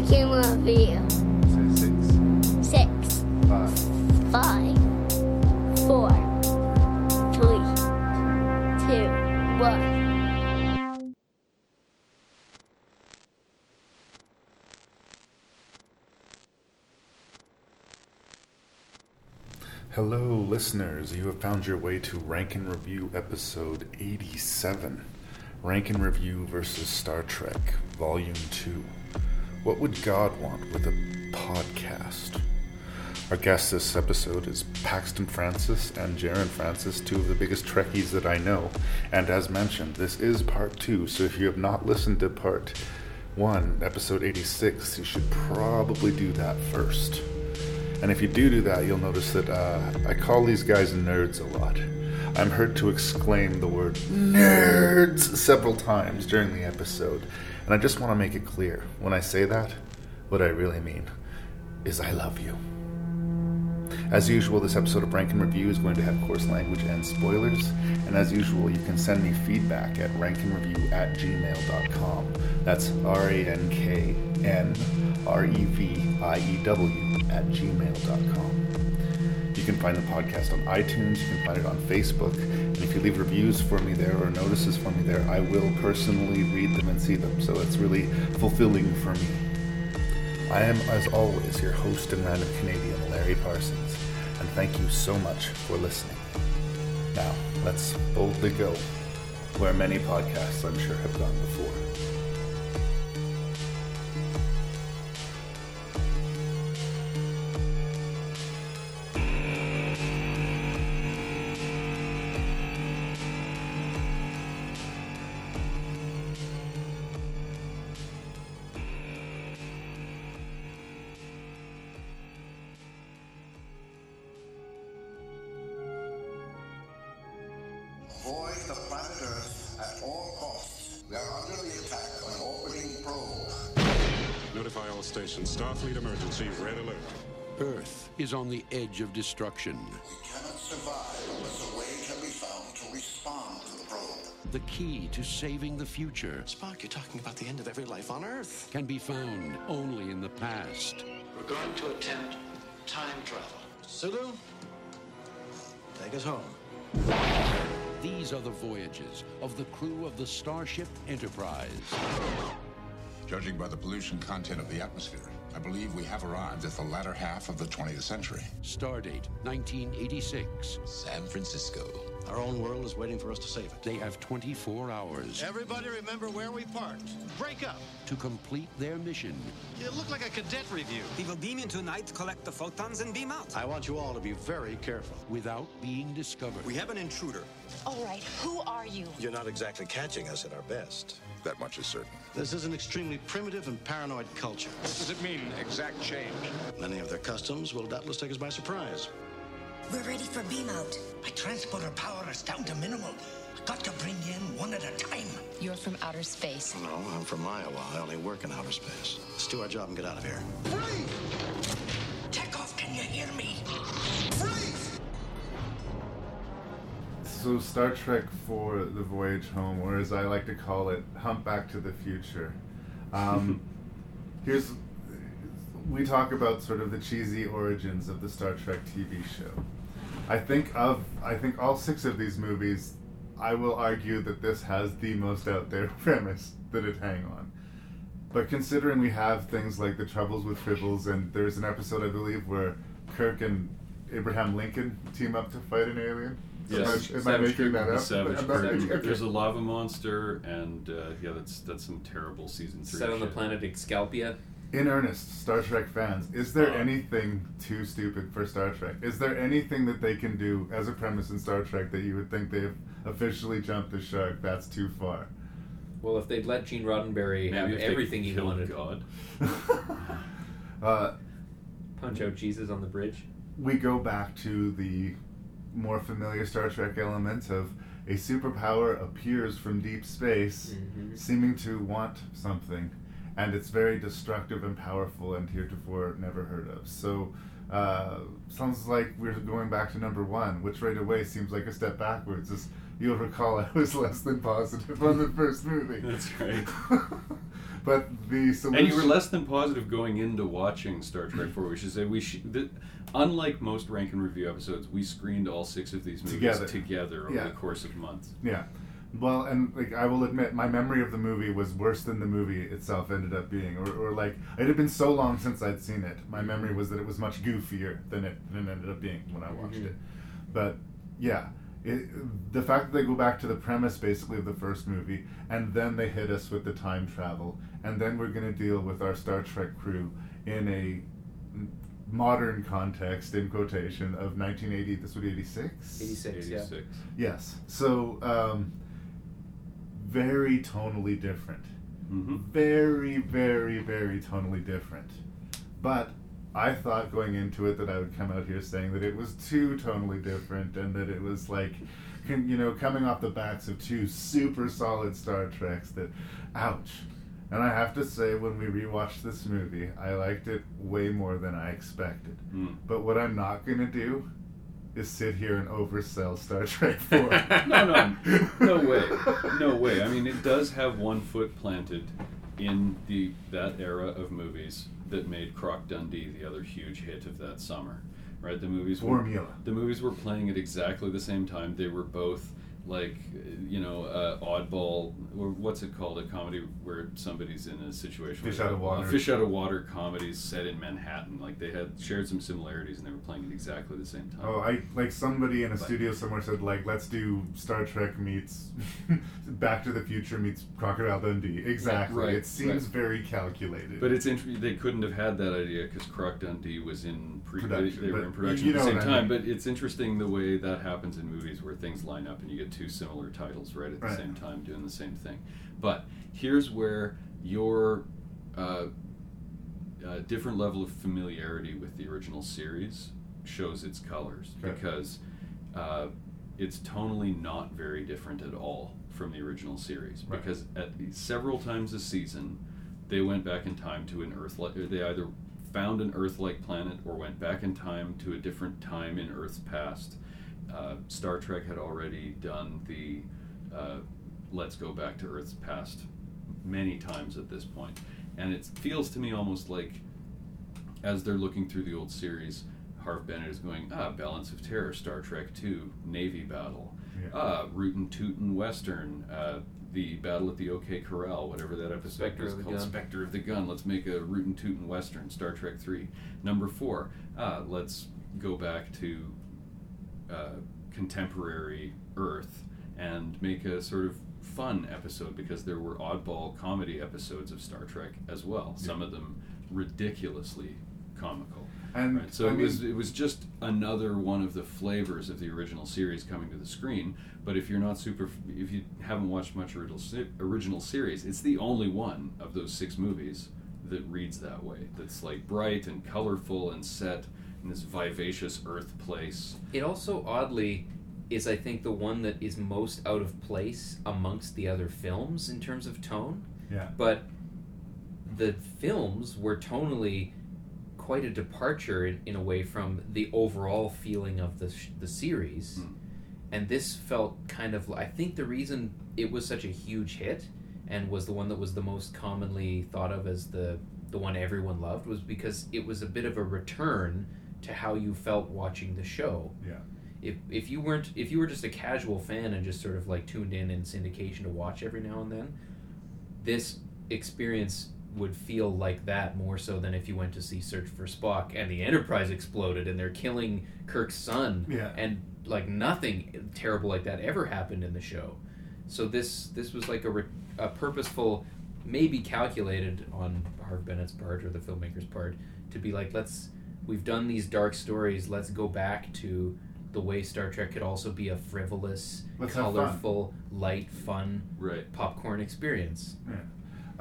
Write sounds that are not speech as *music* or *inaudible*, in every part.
review. Making review. Say six, Six, five, five, Four. three, Two. one. Hello, listeners. You have found your way to Rank and Review episode 87 Rank and Review versus Star Trek, Volume 2. What would God want with a podcast? Our guest this episode is Paxton Francis and Jaron Francis, two of the biggest Trekkies that I know. And as mentioned, this is part two, so if you have not listened to part one, episode 86, you should probably do that first. And if you do do that, you'll notice that uh, I call these guys nerds a lot. I'm heard to exclaim the word nerds several times during the episode. And I just want to make it clear when I say that, what I really mean is I love you. As usual, this episode of Rank and Review is going to have coarse language and spoilers. And as usual, you can send me feedback at rankandreview at gmail.com. That's R A N K N R E V I E W at gmail.com. You can find the podcast on iTunes, you can find it on Facebook, and if you leave reviews for me there or notices for me there, I will personally read them and see them, so it's really fulfilling for me. I am, as always, your host and random Canadian, Larry Parsons, and thank you so much for listening. Now, let's boldly go where many podcasts I'm sure have gone before. Edge of destruction. We cannot survive unless a way can be found to respond to the probe. The key to saving the future Spock, you're talking about the end of every life on Earth. can be found only in the past. We're going to attempt time travel. Sulu, take us home. These are the voyages of the crew of the Starship Enterprise. Judging by the pollution content of the atmosphere, I believe we have arrived at the latter half of the 20th century. Stardate 1986. San Francisco. Our own world is waiting for us to save it. They have 24 hours Everybody remember where we parked. Break up. to complete their mission. It looked like a cadet review. We will beam in tonight, collect the photons, and beam out. I want you all to be very careful. without being discovered. We have an intruder. All right, who are you? You're not exactly catching us at our best. That much is certain. This is an extremely primitive and paranoid culture. What does it mean, exact change? Many of their customs will doubtless take us by surprise. We're ready for beam out. My transporter power is down to minimal. I got to bring in one at a time. You're from outer space. No, I'm from Iowa. I only work in outer space. Let's do our job and get out of here. Freeze! Chekhov, can you hear me? Freeze! So, Star Trek for the Voyage Home, or as I like to call it, Humpback to the Future. Um, *laughs* here's we talk about sort of the cheesy origins of the Star Trek TV show. I think of I think all six of these movies. I will argue that this has the most out there *laughs* premise that it hang on. But considering we have things like the troubles with Tribbles, and there's an episode I believe where Kirk and Abraham Lincoln team up to fight an alien. Am I- Yes, am I Savage making that up? Savage I'm not Crew. making- okay. There's a lava monster, and uh, yeah, that's that's some terrible season three. Set on the planet Excalbia. In earnest, Star Trek fans, is there Uh, anything too stupid for Star Trek? Is there anything that they can do as a premise in Star Trek that you would think they've officially jumped the shark? That's too far. Well, if they'd let Gene Roddenberry have Maybe if they everything he wanted, God. *laughs* Uh, punch out Jesus on the bridge. we go back to the more familiar Star Trek element of a superpower appears from deep space, Mhm. seeming to want something, and it's very destructive and powerful and heretofore never heard of. So, Uh, sounds like we're going back to number one, which right away seems like a step backwards. As you'll recall, I was less than positive on the *laughs* first movie. That's right. *laughs* but the solution. And you were less than positive going into watching Star Trek 4. We should say we should. The, unlike most rank and review episodes, we screened all six of these movies Together. together, over Yeah. the course of months. Yeah. Well, and like I will admit, my memory of the movie was worse than the movie itself ended up being, or, or like it had been so long since I'd seen it. My memory was that it was much goofier than it than it ended up being when I watched Mhm. it. But yeah, it, the fact that they go back to the premise basically of the first movie, and then they hit us with the time travel, and then we're going to deal with our Star Trek crew in a modern context in quotation of 1980 this would be 86 86, yeah. Yes. So, um, very tonally different. Mhm. Very, very, very tonally different. But I thought going into it that I would come out here saying that it was too tonally different and that it was like, you know, coming off the backs of two super solid Star Treks that, ouch. And I have to say, when we rewatched this movie, I liked it way more than I expected. Mm. But what I'm not going to do is sit here and oversell Star *laughs* Trek 4. no, no, no way, no way. I mean, it does have one foot planted in the that era of movies that made Croc Dundee the other huge hit of that summer. Right, the movies were Formula. the movies were playing at exactly the same time. They were both like you know uh, oddball or what's it called a comedy where somebody's in a situation Fish out of water. fish out of water comedies set in Manhattan like they had shared some similarities and they were playing at exactly the same time Oh, I like somebody in a studio somewhere said like, let's do Star Trek meets *laughs* Back to the Future meets Crocodile Dundee. Exactly. Right, it seems right. very calculated. But it's interesting they couldn't have had that idea because Croc Dundee was in pre- Production, They, they were in production at the same I time. mean. But it's interesting the way that happens in movies where things line up and you get two similar titles right at the Right. same time doing the same thing. But here's where your uh, uh, different level of familiarity with the original series shows its colors Okay. because uh, it's tonally not very different at all from the original series Right. because at the, several times a season they went back in time to an earth like they either found an earth-like planet or went back in time to a different time in earth's past uh, star trek had already done the uh, let's go back to earth's past many times at this point and it feels to me almost like as they're looking through the old series harve bennett is going ah balance of terror star trek 2 navy battle Yeah. ah rootin' tootin' western uh, the battle at the OK Corral, whatever that episode Spectre was of the called, Gun. Spectre of the Gun. Let's make a rootin' tootin' western, Star Trek Three. Number four, ah, let's go back to uh, contemporary Earth and make a sort of fun episode because there were oddball comedy episodes of Star Trek as well. Some of them ridiculously comical. And, right? so I it was it was just another one of the flavors of the original series coming to the screen. But if you're not super, if you haven't watched much original original series, it's the only one of those six movies that reads that way. That's like bright and colorful and set in this vivacious Earth place. It also oddly is, I think, the one that is most out of place amongst the other films in terms of tone. Yeah. But the films were tonally quite a departure in, in a way from the overall feeling of the sh- the series. Hmm. And this felt kind of. I think the reason it was such a huge hit and was the one that was the most commonly thought of as the the one everyone loved was because it was a bit of a return to how you felt watching the show. Yeah. If if you weren't if you were just a casual fan and just sort of like tuned in in syndication to watch every now and then, this experience would feel like that more so than if you went to see Search for Spock and the Enterprise exploded and they're killing Kirk's son Yeah. and like nothing terrible like that ever happened in the show. So this this was like a, re- a purposeful, maybe calculated on Harve Bennett's part or the filmmaker's part to be like let's we've done these dark stories. Let's go back to the way Star Trek could also be a frivolous, Let's have fun. colorful, light, fun Right. popcorn experience. Yeah.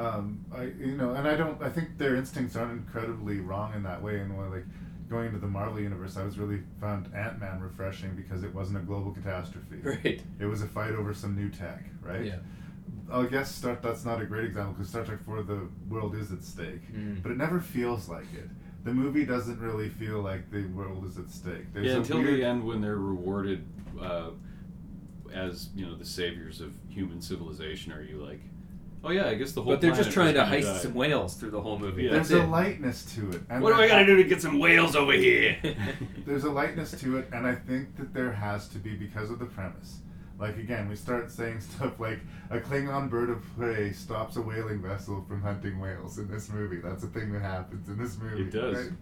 Um, I you know, and I don't. I think their instincts aren't incredibly wrong in that way. And when, like going into the Marvel universe, I was really found Ant Man refreshing because it wasn't a global catastrophe. *laughs* Right. It was a fight over some new tech, right? Yeah. I guess Star, that's not a great example because Star Trek 4, the world is at stake, Mm. but it never feels like it. The movie doesn't really feel like the world is at stake. There's yeah, until weird- the end when they're rewarded uh, as you know the saviors of human civilization. Are you like, oh yeah, I guess the whole. But they're just trying to was heist die." some whales through the whole movie. Yeah. That's There's a it. lightness to it. And What do I gotta do to get some whales over *laughs* here? There's a lightness to it, and I think that there has to be because of the premise. Like again, we start saying *laughs* stuff like a Klingon bird of prey stops a whaling vessel from hunting whales in this movie. That's a thing that happens in this movie. It does. right? *laughs*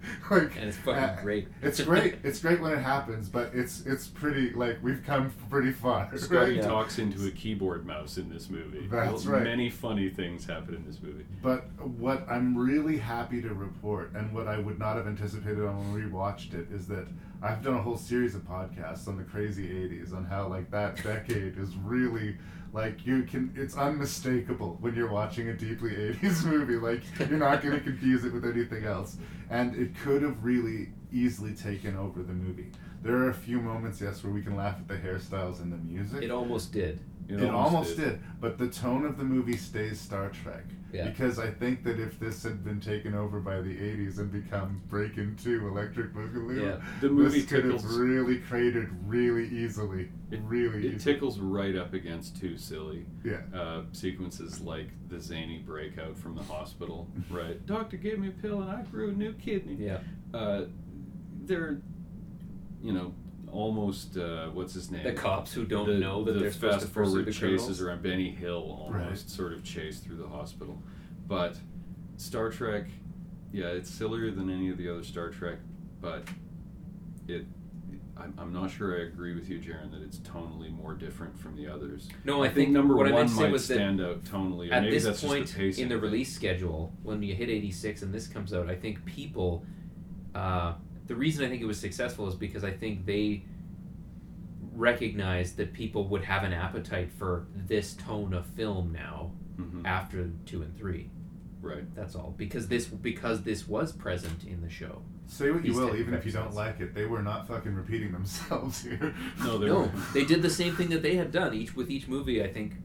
Like, And it's fucking uh, great. It's *laughs* great. It's great when it happens, but it's it's pretty like we've come pretty far. Scotty right? talks into a keyboard mouse in this movie. That's Well, right. Many funny things happen in this movie. But what I'm really happy to report, and what I would not have anticipated on when we watched it, is that I've done a whole series of podcasts on the crazy 80s on how like that decade is really like you can it's unmistakable when you're watching a deeply 80s *laughs* movie like you're not going to confuse it with anything else. And it could have really easily taken over the movie. There are a few moments yes where we can laugh at the hairstyles and the music. It almost did. It, almost, did. but the tone of the movie stays Star Trek. Yeah. Because I think that if this had been taken over by the '80s and become Breakin' Two, Electric Boogaloo, Yeah. The movie this could have really cratered really easily. It really It easily. tickles right up against too silly. Yeah. Uh, sequences like the zany breakout from the hospital. *laughs* right. Doctor gave me a pill and I grew a new kidney. Yeah. Uh, they're, you know, almost uh, what's his name? The cops who don't The- know that the they're supposed to fast pursue forward the chases criminals. around Benny Hill almost Right. sort of chase through the hospital, but Star Trek, yeah, it's sillier than any of the other Star Trek, but it. I'm, I'm not sure I agree with you, Jaron, that it's tonally more different from the others. No, I think, think number what I one meant to say might was stand out tonally. At maybe this that's point just the pacing in the of it. release schedule, when you hit 86 and this comes out, I think people. Uh, the reason I think it was successful is because I think they recognized that people would have an appetite for this tone of film now Mhm. after two and three. Right. That's all. Because this because this was present in the show. Say what you will, even if you don't like it, they were not fucking repeating themselves here. No, they No, were. they did the same thing that they had done. Each with each movie, I think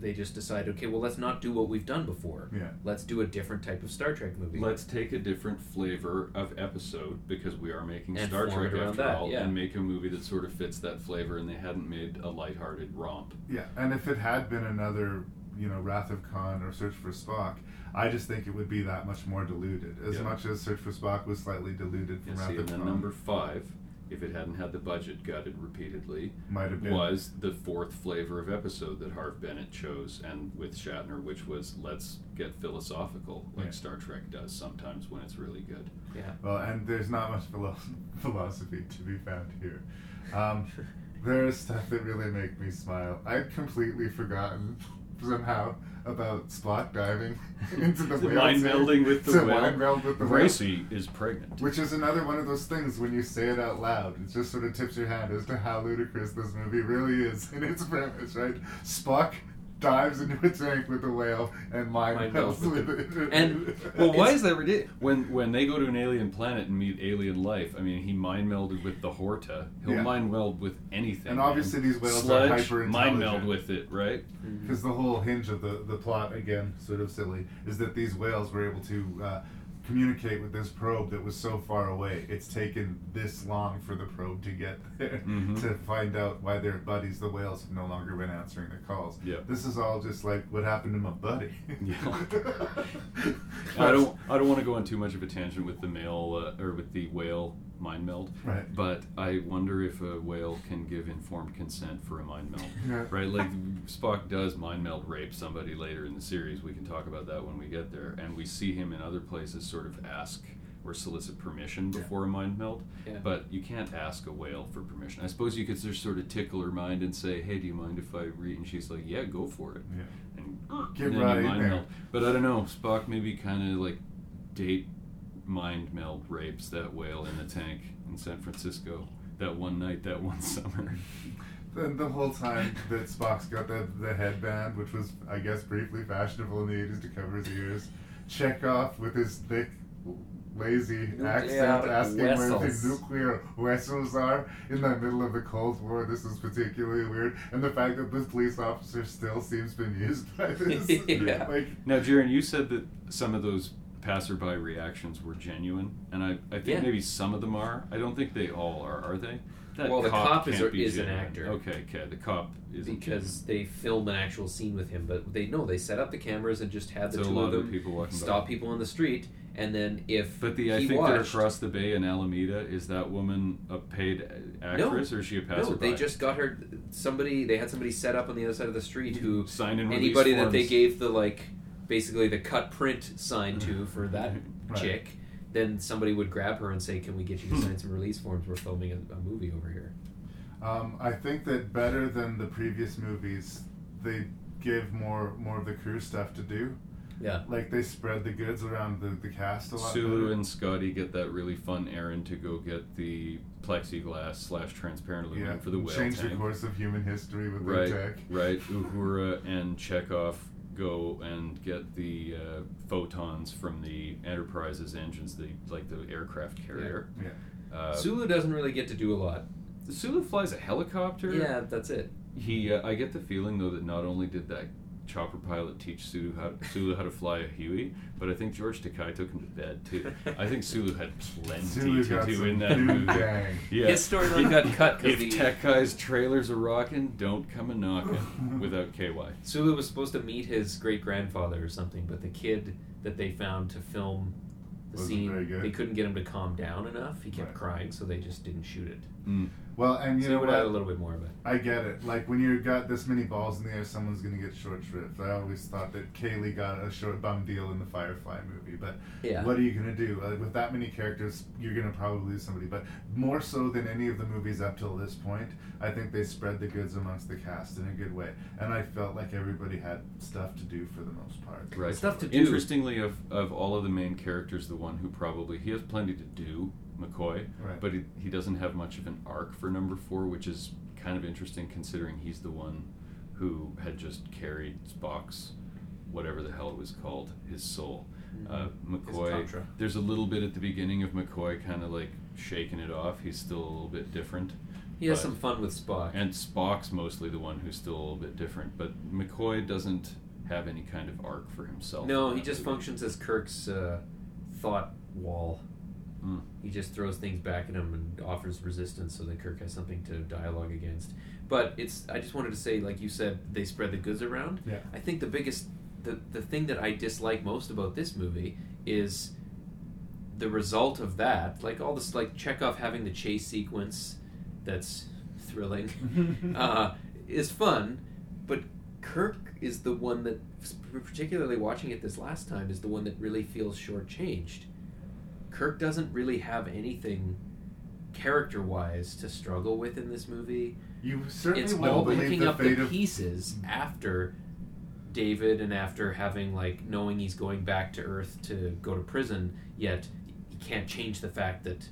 they just decided, okay, well, let's not do what we've done before. Yeah. Let's do a different type of Star Trek movie. Let's take a different flavor of episode because we are making And Star Trek after that, all, yeah. and make a movie that sort of fits that flavor. And they hadn't made a lighthearted romp. Yeah, and if it had been another, you know, Wrath of Khan or Search for Spock, I just think it would be that much more diluted. As Yeah. much as Search for Spock was slightly diluted from Yeah, Wrath see, of and then Khan. number five, if it hadn't had the budget gutted repeatedly, Might have been. was the fourth flavor of episode that Harve Bennett chose, and with Shatner, which was let's get philosophical, like Yeah. Star Trek does sometimes when it's really good. Yeah. Well, and there's not much philo- *laughs* philosophy to be found here. Um, *laughs* there is stuff that really make me smile. I'd completely forgotten somehow about Spock diving *laughs* *laughs* into the whale mind melding with the whale. mind meld with the whale. Gracie is pregnant. Which is another one of those things when you say it out loud, it just sort of tips your hand as to how ludicrous this movie really is *laughs* in its premise, right? Spock dives into a tank with a whale and mind, Mind melds melds with with it. And- Well, why is that ridiculous? When when they go to an alien planet and meet alien life, I mean, he mind melded with the Horta. He'll Yeah. mind meld with anything. And man. obviously these whales are hyper-intelligent. mind meld with it, right? Because the whole hinge of the, the plot, again, sort of silly, is that these whales were able to uh, communicate with this probe that was so far away. It's taken this long for the probe to get *laughs* there Mhm. to find out why their buddies, the whales, have no longer been answering the calls. Yeah. This is all just like what happened to my buddy. *laughs* I don't. I don't want to go on too much of a tangent with the male uh, or with the whale mind meld. Right. But I wonder if a whale can give informed consent for a mind meld. Yeah. Right. Like Spock does mind meld rape somebody later in the series. We can talk about that when we get there. And we see him in other places sort of ask or solicit permission before a mind meld. Yeah. But you can't ask a whale for permission. I suppose you could just sort of tickle her mind and say, "Hey, do you mind if I read?" And she's like, "Yeah, go for it." Yeah. And, Get and then right you mind meld. But I don't know. Spock maybe kind of like date mind meld rapes that whale in the tank in San Francisco that one night, that one *laughs* summer. The, the whole time that Spock's got the, the headband, which was, I guess, briefly fashionable in the 80s to cover his ears. Chekhov with his thick, lazy Nuclear accent asking where the vessels. nuclear vessels are in the middle of the Cold War. This is particularly weird. And the fact that this police officer still seems bemused by this. *laughs* Yeah. Like, Now, Jaron, you said that some of those passerby reactions were genuine, and I, I think Yeah. maybe some of them are. I don't think they all are. Are they? That Well, the cop is is an actor. Okay, okay. The cop is because they film an actual scene with him, but they no, they set up the cameras and just had the So two of them people walking by. stop people on the street, and then if But the I think watched, they're across the bay in Alameda. Is that woman a paid actress or is she a passerby? No, they just got her. Somebody they had somebody set up on the other side of the street mm-hmm. who Sign and release anybody that they gave the like basically the cut print sign to for that Right. chick. Then somebody would grab her and say, "Can we get you to *laughs* sign some release forms? We're filming a, a movie over here." Um, I think that better than the previous movies, they give more more of the crew stuff to do. Yeah. Like they spread the goods around the, the cast a lot. Sulu better. and Scotty get that really fun errand to go get the plexiglass slash transparent aluminum yeah, for the whale change tank. the course of human history with right, their tech. right. Uhura and Chekhov go and get the uh, photons from the Enterprise's engines, the like the aircraft carrier. Yeah. Uh, Sulu doesn't really get to do a lot. Sulu flies a helicopter. Yeah, that's it. He, uh, I get the feeling though that not only did that chopper pilot teach Sulu how, Sulu how to fly a Huey, but I think George Takei took him to bed too. I think Sulu had plenty Sulu to do in that movie. gang. Yeah, His storyline got cut because the- Takei's trailers are rocking, don't come a knocking *laughs* without KY. Sulu was supposed to meet his great grandfather or something, but the kid that they found to film the Wasn't scene, they couldn't get him to calm down enough. He kept Right. crying, so they just didn't shoot it. Mm. Well, and you so know they would what? add a little bit more of it. I get it. Like when you've got this many balls in the air, someone's gonna get short shrift. I always thought that Kaylee got a short bum deal in the Firefly movie, but Yeah. what are you gonna do uh, with that many characters? You're gonna probably lose somebody. But more so than any of the movies up till this point, I think they spread the goods amongst the cast in a good way, and I felt like everybody had stuff to do for the most part. Right. Stuff to do. Interestingly, of of all of the main characters, the one who probably he has plenty to do, McCoy, Right. but he, he doesn't have much of an arc for number four, which is kind of interesting considering he's the one who had just carried Spock's whatever the hell it was called, his soul. Uh, McCoy. There's a little bit at the beginning of McCoy kind of like shaking it off. He's still a little bit different. He has some fun with Spock. and Spock's mostly the one who's still a little bit different, but McCoy doesn't have any kind of arc for himself. no, he just movie. functions as Kirk's uh, thought wall. Mm. He just throws things back at him and offers resistance so that Kirk has something to dialogue against. But it's I just wanted to say, like you said, they spread the goods around. Yeah. I think the biggest the, the thing that I dislike most about this movie is the result of that. Like all this like Chekhov having the chase sequence that's thrilling. *laughs* uh, is fun, but Kirk is the one that particularly watching it this last time is the one that really feels shortchanged. Kirk doesn't really have anything character wise to struggle with in this movie. You certainly It's all picking the up the of pieces after David and after having like knowing he's going back to Earth to go to prison, yet he can't change the fact that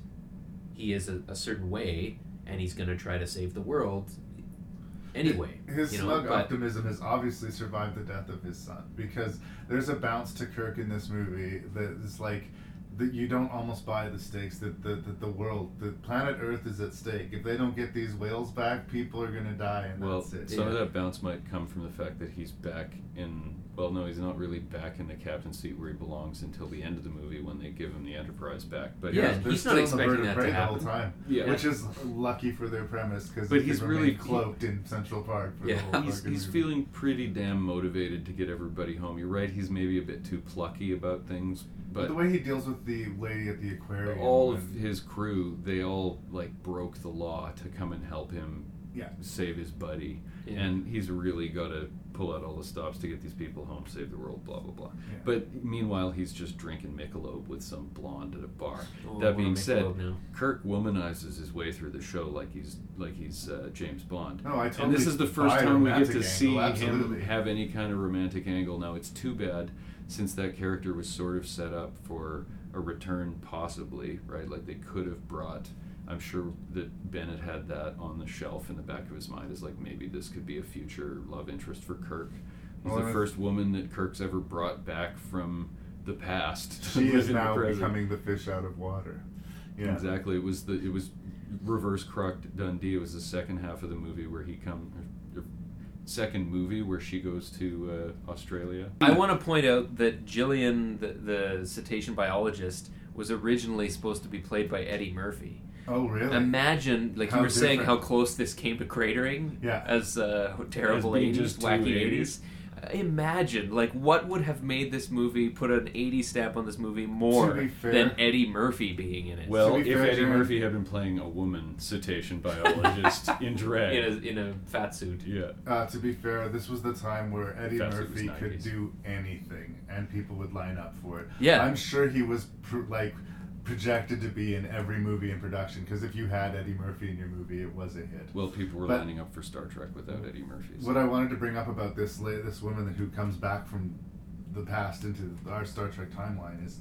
he is a, a certain way and he's going to try to save the world anyway. His you know, smug but- optimism has obviously survived the death of his son because there's a bounce to Kirk in this movie that is like that you don't almost buy the stakes that the, that the world, the planet Earth is at stake. If they don't get these whales back, people are gonna die, and Well, that's it. some of that bounce might come from the fact that he's back in. Well, no, he's not really back in the captain's seat where he belongs until the end of the movie when they give him the Enterprise back. But Yeah, They're he's still not in the bird expecting of that to prey the whole time. Yeah. which is lucky for their premise because But he he's really- remain cloaked in Central Park. For Yeah. the whole he's, he's feeling pretty damn motivated to get everybody home. You're right. He's maybe a bit too plucky about things, But but the way he deals with the lady at the aquarium, all of and- his crew, they all like broke the law to come and help him Yeah. save his buddy, Yeah. and he's really got to pull out all the stops to get these people home, save the world, blah blah blah. Yeah. But meanwhile, he's just drinking Michelob with some blonde at a bar. Oh, that being said, Kirk womanizes his way through the show like he's like he's uh, James Bond. No, I totally and this is the first time we get to angle, see him have any kind of romantic angle. Now it's too bad since that character was sort of set up for a return, possibly right. Like they could have brought. I'm sure that Bennett had that on the shelf in the back of his mind as like maybe this could be a future love interest for Kirk. He's Well, the first woman that Kirk's ever brought back from the past. she is in the now becoming the fish out of water. Yeah. Exactly. It was the it was reverse Croc Dundee. It was the second half of the movie where he come second movie where she goes to uh, Australia. I want to point out that Gillian, the, the cetacean biologist, was originally supposed to be played by Eddie Murphy. Oh, really? Imagine, like How you were saying, how close this came to cratering. Yeah. As uh, terrible As eighties, wacky 80s. eighties. Imagine, like, what would have made this movie put an 80 stamp on this movie more To be fair- than Eddie Murphy being in it? Well, To if fair, Eddie Jared- Murphy had been playing a woman cetacean biologist *laughs* in drag, in a in a fat suit. yeah, Uh, to be fair, this was the time where Eddie Fast Food was Murphy could do anything, and people would line up for it. Yeah. I'm sure he was pr- like projected to be in every movie in production because if you had Eddie Murphy in your movie, it was a hit. well, people were But- lining up for Star Trek without Eddie Murphy. so- What I wanted to bring up about this la- this woman who comes back from the past into our Star Trek timeline is,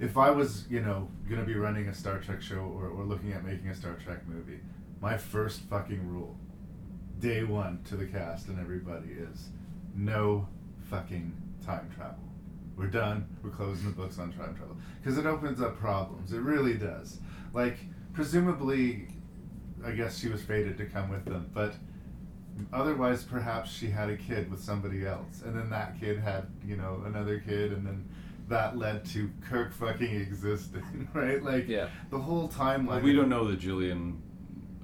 if I was you know gonna be running a Star Trek show or, or looking at making a Star Trek movie, my first fucking rule, day one to the cast and everybody is, no fucking time travel. We're done. We're closing the books on time travel because it opens up problems. It really does. Like presumably, I guess she was fated to come with them, but otherwise perhaps she had a kid with somebody else and then that kid had you know another kid and then that led to kirk fucking existing *laughs* right like Yeah. the whole timeline Well, we don't know that Gillian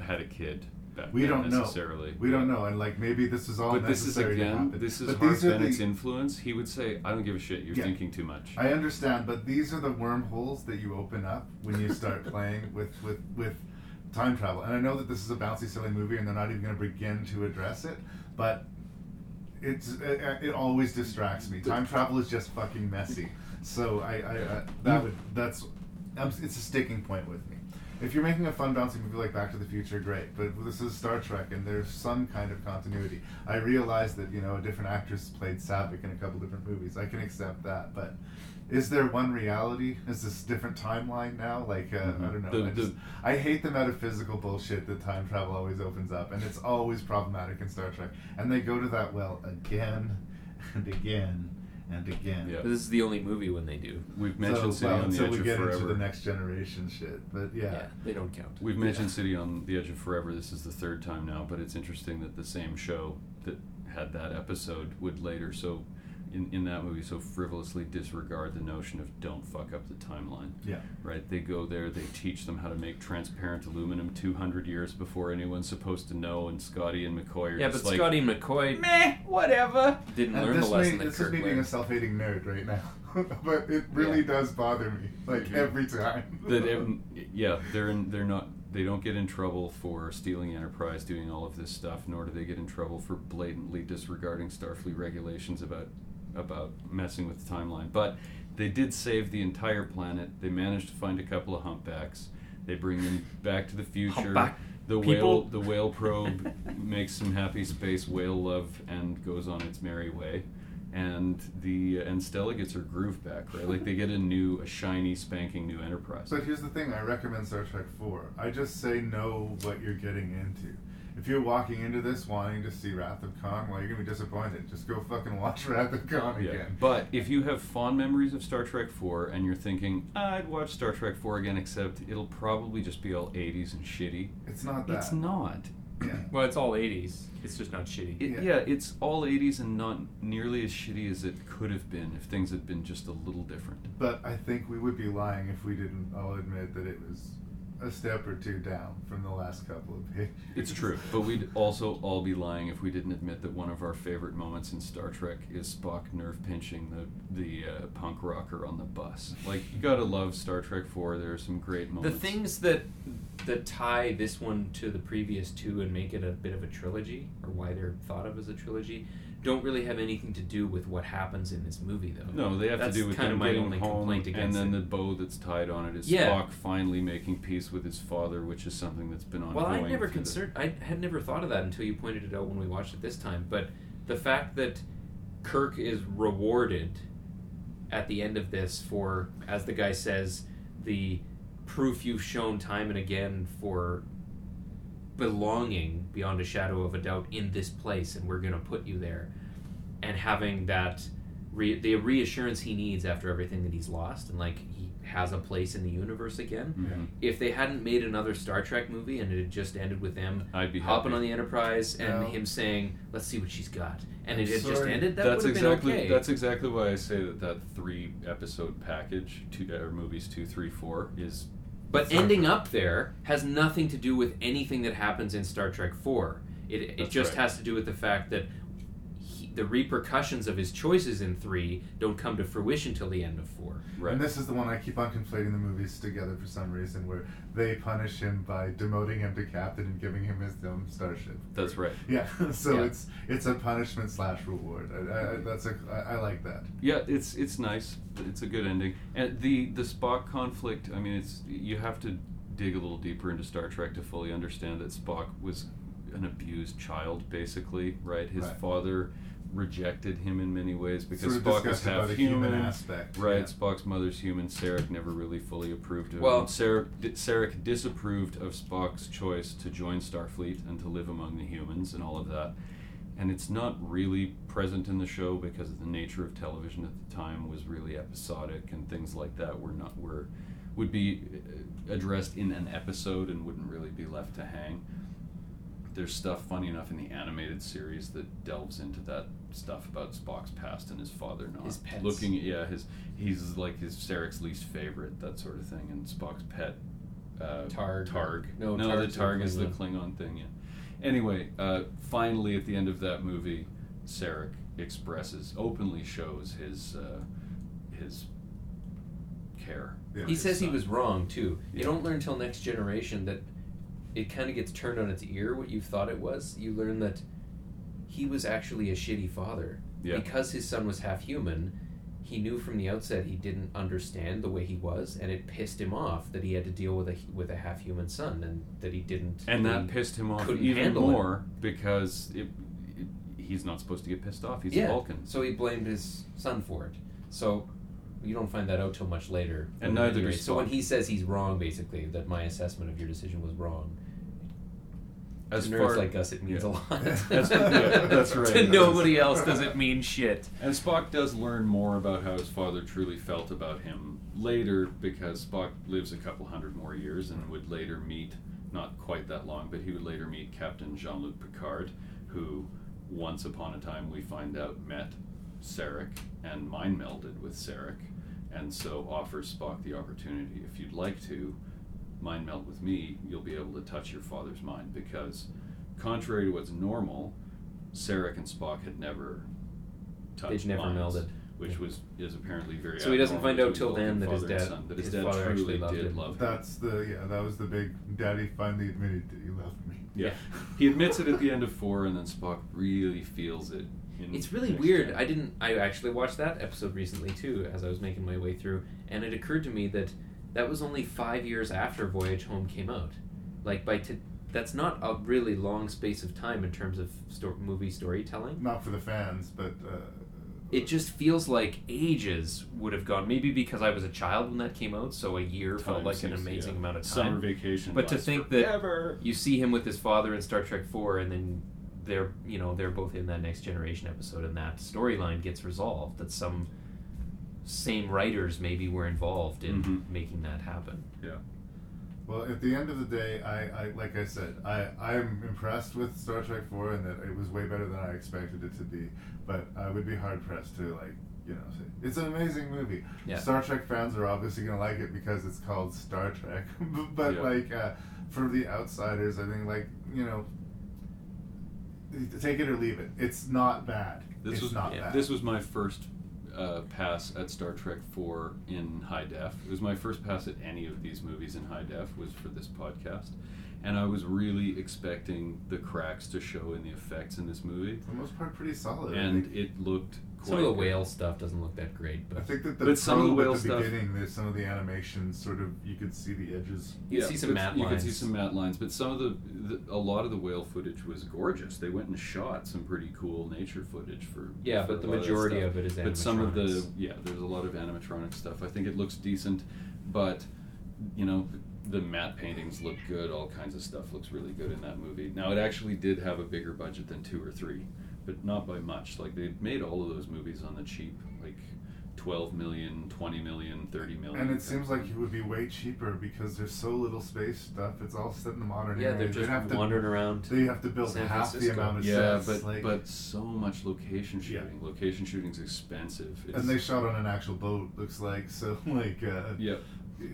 had a kid back we don't know necessarily. we don't know and like maybe this is all But this is again, this is but Harve Bennett's the, influence. He would say, "I don't give a shit. You're Yeah. thinking too much." I understand, but these are the wormholes that you open up when you start *laughs* playing with, with, with time travel. And I know that this is a bouncy, silly movie, and they're not even going to begin to address it, but it's it, it always distracts me. Time travel is just fucking messy. So I, I, I that would that's um, it's a sticking point with me. If you're making a fun bouncy movie like Back to the Future, great. But this is Star Trek, and there's some kind of continuity. I realize that you know a different actress played Saavik in a couple different movies. I can accept that, but is there one reality? Is this different timeline now? Like uh, I Mhm. don't know. The- I, the- just, I hate the metaphysical bullshit that time travel always opens up, and it's always problematic in Star Trek. And they go to that well again and again and again. Yeah. But this is the only movie when they do. We've mentioned so, City well, on the until Edge we of get into Forever. the next generation shit, but yeah. Yeah, they don't count. We've mentioned City on the Edge of Forever. This is the third time now, but it's interesting that the same show that had that episode would later so in, in that movie so frivolously disregard the notion of don't fuck up the timeline. Yeah. Right? They go there, they teach them how to make transparent aluminum 200 years before anyone's supposed to know, and Scotty and McCoy are Yeah, but just like, Scotty and McCoy meh, whatever. didn't And learn the lesson may, that this Kirk is me being a self-hating nerd right now, *laughs* but it really Yeah. does bother me, like Mhm. every time. that *laughs* um, yeah they're in, they're not they don't get in trouble for stealing enterprise doing all of this stuff nor do they get in trouble for blatantly disregarding starfleet regulations about about messing with the timeline but they did save the entire planet they managed to find a couple of humpbacks they bring them back to the future Humpback the people? whale the whale probe *laughs* makes some happy space whale love and goes on its merry way and the and Stella gets her groove back, right? Like they get a new, a shiny, spanking new Enterprise. But here's the thing: I recommend Star Trek Four. I just say know what you're getting into. If you're walking into this wanting to see Wrath of Khan, well, you're gonna be disappointed. Just go fucking watch *laughs* Wrath of Khan Yeah. again. But if you have fond memories of Star Trek 4 and you're thinking, I'd watch Star Trek 4 again, except it'll probably just be all 80s and shitty. It's not that. It's not. Yeah. *clears throat* Well, it's all 80s. It's just not shitty. It, Yeah. yeah. it's all 80s and not nearly as shitty as it could have been if things had been just a little different. But I think we would be lying if we didn't all admit that it was a step or two down from the last couple of pages. It's true, but we'd also all be lying if we didn't admit that one of our favorite moments in Star Trek is Spock nerve pinching the the uh, punk rocker on the bus. Like you gotta love Star Trek Four. There are some great moments. The things that that tie this one to the previous two and make it a bit of a trilogy, or why they're thought of as a trilogy, don't really have anything to do with what happens in this movie, though. No, they have That's to do with kind them of my only home, complaint and then it. the bow that's tied on it is Yeah. Spock finally making peace with his father, which is something that's been ongoing. Well, I never through the- concerned. I had never thought of that until you pointed it out when we watched it this time. But the fact that Kirk is rewarded at the end of this for, as the guy says, the proof you've shown time and again for belonging beyond a shadow of a doubt in this place, and we're going to put you there, and having that re- the reassurance he needs after everything that he's lost, and like he has a place in the universe again. Mhm. If they hadn't made another Star Trek movie and it had just ended with them I'd be hopping happy. on the Enterprise and Yeah. him saying, "Let's see what she's got," and I'm it had just ended, that that's exactly been okay. that's exactly why I say that that three episode package, two or movies two, three, four, is. But ending up there has nothing to do with anything that happens in Star Trek Four. It it That's just right. has to do with the fact that the repercussions of his choices in three don't come to fruition till the end of four. Right. And this is the one I keep on conflating the movies together for some reason, where they punish him by demoting him to captain and giving him his own starship. That's right. Yeah, *laughs* so Yeah. it's it's a punishment slash reward. I, I, that's a I, I like that. Yeah, it's it's nice. It's a good ending. And the the Spock conflict. I mean, it's you have to dig a little deeper into Star Trek to fully understand that Spock was an abused child, basically. Right. His Right. father rejected him in many ways because Sort of Spock is half the human. human aspect, Right. yeah. Spock's mother's human. Sarek never really fully approved of Well- him. Sarek, di- Sarek disapproved of Spock's choice to join Starfleet and to live among the humans and all of that. And it's not really present in the show because the nature of television at the time was really episodic and things like that were not were would be uh, addressed in an episode and wouldn't really be left to hang. There's stuff funny enough in the animated series that delves into that stuff about Spock's past and his father not His pets. looking yeah his he's like his Sarek's least favorite that sort of thing and Spock's pet uh, Targ. Targ No, no Targ's the the Targ is the Klingon. Klingon thing yeah anyway uh, finally at the end of that movie Sarek expresses openly shows his uh, his care Yeah. He his says he was wrong too. You don't learn till next generation that it kind of gets turned on its ear what you thought it was. You learn that he was actually a shitty father Yeah. because his son was half human. He knew from the outset he didn't understand the way he was, and it pissed him off that he had to deal with a with a half human son, and that he didn't. and that pissed him off even it. more because it, it, he's not supposed to get pissed off he's yeah. a Vulcan So he blamed his son for it. So you don't find that out till much later. And neither does So when he says he's wrong, basically, that my assessment of your decision was wrong. As to nerds far like us, it means yeah. a lot. That's- *laughs* yeah, that's right. to nobody else does it mean shit. And Spock does learn more about how his father truly felt about him later because Spock lives a couple hundred more years and would later meet, not quite that long, but he would later meet Captain Jean Luc Picard, who once upon a time we find out met Sarek and mind melded with Sarek, and so offers Spock the opportunity if you'd like to mind meld with me, you'll be able to touch your father's mind because, contrary to what's normal, Sarek and Spock had never touched They'd never minds, melded. which Yeah. was is apparently very. So he doesn't find out between till then Vulcan that his dad- son, that his, his dad father truly actually loved did him. love him. That's the yeah. That was the big. Daddy finally admitted that he loved me. Yeah, he admits it at the end of four, and then Spock really feels it. It's really weird. gen. I didn't. I actually watched that episode recently too, as I was making my way through, and it occurred to me that that was only five years after Voyage Home came out. Like by t- that's not a really long space of time in terms of sto- movie storytelling. Not for the fans, but uh, It just feels like ages would have gone. Maybe because I was a child when that came out, so a year felt Time like an amazing yeah. amount of time. Summer vacation But to think forever. that you see him with his father in Star Trek Four, and then they're you know they're both in that Next Generation episode, and that storyline gets resolved. That some same writers maybe were involved in Mhm. making that happen. Yeah. Well, at the end of the day, I, I like I said, I I'm impressed with Star Trek Four and that it was way better than I expected it to be. But I would be hard pressed to like you know say it's an amazing movie. Yeah. Star Trek fans are obviously gonna like it because it's called Star Trek. *laughs* but Yeah. like uh, for the outsiders, I think like you know. Take it or leave it. It's not bad. This it's was not yeah, bad. This was my first uh, pass at Star Trek Four in high def. It was my first pass at any of these movies in high def. Was for this podcast, and I was really expecting the cracks to show in the effects in this movie, for the most part pretty solid. And it looked. Quite Some of the whale stuff doesn't look that great, but I but think that the But some of the whale at the stuff- beginning, there's some of the animations sort of you could see the edges. you see some but matte You lines. could see some matte lines, but some of the, the a lot of the whale footage was gorgeous. They went and shot some pretty cool nature footage for Yeah, for but the a lot that majority stuff. of it is But some of the animatronics. yeah, there's a lot of animatronic stuff. I think it looks decent, but you know the matte paintings look good. All kinds of stuff looks really good in that movie. Now it actually did have a bigger budget than two or three, but not by much. Like they made all of those movies on the cheap, like 12 million, 20 million, 30 million. And it seems like it would be way cheaper because there's so little space stuff. It's all set in the modern Yeah, era. they're just have to- wandering around They have to build San half the amount of yeah, sets. but like, but so much location shooting. Location shooting's expensive. It's, and they shot on an actual boat. Looks like *laughs* so. Like uh, Yeah.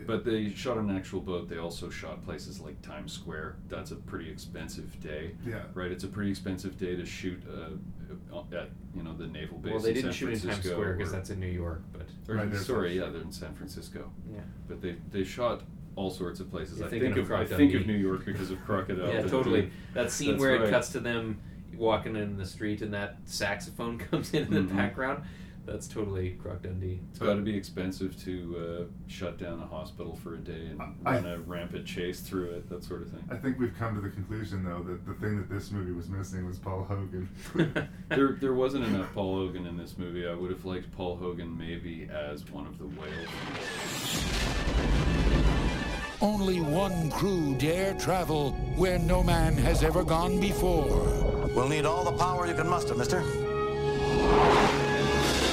But they shot an actual boat. They also shot places like Times Square. That's a pretty expensive day. Yeah. Right. It's a pretty expensive day to shoot uh, at you know the naval base. Well, they in didn't San shoot in Times Square because that's in New York, but or, Right, sorry, yeah, they're in San Francisco. Yeah. But they they shot all sorts of places. You're I think of of, I think of New York because of Crocodile. yeah, Dundee. totally. *laughs* That scene That's where right. it cuts to them walking in the street and that saxophone *laughs* comes in in the Mhm. background. That's totally Croc Dundee. It's got to be expensive to uh, shut down a hospital for a day and I- run a rampant chase through it, that sort of thing. I think we've come to the conclusion though that the thing that this movie was missing was Paul Hogan. *laughs* there, *laughs* there wasn't enough Paul Hogan in this movie. I would have liked Paul Hogan maybe as one of the whales. Only one crew dare travel where no man has ever gone before. We'll need all the power you can muster, mister.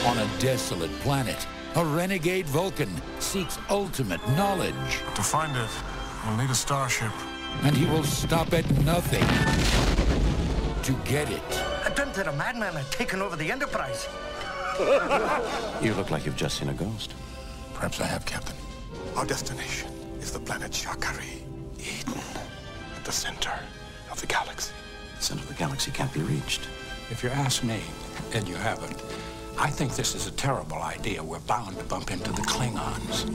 On a desolate planet, a renegade Vulcan seeks ultimate knowledge. To find it, we'll need a starship. And he will stop at nothing to get it. I dreamt that a madman had taken over the Enterprise. *laughs* You look like you've just seen a ghost. Perhaps I have, Captain. Our destination is the planet Sha Ka Ree, Eden, at the center of the galaxy. The center of the galaxy can't be reached. If you ask me, and you haven't, I think this is a terrible idea. We're bound to bump into the Klingons.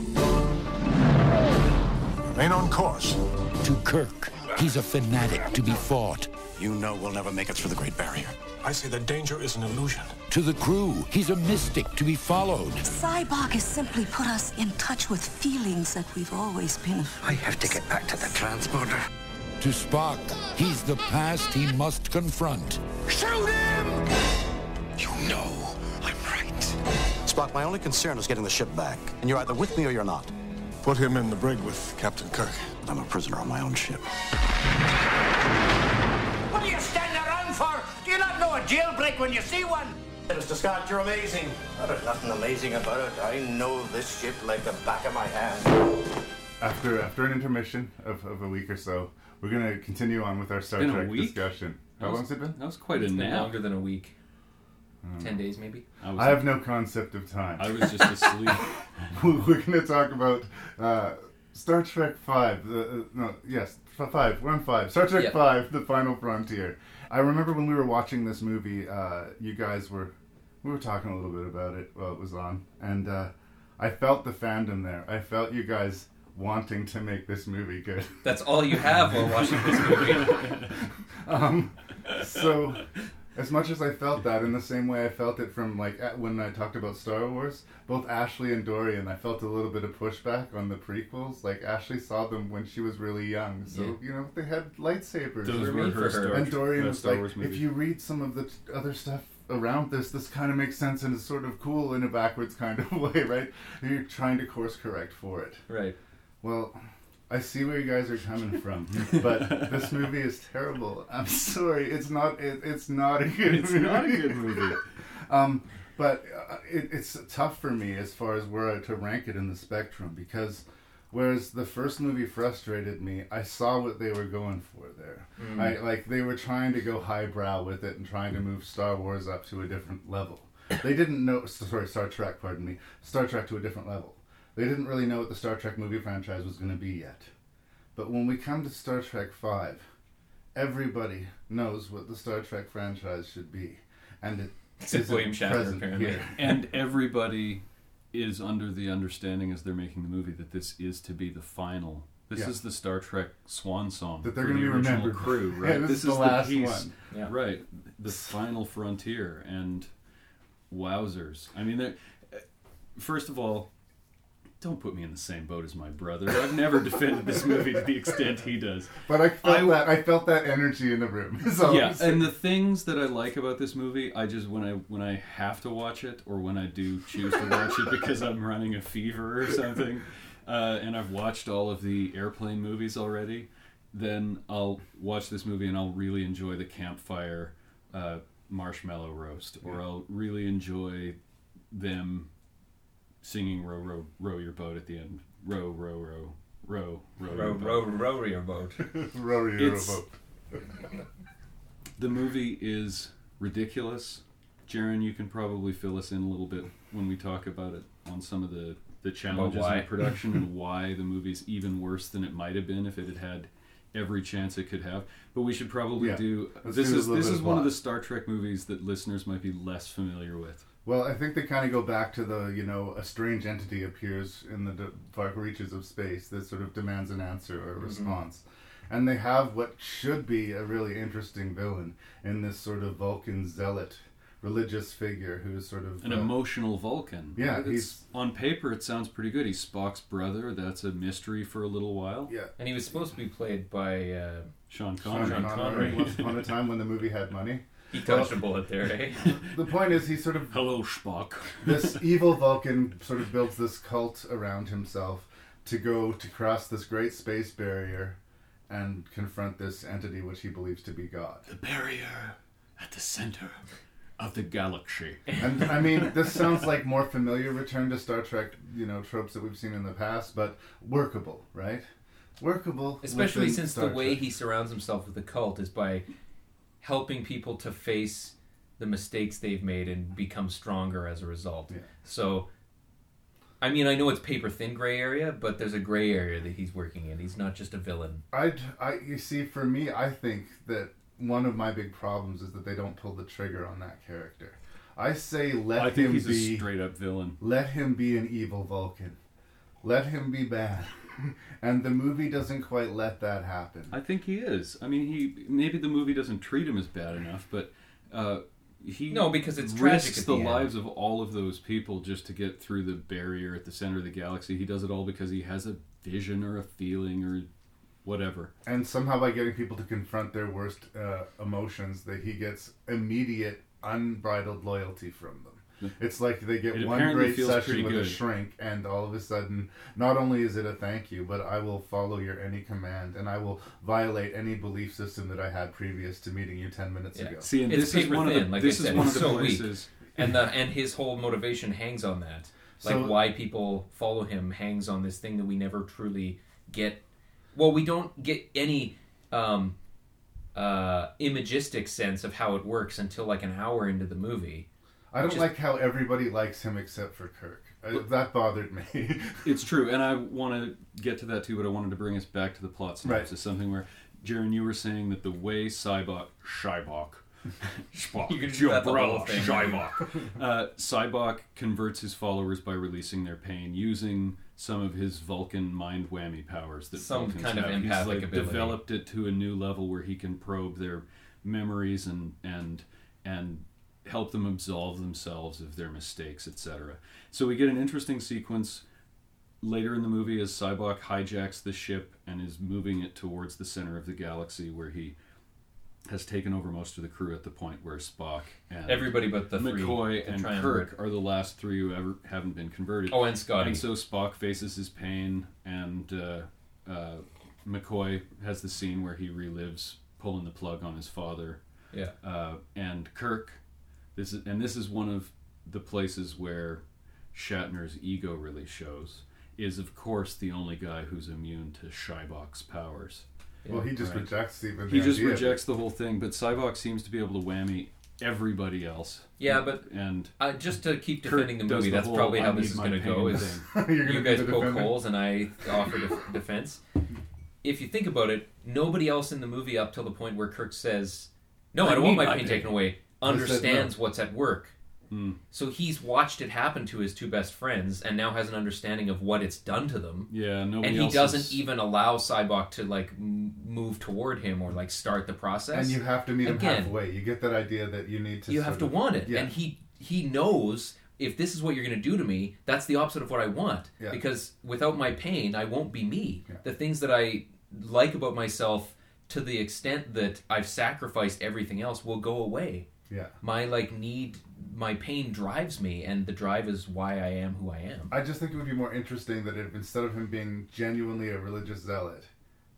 Remain on course. To Kirk, he's a fanatic to be fought. You know we'll never make it through the Great Barrier. I say the danger is an illusion. To the crew, he's a mystic to be followed. Sybok has simply put us in touch with feelings that we've always been I have to get back to the transporter. To Spock, he's the past he must confront. Shoot him! You know I'm right. Spock, my only concern is getting the ship back. And you're either with me or you're not. Put him in the brig with Captain Kirk. I'm a prisoner on my own ship. What are you standing around for? Do you not know a jailbreak when you see one? Mr. Scott, you're amazing. There's nothing amazing about it. I know this ship like the back of my hand. after after an intermission of, of a week or so, we're gonna continue on with our Star Been a Trek week? discussion. How That was- long's it been? That was quite It's a been nap. longer than a week. Ten days, maybe. I, was, I have no concept of time. I was just asleep. *laughs* we're going to talk about uh, Star Trek Five. The, uh, no, yes, f- five. We're on five. Star Trek Yeah. Five: The Final Frontier. I remember when we were watching this movie. Uh, you guys were we were talking a little bit about it while it was on, and uh, I felt the fandom there. I felt you guys wanting to make this movie good. That's all you have while watching this movie. *laughs* um, so as much as I felt that, in the same way I felt it from like at- when I talked about Star Wars, both Ashley and Dorian, I felt a little bit of pushback on the prequels. Like Ashley saw them when she was really young, so Yeah. you know they had lightsabers. Those were were her her. And Dorian uh, was like, Wars if you read some of the t- other stuff around this, this kind of makes sense and is sort of cool in a backwards kind of *laughs* way, right? You're trying to course correct for it. right. Well, I see where you guys are coming from, but this *laughs* movie is terrible. I'm sorry, it's not. It, it's not a good. It's movie. not a good movie. *laughs* um, but uh, it, it's tough for me as far as where to rank it in the spectrum because whereas the first movie frustrated me, I saw what they were going for there. I like they were trying to go highbrow with it and trying to move Star Wars up to a different level. They didn't know. Sorry, Star Trek. Pardon me. Star Trek to a different level. They didn't really know what the Star Trek movie franchise was going to be yet. But when we come to Star Trek 5, everybody knows what the Star Trek franchise should be. And it Except isn't William Shatner, present apparently. here. *laughs* and everybody is under the understanding as they're making the movie that this is to be the final. This Yeah. is the Star Trek swan song That they're gonna the be original remembered. crew, Yeah, *laughs* right? this this is the is last piece, one. Yeah. right? The final frontier, and wowzers! I mean, uh, first of all, don't put me in the same boat as my brother. I've never defended this movie to the extent he does. But I felt I- that I felt that energy in the room. *laughs* yeah, and the things that I like about this movie, I just when I when I have to watch it or when I do choose to watch it because I'm running a fever or something, uh, and I've watched all of the airplane movies already, then I'll watch this movie and I'll really enjoy the campfire. Uh, marshmallow roast, or I'll really enjoy them singing "Row, row, row your boat" at the end. Row, row, row, row, row, Row, your row, boat. row your boat. *laughs* Row your It's- boat. the movie is ridiculous. Jaron, you can probably fill us in a little bit when we talk about it on some of the, the challenges why. in production and *laughs* why the movie's even worse than it might have been if it had had every chance it could have. But we should probably Yeah. do Let's this do a is little this bit is of one of plot. the Star Trek movies that listeners might be less familiar with. Well, I think they kind of go back to the, you know, a strange entity appears in the d- far reaches of space that sort of demands an answer or a Mm-hmm. response. And they have what should be a really interesting villain in this sort of Vulcan zealot religious figure who's sort of An uh, emotional Vulcan. Yeah, It's- he's- on paper it sounds pretty good. He's Spock's brother. That's a mystery for a little while. Yeah. And he was supposed to be played by uh, Sean Sean Connery. Sean Connery. Connery. *laughs* Once upon a time when the movie had money. He dodged a bullet there, eh? *laughs* The point is, he sort of Hello, Spock. this *laughs* evil Vulcan sort of builds this cult around himself to go to cross this great space barrier and confront this entity which he believes to be God. The barrier at the center of the galaxy. And I mean, *laughs* this sounds like more familiar return to Star Trek, you know, tropes that we've seen in the past, but workable, right? Workable, Especially within since Star the way Trek. he surrounds himself with the cult is by helping people to face the mistakes they've made and become stronger as a result. Yeah. So, I mean, I know it's paper thin gray area, but there's a gray area that he's working in. He's not just a villain. I, I, you see, for me, I think that one of my big problems is that they don't pull the trigger on that character. I say let I think him he's be a straight up villain. let him be an evil Vulcan. Let him be bad. And the movie doesn't quite let that happen. I think he is. I mean, he maybe the movie doesn't treat him as bad enough, but uh, he No, because it's risks at the, the lives of all of those people just to get through the barrier at the center of the galaxy. He does it all because he has a vision or a feeling or whatever. And somehow by getting people to confront their worst uh, emotions, that he gets immediate, unbridled loyalty from them. *laughs* It's like they get It one great feels session pretty with a shrink, and all of a sudden, not only is it a thank you, but I will follow your any command, and I will violate any belief system that I had previous to meeting you ten minutes Yeah. ago. See, and it's this is one thin, of the like this I is one of the so places. weak. And the and his whole motivation hangs on that. Like So- why people follow him hangs on this thing that we never truly get. Well, we don't get any um, uh, imagistic sense of how it works until like an hour into the movie. I don't Which is- like how everybody likes him except for Kirk. Uh, that bothered me. *laughs* It's true, and I want to get to that too, but I wanted to bring us back to the plot synopsis. Right. Something where, Jaron, you were saying that the way Sybok, Shybok, Spock, *laughs* You could do that the whole Jabrella, thing. Shybok, *laughs* uh, Sybok converts his followers by releasing their pain using some of his Vulcan mind whammy powers that Some Vulcans kind of have. He's like ability. developed it to a new level where he can probe their memories and and and help them absolve themselves of their mistakes, etc. So we get an interesting sequence later in the movie as Sybok hijacks the ship and is moving it towards the center of the galaxy where he has taken over most of the crew at the point where Spock and Everybody but the three, McCoy the and. Kirk are the last three who ever haven't been converted. Oh, and Scotty. And so Spock faces his pain, and uh, uh, McCoy has the scene where he relives pulling the plug on his father. Yeah. Uh, and Kirk, this is and this is one of the places where Shatner's ego really shows. Is of course the only guy who's immune to Shybok's powers. well, he just rejects even. He the just rejects the whole thing, but Sybok seems to be able to whammy everybody else. Yeah, but and uh, just to keep Kirk defending the movie, the that's whole, probably "I how this is going to go. Is. *laughs* You're gonna you guys the poke holes and I offer def- *laughs* defense. If you think about it, nobody else in the movie up till the point where Kirk says, "No, I, I don't want my my pain pain." taken away," I said no. Understands what's at work. Hmm. So he's watched it happen to his two best friends, and now has an understanding of what it's done to them. Yeah, nobody and he else doesn't is- even allow Sybok to like move toward him or like start the process. and you have to meet him halfway. You get that idea that you need to. you sort have to of- want it Yeah. and he he knows if this is what you're going to do to me that's the opposite of what i want Yeah. because without my pain i won't be me Yeah. the things that i like about myself to the extent that i've sacrificed everything else will go away yeah. my like need my pain drives me and the drive is why i am who i am I just think it would be more interesting that if instead of him being genuinely a religious zealot,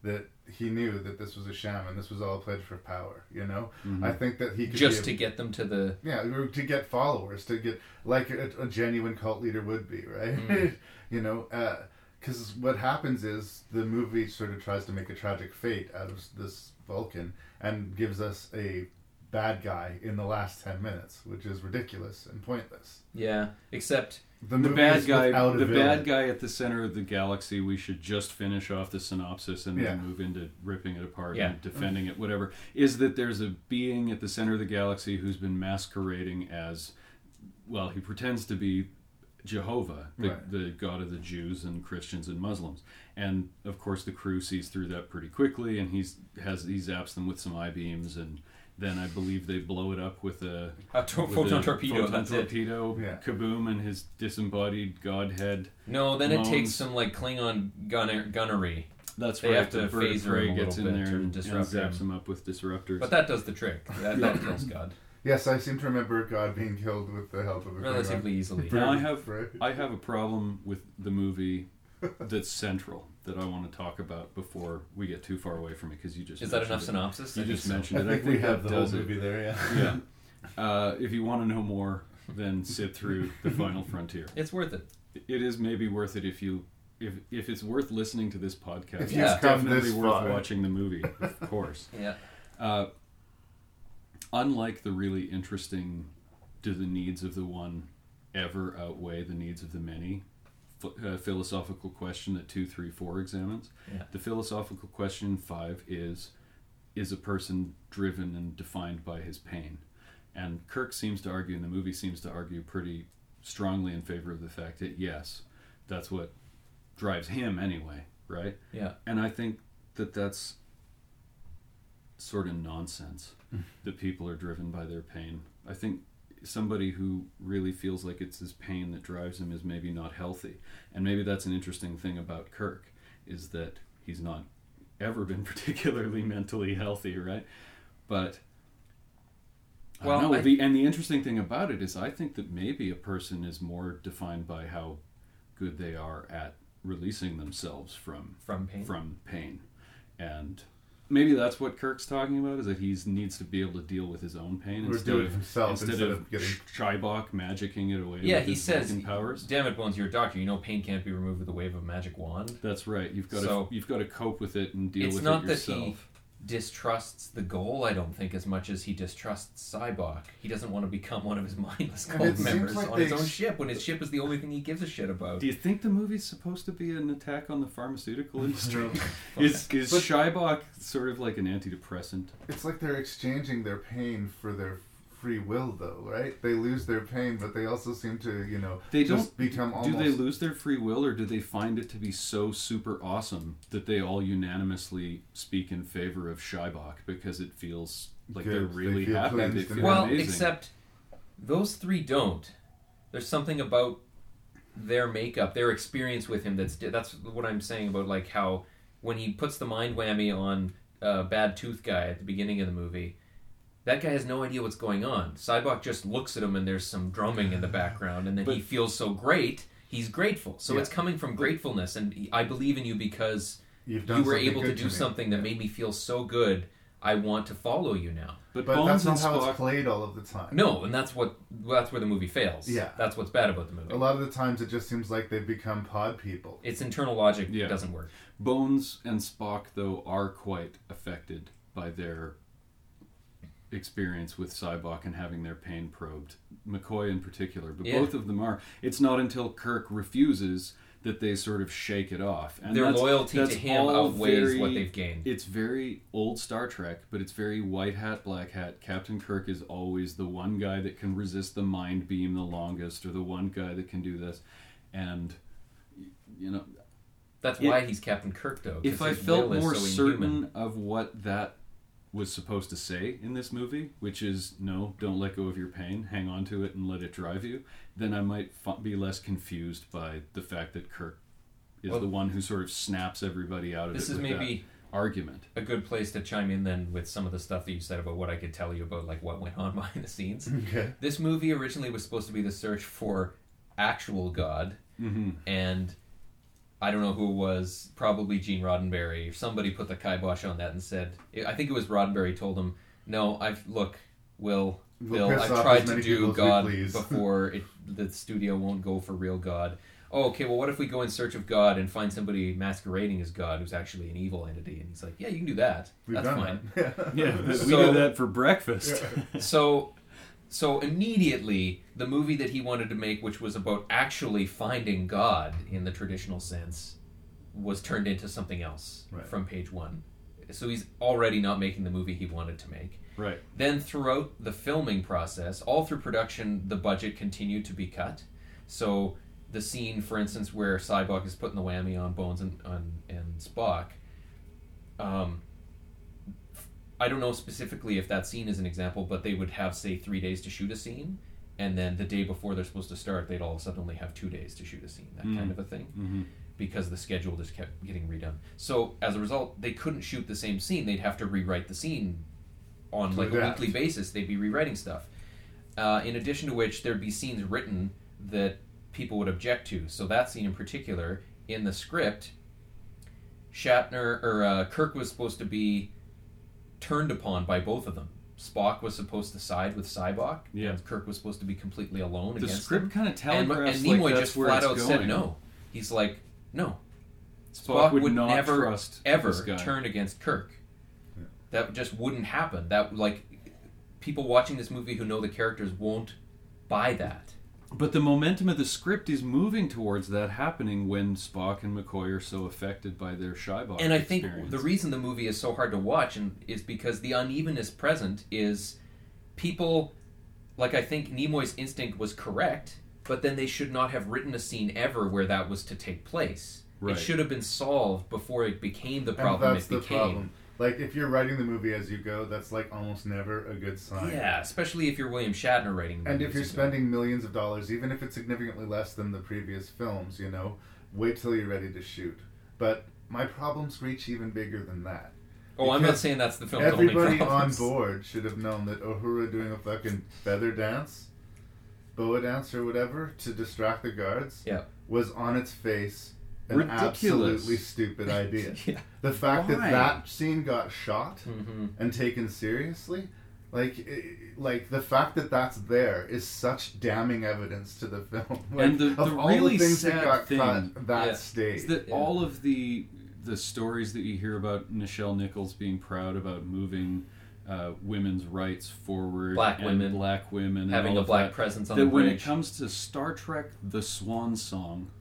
that he knew that this was a sham and this was all a pledge for power. You know, Mhm. I think that he could Just be to get them to the yeah to get followers to get like a, a genuine cult leader would be right. Mm. *laughs* you know, because what happens is the movie sort of tries to make a tragic fate out of this Vulcan and gives us a bad guy in the last 10 minutes which is ridiculous and pointless yeah. Except the, the bad guy, the villain. bad guy at the center of the galaxy. We should just finish off the synopsis and Yeah. then move into ripping it apart Yeah. and defending it. Whatever is that there's a being at the center of the galaxy who's been masquerading as, well, he pretends to be Jehovah, the, Right. the god of the Jews and Christians and Muslims, and of course the crew sees through that pretty quickly, and he's has he zaps them with some I beams and. Then I believe they blow it up with a, A to- with photon a torpedo, photon that's it. torpedo, Yeah. kaboom, and his disembodied godhead. no, then it takes some like Klingon gunner, gunnery. That's They right. have to the phaser him a gets in there and, disrupt and zaps him. him up with disruptors. But that does the trick. That, that kills God yes i seem to remember god being killed with the help of a relatively Klingon. easily. now I have I have a problem with the movie that's central that I want to talk about before we get too far away from it because you just Is that mentioned enough it. synopsis? You I think just so. mentioned I it. think I think we have the whole does it. movie there, yeah. Yeah. Uh, if you want to know more, then sit through the final frontier. It's worth it. It is maybe worth it if you if if it's worth listening to this podcast. If it's definitely worth far. watching the movie, of course. *laughs* Yeah. Uh, unlike the really interesting, do the needs of the one ever outweigh the needs of the many? Uh, philosophical question that two, three, four examines. Yeah. The philosophical question five is: Is a person driven and defined by his pain? And Kirk seems to argue, and the movie seems to argue pretty strongly in favor of the fact that yes, that's what drives him anyway, right? Yeah. And I think that that's sort of nonsense that people are driven by their pain. I think somebody who really feels like it's his pain that drives him is maybe not healthy. And maybe that's an interesting thing about Kirk is that he's not ever been *laughs* particularly mentally healthy, right? But Well, know. I- the, and the interesting thing about it is I think that maybe a person is more defined by how good they are at releasing themselves from From pain? from pain. And maybe that's what Kirk's talking about is that he needs to be able to deal with his own pain Or instead do it of himself instead, instead of, of getting- Shybok magicking it away. Yeah, with he his says, Vulcan powers. "Damn it, Bones, you're a doctor. You know pain can't be removed with a wave of a magic wand." That's right. You've got So- to you've got to cope with it and deal it's with not it that yourself. He distrusts the goal. I don't think as much as he distrusts Sybok. He doesn't want to become one of his *laughs* mindless cult members like on his they own ex- ship when his ship is the only thing he gives a shit about. Do you think the movie's supposed to be an attack on the pharmaceutical *laughs* industry? *laughs* Is is But- Shybok sort of like an antidepressant? It's like they're exchanging their pain for their free will, though, right? They lose their pain, but they also seem to, you know, They just don't become Do they lose their free will, or do they find it to be so super awesome that they all unanimously speak in favor of Shybok because it feels like Good. they're They really feel happy? They cleansed and feel well, amazing. except those three don't. There's something about their makeup, their experience with him. That's that's what I'm saying about like how when he puts the mind whammy on uh, bad tooth guy at the beginning of the movie. That guy has no idea what's going on. Sybok just looks at him and there's some drumming in the background, and then he feels so great, he's grateful. So Yeah. it's coming from gratefulness, and I believe in you because You've you done were able to do me. something that made me feel so good. I want to follow you now. but, But Bones that's not and how Spock, it's played all of the time. No, and that's what that's where the movie fails. Yeah. that's what's bad about the movie. A lot of the times it just seems like they've become pod people. Its internal logic Yeah. doesn't work. Bones and Spock, though, are quite affected by their experience with Sybok and having their pain probed. McCoy in particular, but Yeah. both of them are. It's not until Kirk refuses that they sort of shake it off. And Their that's- loyalty to him outweighs what they've gained. It's very old Star Trek, but it's very white hat, black hat. Captain Kirk is always the one guy that can resist the mind beam the longest, or the one guy that can do this. And, you know, That's It- why he's Captain Kirk, though. if I felt more so certain of what that was supposed to say in this movie, which is no, don't let go of your pain, hang on to it and let it drive you, then I might f- be less confused by the fact that Kirk is Well, the one who sort of snaps everybody out of This is maybe argument. a good place to chime in then with some of the stuff that you said about what I could tell you about like what went on *laughs* behind the scenes. *laughs* Okay. This movie originally was supposed to be the search for actual God, Mm-hmm. and I don't know who it was, probably Gene Roddenberry. Somebody put the kibosh on that and said, I think it was Roddenberry told him, "No, I've look, Will, We'll I've tried to do people as we God *laughs* before it, the studio won't go for real God." Oh, okay. Well, what if we go in search of God and find somebody masquerading as God who's actually an evil entity? And he's like, "Yeah, you can do that. We've That's done fine." that. *laughs* Yeah, we So- did that for breakfast. *laughs* so so immediately the movie that he wanted to make which was about actually finding god in the traditional sense was turned into something else Right. from page one so he's already not making the movie he wanted to make Right. then throughout the filming process all through production the budget continued to be cut so the scene for instance where Cyborg is putting the whammy on bones and, on, and spock um, I don't know specifically if that scene is an example, but they would have say three days to shoot a scene, and then the day before they're supposed to start, they'd all of a sudden only have two days to shoot a scene, that Mm. kind of a thing, Mhm. because the schedule just kept getting redone. So as a result, they couldn't shoot the same scene; they'd have to rewrite the scene on like a weekly basis. They'd be rewriting stuff. Uh, in addition to which, there'd be scenes written that people would object to. So that scene in particular, in the script, Shatner or uh, Kirk was supposed to be turned upon by both of them. Spock was supposed to side with Sybok, Yeah. and Kirk was supposed to be completely alone The against script kinda and, telegraphs and like Nimoy that's just where flat it's out said no. He's like, no. Spock Spock, would would, not never trust ever turn against Kirk. That just wouldn't happen. That like people watching this movie who know the characters won't buy that. But the momentum of the script is moving towards that happening when Spock and McCoy are so affected by their Shybok and I think experience. the reason the movie is so hard to watch and is because the unevenness present is people like I think Nimoy's instinct was correct, but then they should not have written a scene ever where that was to take place. Right. It should have been solved before it became the And problem that's it the became. problem. Like if you're writing the movie as you go, that's like almost never a good sign. Yeah, especially if you're William Shatner writing. And if you're spending millions of dollars, even if it's significantly less than the previous films, you know, wait till you're ready to shoot. But my problems reach even bigger than that. Oh, I'm not saying that's the film's only Everybody on board should have known that Uhura doing a fucking feather dance, boa dance or whatever to distract the guards Yeah. was on its face an Ridiculous. absolutely stupid idea. *laughs* Yeah. The fact Why? that that scene got shot Mhm. and taken seriously, like, i- like the fact that that's there is such damning evidence to the film. *laughs* Like, and the, of the all really the things sad that got thing cut that Yeah. stage. is that all of the the stories that you hear about Nichelle Nichols being proud about moving uh, women's rights forward, Black and women. black women, Having all a black that, presence on that the when it comes to Star Trek: The Swan Song.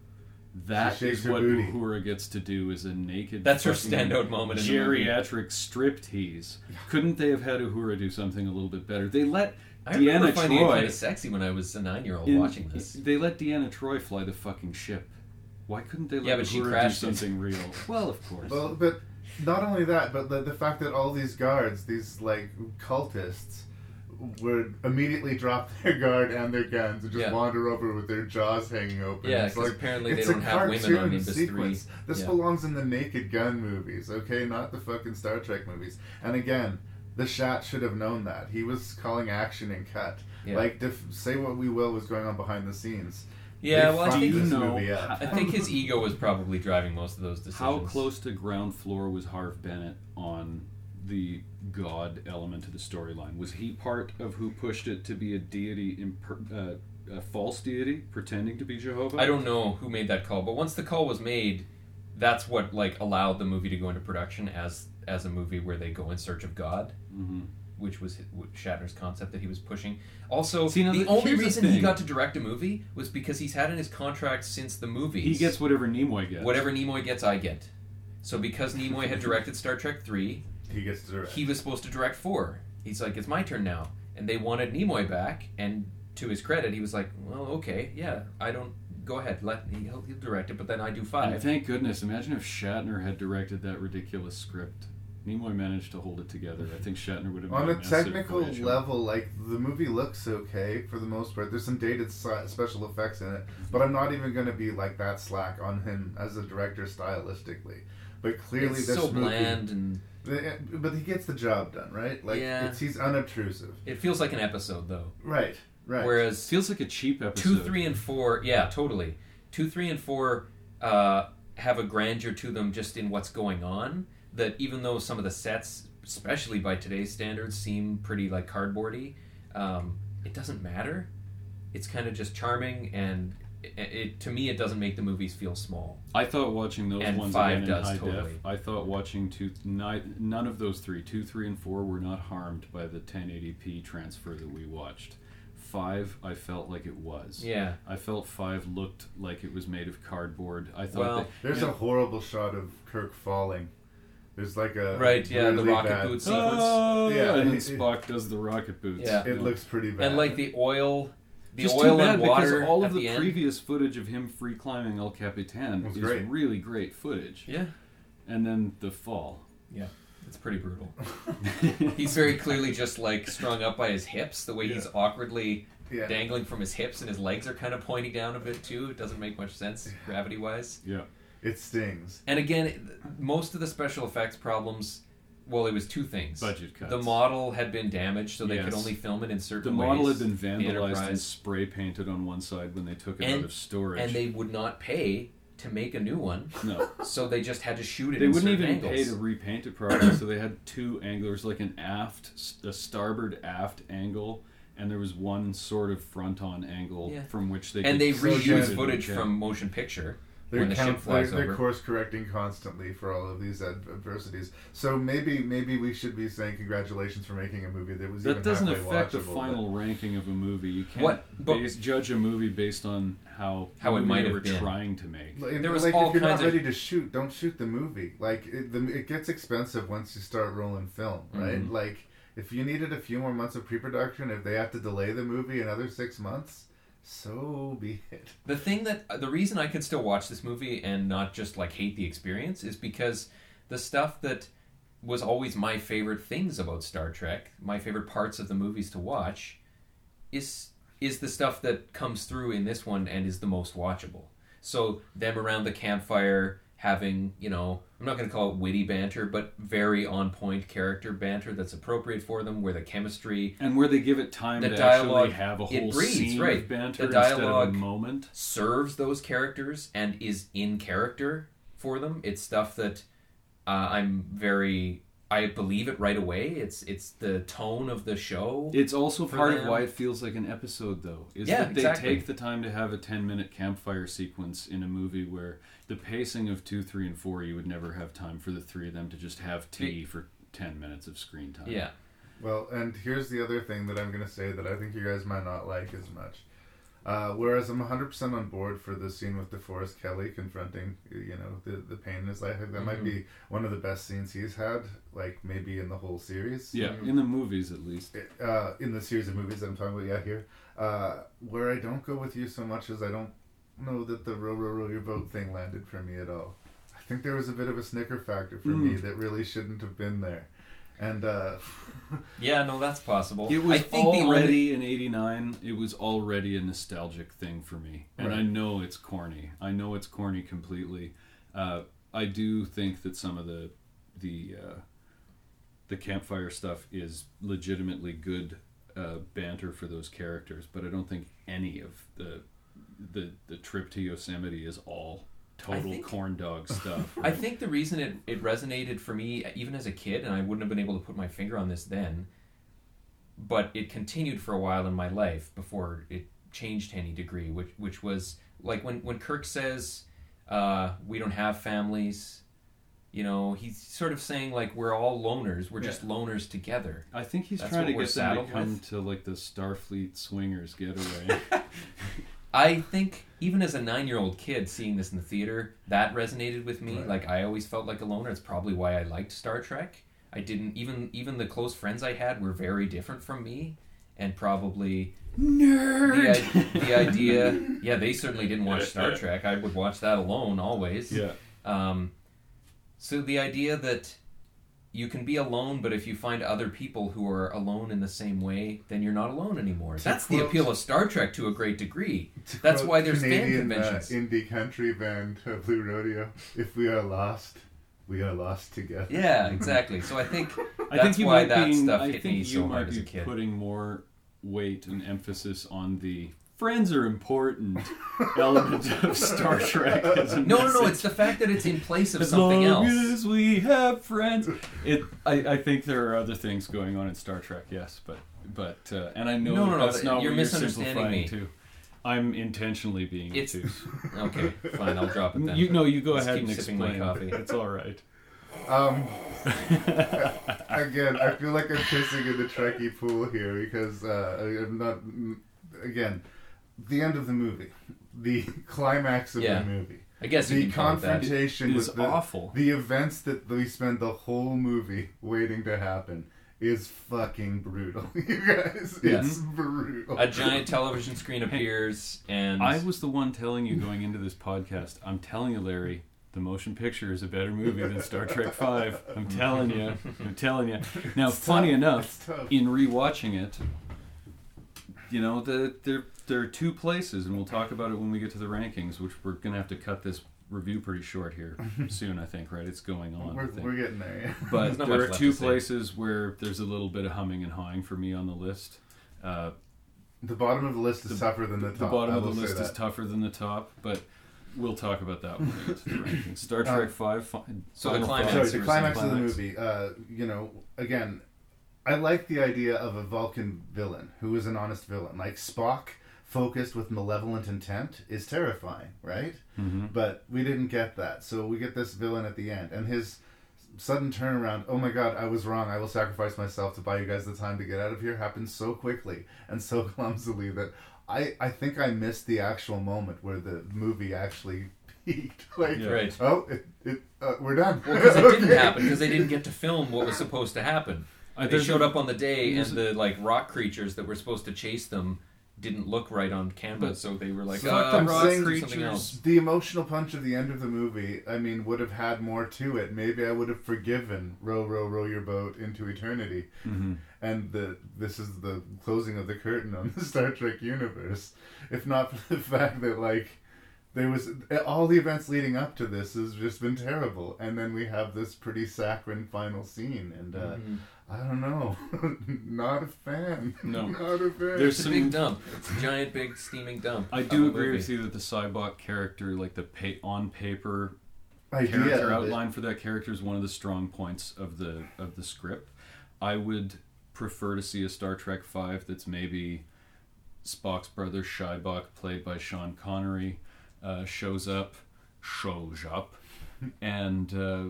That She shakes is her what booty. Uhura gets to do is a naked. That's her standout moment in the movie. Geriatric striptease. Couldn't they have had Uhura do something a little bit better? They let I remember Deanna finding it Troy kind of sexy when I was a nine-year-old in- watching this. They let Deanna Troi fly the fucking ship. Why couldn't they let Yeah, but she Uhura do crashed it. something real? Well, of course. Well, but not only that, but the, the fact that all these guards, these like cultists, would immediately drop *laughs* their guard and their guns and just Yeah. wander over with their jaws hanging open. Yeah, It's 'cause like, apparently they it's a don't have women on cartoon Nimbus 3. This Yeah. belongs in the Naked Gun movies, okay, not the fucking Star Trek movies. And again, the Shat should have known that. He was calling action and cut. Yeah. Like, def- say what we will was going on behind the scenes. Yeah, They well, I think this know movie up. I think his ego was probably driving most of those decisions. How close to ground floor was Harve Bennett on the god element of the storyline? Was he part of who pushed it to be a deity, imper- uh, a false deity, pretending to be Jehovah? I don't know who made that call, but once the call was made, that's what like allowed the movie to go into production as as a movie where they go in search of God, Mhm. which was Shatner's concept that he was pushing. Also, See, now the the- only here's the reason he got to direct a movie was because he's had in his contract since the movie He gets whatever Nimoy gets. whatever Nimoy gets, I get. So because Nimoy had directed Star Trek three, He gets to direct. he was supposed to direct four. He's like, it's my turn now, and they wanted Nimoy back. And to his credit, he was like, well, okay, yeah, I don't. Go ahead, let he'll, he'll direct it, but then I do And five. thank goodness. Imagine if Shatner had directed that ridiculous script. Nimoy managed to hold it together. I think Shatner would have On a technical level, like the movie looks okay for the most part. There's some dated special effects in it, but I'm not even going to be like that slack on him as a director stylistically. But clearly, It's this so movie, bland and The- but he gets the job done, right? Like Yeah. it's, he's unobtrusive, it feels like an episode though. right? Right. Whereas Feels like a cheap episode. two, three, and four, yeah, totally. Two, three, and four uh, have a grandeur to them just in what's going on. That even though some of the sets, especially by today's standards, seem pretty like cardboardy, um, it doesn't matter. It's kind of just charming, and it, it to me it doesn't make the movies feel small. I thought watching those And ones five again in does high totally. def. I thought watching two, ni- none of those three, two, three, and four, were not harmed by the 1080p transfer that we watched. Five, I felt like it was. Yeah. I felt five looked like it was made of cardboard. I thought Well, that, There's and- a horrible shot of Kirk falling. There's like a Right, yeah, the rocket bad- boot *laughs* sequence. Oh, Yeah, and then it- it- Spock does the rocket boots. Yeah. It looks pretty bad. And like the oil, the Just oil too bad and water because all of the, the end. previous footage of him free climbing El Capitan Was is great. really great footage. Yeah. And then the fall. Yeah, it's pretty brutal. *laughs* he's very clearly just like strung up by his hips, the way he's awkwardly Yeah. dangling from his hips, and his legs are kind of pointing down a bit too. It doesn't make much sense gravity wise. Yeah. It stings. And again, most of the special effects problems. Well, it was two things. Budget cuts. The model had been damaged, so they could Yes. only film it in certain. The certain model ways. had been The vandalized and Enterprise. spray painted on one side when they took it out and, of storage. and they would not pay to make a new one. No. *laughs* So they just had to shoot it. They in wouldn't certain even pay angles. to repaint it properly, so they had two anglers, like an aft, a starboard aft angle, and there was one sort of front-on angle Yeah. from which they and could they so reuse good. footage from motion picture They're, when the count- ship flies they're, over. they're course correcting constantly for all of these adversities. So maybe maybe we should be saying congratulations for making a movie that was That even doesn't affect the watchable, final ranking of a movie. You can't What- but- base, judge a movie based on how How it might they have been. trying to make. Like, There was like all if you're not kinds of- ready to shoot, don't shoot the movie. Like it, the, it gets expensive once you start rolling film, right? Mhm. Like if you needed a few more months of pre-production, if they have to delay the movie another six months, so be it. The thing that uh, the reason I can still watch this movie and not just like hate the experience is because the stuff that was always my favorite things about Star Trek, my favorite parts of the movies to watch, is is the stuff that comes through in this one and is the most watchable. So them around the campfire having, you know, I'm not going to call it witty banter, but very on point character banter that's appropriate for them, where the chemistry And where they give it time the to dialogue actually have a whole breathes, scene right. of banter the instead of a dialogue moment. serves those characters and is in character for them. It's stuff that uh, I'm very I believe it right away. It's it's the tone of the show. It's also for part of why it feels like an episode, though. Is Yeah, that they exactly. take the time to have a 10 minute campfire sequence in a movie where the pacing of 2, 3, and 4, you would never have time for the three of them to just have tea for 10 minutes of screen time. Yeah. Well, and here's the other thing that I'm going to say that I think you guys might not like as much. Uh, whereas I'm 100% on board for the scene with DeForest Kelley confronting, you know, the, the pain in his life. That might Mhm. be one of the best scenes he's had, like maybe in the whole series. Yeah, in the movies at least. Uh, in the series of movies that I'm talking about, yeah, here. Uh, where I don't go with you so much as I don't know that the row, row, row your boat thing landed for me at all. I think there was a bit of a snicker factor for me Mm. that really shouldn't have been there. And, uh, Yeah, no, that's possible. It was I think already only, in '89. It was already a nostalgic thing for me, and Right. I know it's corny. I know it's corny completely. Uh, I do think that some of the the uh, the campfire stuff is legitimately good uh, banter for those characters, but I don't think any of the the the trip to Yosemite is all total think- corn dog *laughs* stuff. I think the reason it, it resonated for me, even as a kid, and I wouldn't have been able to put my finger on this then, but it continued for a while in my life before it changed to any degree, which which was like when when Kirk says, uh, "We don't have families." You know, he's sort of saying like we're all loners. We're just loners together. I think he's That's trying to get them to come with. to like the Starfleet swingers getaway. *laughs* I think even as a nine-year-old kid seeing this in the theater, that resonated with me. Right. Like I always felt like a loner. It's probably why I liked Star Trek. I didn't even even the close friends I had were very different from me, and probably Nerd. The, the idea, *laughs* yeah, they certainly didn't watch Star Trek. I would watch that alone always. Yeah. Um, so the idea that you can be alone, but if you find other people who are alone in the same way, then you're not alone anymore. That's the appeal of Star Trek to a great degree. *laughs* That's why there's fan Canadian, conventions. Uh, indie country band uh, Blue Rodeo. If we are lost, we are lost together. Yeah, exactly. So I think *laughs* I think you why might that be. stuff I hit me so hard as a kid. putting more weight and emphasis on the friends are important *laughs* element of Star Trek. As a No, no, no. It's the fact that it's in place of as something long else. as we have friends. It. I, I think there are other things going on in Star Trek. Yes, but but uh, and I know No, that no, no, that's not you're what misunderstanding simplifying me. To. I'm intentionally being It's- obtuse. *laughs* okay, fine, I'll drop it then. You no, you go ahead and sipping my explain. coffee. It's all right. Um, *laughs* again, I feel like I'm pissing in the Trekkie pool here because uh, I'm not. Again, the end of the movie, *laughs* the *laughs* climax of Yeah. the movie. I guess you the can call it that. confrontation It is with the, awful. The events that we spend the whole movie waiting to happen is fucking brutal. *laughs* You guys, Yes. it's brutal. A giant television screen appears, and I was the one telling you going into this podcast. I'm telling you, Larry, the motion picture is a better movie than Star Trek Five. I'm telling you. I'm telling you. Now, It's funny tough. enough, It's tough. in rewatching it, you know, the, there there are two places, and we'll talk about it when we get to the rankings, which we're gonna have to cut this review pretty short here *laughs* soon. I think, right? It's going on. We're, think. we're getting there. yeah. But there are two to say. places where there's a little bit of humming and hawing for me on the list. Uh, The bottom of the list is tougher than the top. the bottom of the list is tougher than the top, but we'll talk about that when we get to the rankings. Star *laughs* Uh, Trek Five. Fi- So the climax- Sorry, the Climax climax of the movie. Uh, you know, again, I like the idea of a Vulcan villain who is an honest villain. Like Spock, focused with malevolent intent, is terrifying, right? Mhm. But we didn't get that, so we get this villain at the end, and his sudden turnaround. Oh my God, I was wrong. I will sacrifice myself to buy you guys the time to get out of here. Happens so quickly and so *laughs* clumsily that. I, I think I missed the actual moment where the movie actually *laughs* peaked. Like, Yeah. Right. oh, it, it, uh, we're done. Well, because it didn't *laughs* happen because they didn't get to film what was supposed to happen. I- They showed a- up on the day, and the like rock creatures that were supposed to chase them didn't look right on canvas, But- so they were like, So uh, I'm rocks saying or something else. the emotional punch of the end of the movie, I mean, would have had more to it. Maybe I would have forgiven row, row, row your boat into eternity. Mm-hmm. And the this is the closing of the curtain on the *laughs* Star Trek universe. If not for the *laughs* fact that like there was all the events leading up to this has just been terrible, and then we have this pretty saccharine final scene, and uh, Mm-hmm. I don't know, *laughs* not a fan. No. *laughs* not a fan. There's It's a some- big dump. It's a giant, big, steaming dump. I do agree movie. with you that the Sybok character, like the pa- on paper Idea character outline for that character, is one of the strong points of the of the script. I would prefer to see a Star Trek Five that's maybe Spock's brother Shybok, played by Sean Connery, uh, shows up, shows up, *laughs* and uh,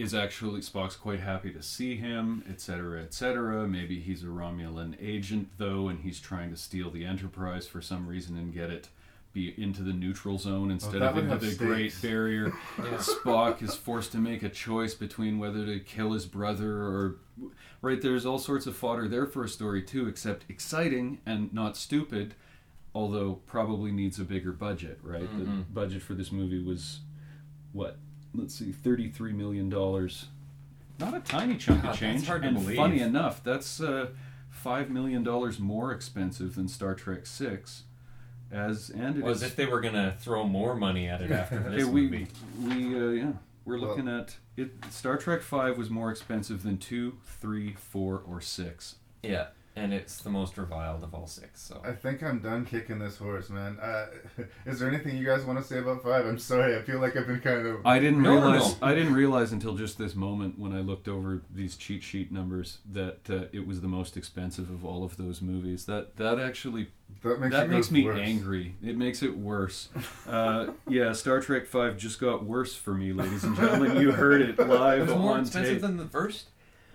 is actually Spock's quite happy to see him, etc., etc. Maybe he's a Romulan agent though, and he's trying to steal the Enterprise for some reason and get it be into the neutral zone instead that of would into have the stakes. Great Barrier. *laughs* Spock is forced to make a choice between whether to kill his brother or right. There's all sorts of fodder there for a story too, except exciting and not stupid. Although probably needs a bigger budget, right? The Mhm. budget for this movie was what? Let's see, thirty-three million dollars. Not a tiny chunk God, of that's change. hard to and believe. funny enough, that's uh, five million dollars more expensive than Star Trek Six. As and it Well, as if they were gonna throw more money at it after *laughs* this Okay, we movie. we uh, yeah we're Well- looking at it. Star Trek Five was more expensive than two, three, four, or six. Yeah, and it's the most reviled of all six. So I think I'm done kicking this horse, man. Uh, *laughs* is there anything you guys want to say about five? I'm sorry. I feel like I've been kind of. I didn't No, no, realize no. I didn't realize until just this moment when I looked over these cheat sheet numbers that uh, it was the most expensive of all of those movies. That that actually That makes, that makes me worse. angry. It makes it worse. *laughs* Uh, yeah, Star Trek Five just got worse for me, ladies and gentlemen. You heard it *laughs* live it live was more on expensive tape. than the first.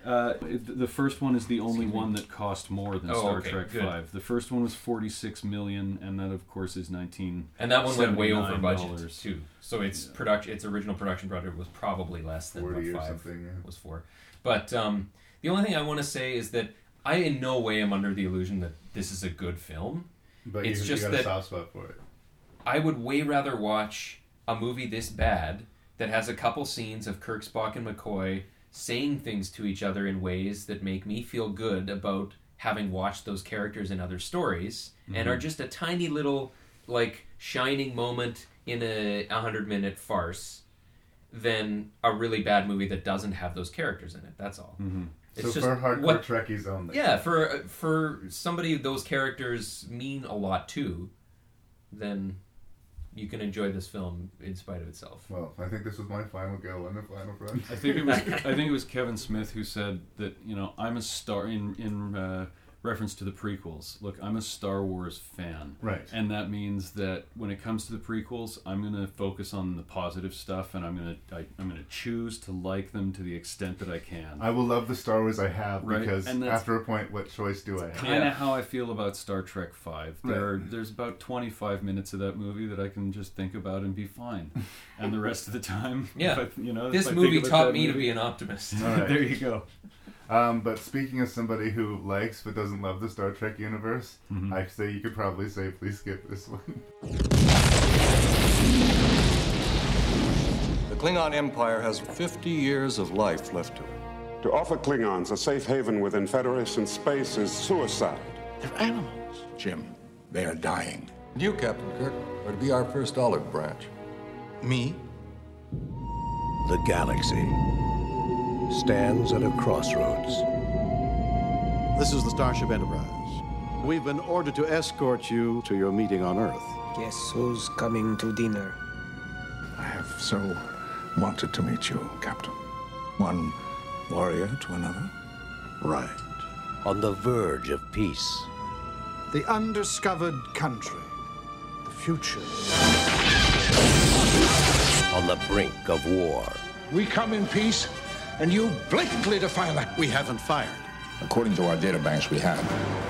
Uh, the first one is the only one that cost more than Oh, Star okay, Trek good. Five. The first one was forty-six million, and that, of course, is nineteen. And that one went way over budget $79. too. So its production, its original production budget was probably less than 40 what or five something, yeah. was for. But um, the only thing I want to say is that I in no way am under the illusion that this is a good film. But it's you, just you got that a soft spot for it. I would way rather watch a movie this bad that has a couple scenes of Kirk, Spock, and McCoy saying things to each other in ways that make me feel good about having watched those characters in other stories and Mhm. are just a tiny little like shining moment in a 100 minute farce than a really bad movie that doesn't have those characters in it. That's all. Mhm. So for hardcore Trekkies only. Yeah, for for somebody those characters mean a lot to. then you can enjoy this film in spite of itself. Well, I think this was my final go on the final *laughs* front. I think it was *laughs* I think it was Kevin Smith who said that you know I'm a star in in uh, reference to the prequels. Look, I'm a Star Wars fan, Right. And that means that when it comes to the prequels, I'm going to focus on the positive stuff, and I'm going to I, I'm going to choose to like them to the extent that I can. I will love the Star Wars I have Right, because and after a point, what choice do I have? kind of how I feel about Star Trek Five. There, are, there's about 25 minutes of that movie that I can just think about and be fine, and the rest of the time, *laughs* Yeah. if I- you know, This if I movie think about taught that me to be an optimist. All right. *laughs* there you go. Um, but speaking of somebody who likes but doesn't love the Star Trek universe, Mm-hmm. I say you could probably safely skip this one. *laughs* The Klingon Empire has 50 years of life left to it. To offer Klingons a safe haven within Federation space is suicide. They're animals. Jim, they are dying. And you, Captain Kirk, are to be our first olive branch. Me? The galaxy stands at a crossroads. This is the Starship Enterprise. We've been ordered to escort you to your meeting on Earth. Guess who's coming to dinner? I have so wanted to meet you, Captain. One warrior to another. Right. On the verge of peace. The undiscovered country. The future. On the brink of war. We come in peace, and you blatantly defy that. We haven't fired. According to our databanks we have,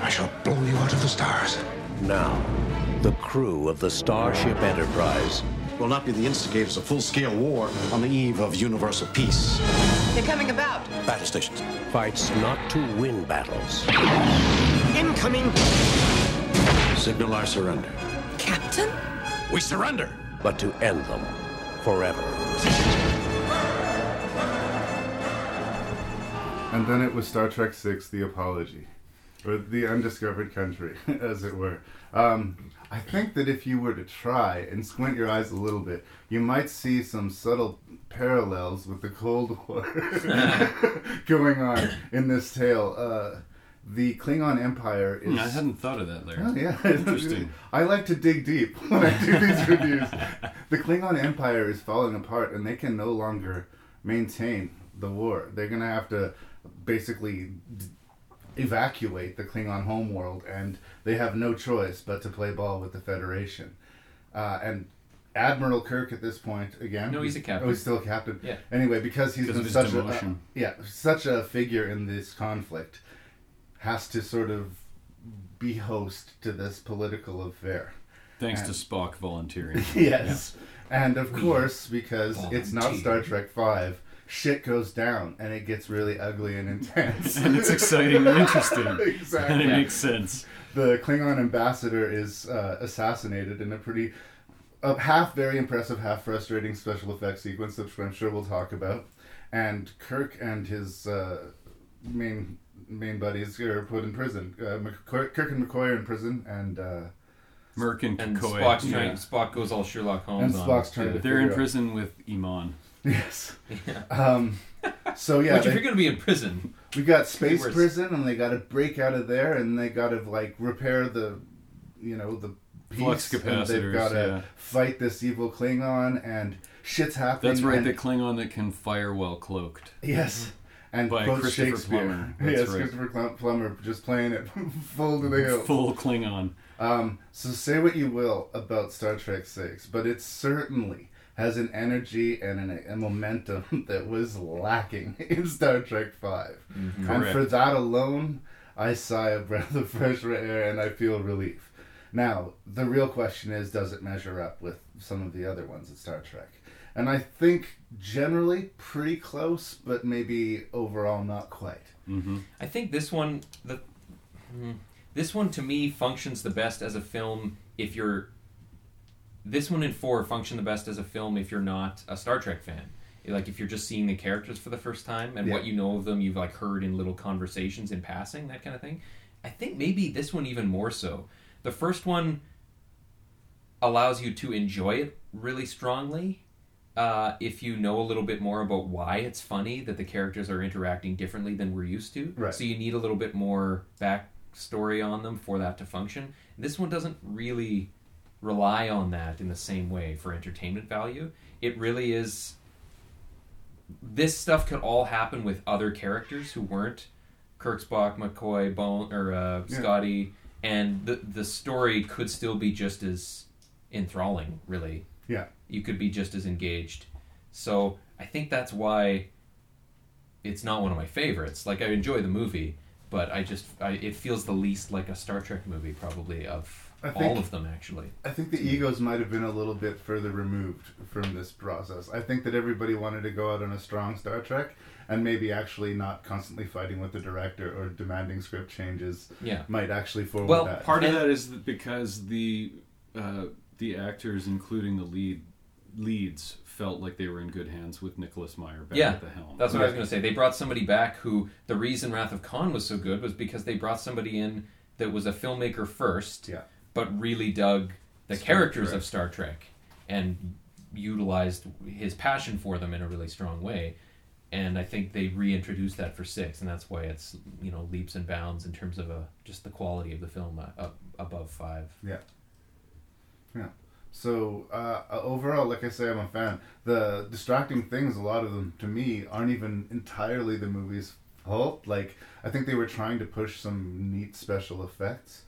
I shall blow you out of the stars. Now, the crew of the Starship Enterprise Will not be the instigators of full-scale war on the eve of universal peace. They're coming about. Battle stations. fights not to win battles, Incoming! Signal our surrender. Captain? We surrender! but to end them forever. And then it was Star Trek Six: The Apology, or the Undiscovered Country, *laughs* as it were. Um, I think that if you were to try and squint your eyes a little bit, you might see some subtle parallels with the Cold War *laughs* *laughs* going on in this tale. Uh, the Klingon Empire is. Hmm, I hadn't thought of that, Larry. Oh, yeah. Interesting. I like to dig deep when I do these reviews. The Klingon Empire is falling apart and they can no longer maintain the war. They're going to have to basically d- evacuate the Klingon homeworld and they have no choice but to play ball with the Federation. Uh, and Admiral Kirk at this point again. No, he's a captain. Oh, he's still a captain. Yeah. Anyway, because he's Because been of his such a uh, yeah such a figure in this conflict, has to sort of be host to this political affair. Thanks And- to Spock volunteering. *laughs* yes. And of course, because it's not Star Trek 5, shit goes down and it gets really ugly and intense. *laughs* And it's exciting and interesting. *laughs* exactly. And it makes sense. The Klingon ambassador is uh, assassinated in a pretty, a half very impressive, half frustrating special effects sequence, which I'm sure we'll talk about. And Kirk and his uh, main main buddies are put in prison. Uh, McCoy, Kirk and McCoy are in prison, and uh, Merc and, And Coy. Spock's Yeah. trying, Spock goes all Sherlock Holmes And on. Spock's us, trying to They're in figure out- prison with Iman. Yes. Yeah. Um, so yeah, Which, if you're going to be in prison, we got space Worse. prison, and they got to break out of there, and they got to like repair the, you know, the Flux and they've got to yeah. fight this evil Klingon, and shit's happening. That's right, and- the Klingon that can fire while cloaked. Yes. And By Christopher Shakespeare. Plummer. *laughs* Yes, right. Christopher Plummer just playing it *laughs* full to the hilt. Full Klingon. Um, so say what you will about Star Trek Six, but it's certainly has an energy and an, a momentum *laughs* that was lacking *laughs* in Star Trek 5 Mhm. And for that alone, I sigh a *laughs* breath of fresh air and I feel relief. Now, the real question is, does it measure up with some of the other ones at Star Trek? And I think generally pretty close, but maybe overall not quite. Mm-hmm. I think this one, the hmm, this one to me functions the best as a film if you're. This one and four function the best as a film if you're not a Star Trek fan. Like if you're just seeing the characters for the first time and Yeah. what you know of them, you've like heard in little conversations in passing, that kind of thing. I think maybe this one even more so. The first one allows you to enjoy it really strongly uh, if you know a little bit more about why it's funny that the characters are interacting differently than we're used to. Right. So you need a little bit more backstory on them for that to function. This one doesn't really rely on that in the same way for entertainment value. It really is. This stuff could all happen with other characters who weren't Kirk, Spock, McCoy, Bone, or uh, Yeah. Scotty, and the the story could still be just as enthralling. Really, Yeah. you could be just as engaged. So I think that's why it's not one of my favorites. Like I enjoy the movie, but I just I, it feels the least like a Star Trek movie probably of I all of them actually. I think the egos might have been a little bit further removed from this process. I think that everybody wanted to go out on a strong Star Trek and maybe actually not constantly fighting with the director or demanding script changes Yeah. might actually forward Well, that. part of that is because the uh, the actors, including the lead leads, felt like they were in good hands with Nicholas Meyer back yeah, at the helm. that's what I was going to say. They brought somebody back who the reason Wrath of Khan was so good was because they brought somebody in that was a filmmaker first, yeah. But really dug the Star characters Trek. of Star Trek and utilized his passion for them in a really strong way. And I think they reintroduced that for six, and that's why it's you know leaps and bounds in terms of a, just the quality of the film uh, up above five. Yeah. Yeah. So uh, uh, overall, like I say, I'm a fan. The distracting things, a lot of them, to me, aren't even entirely the movie's fault. Like I think they were trying to push some neat special effects.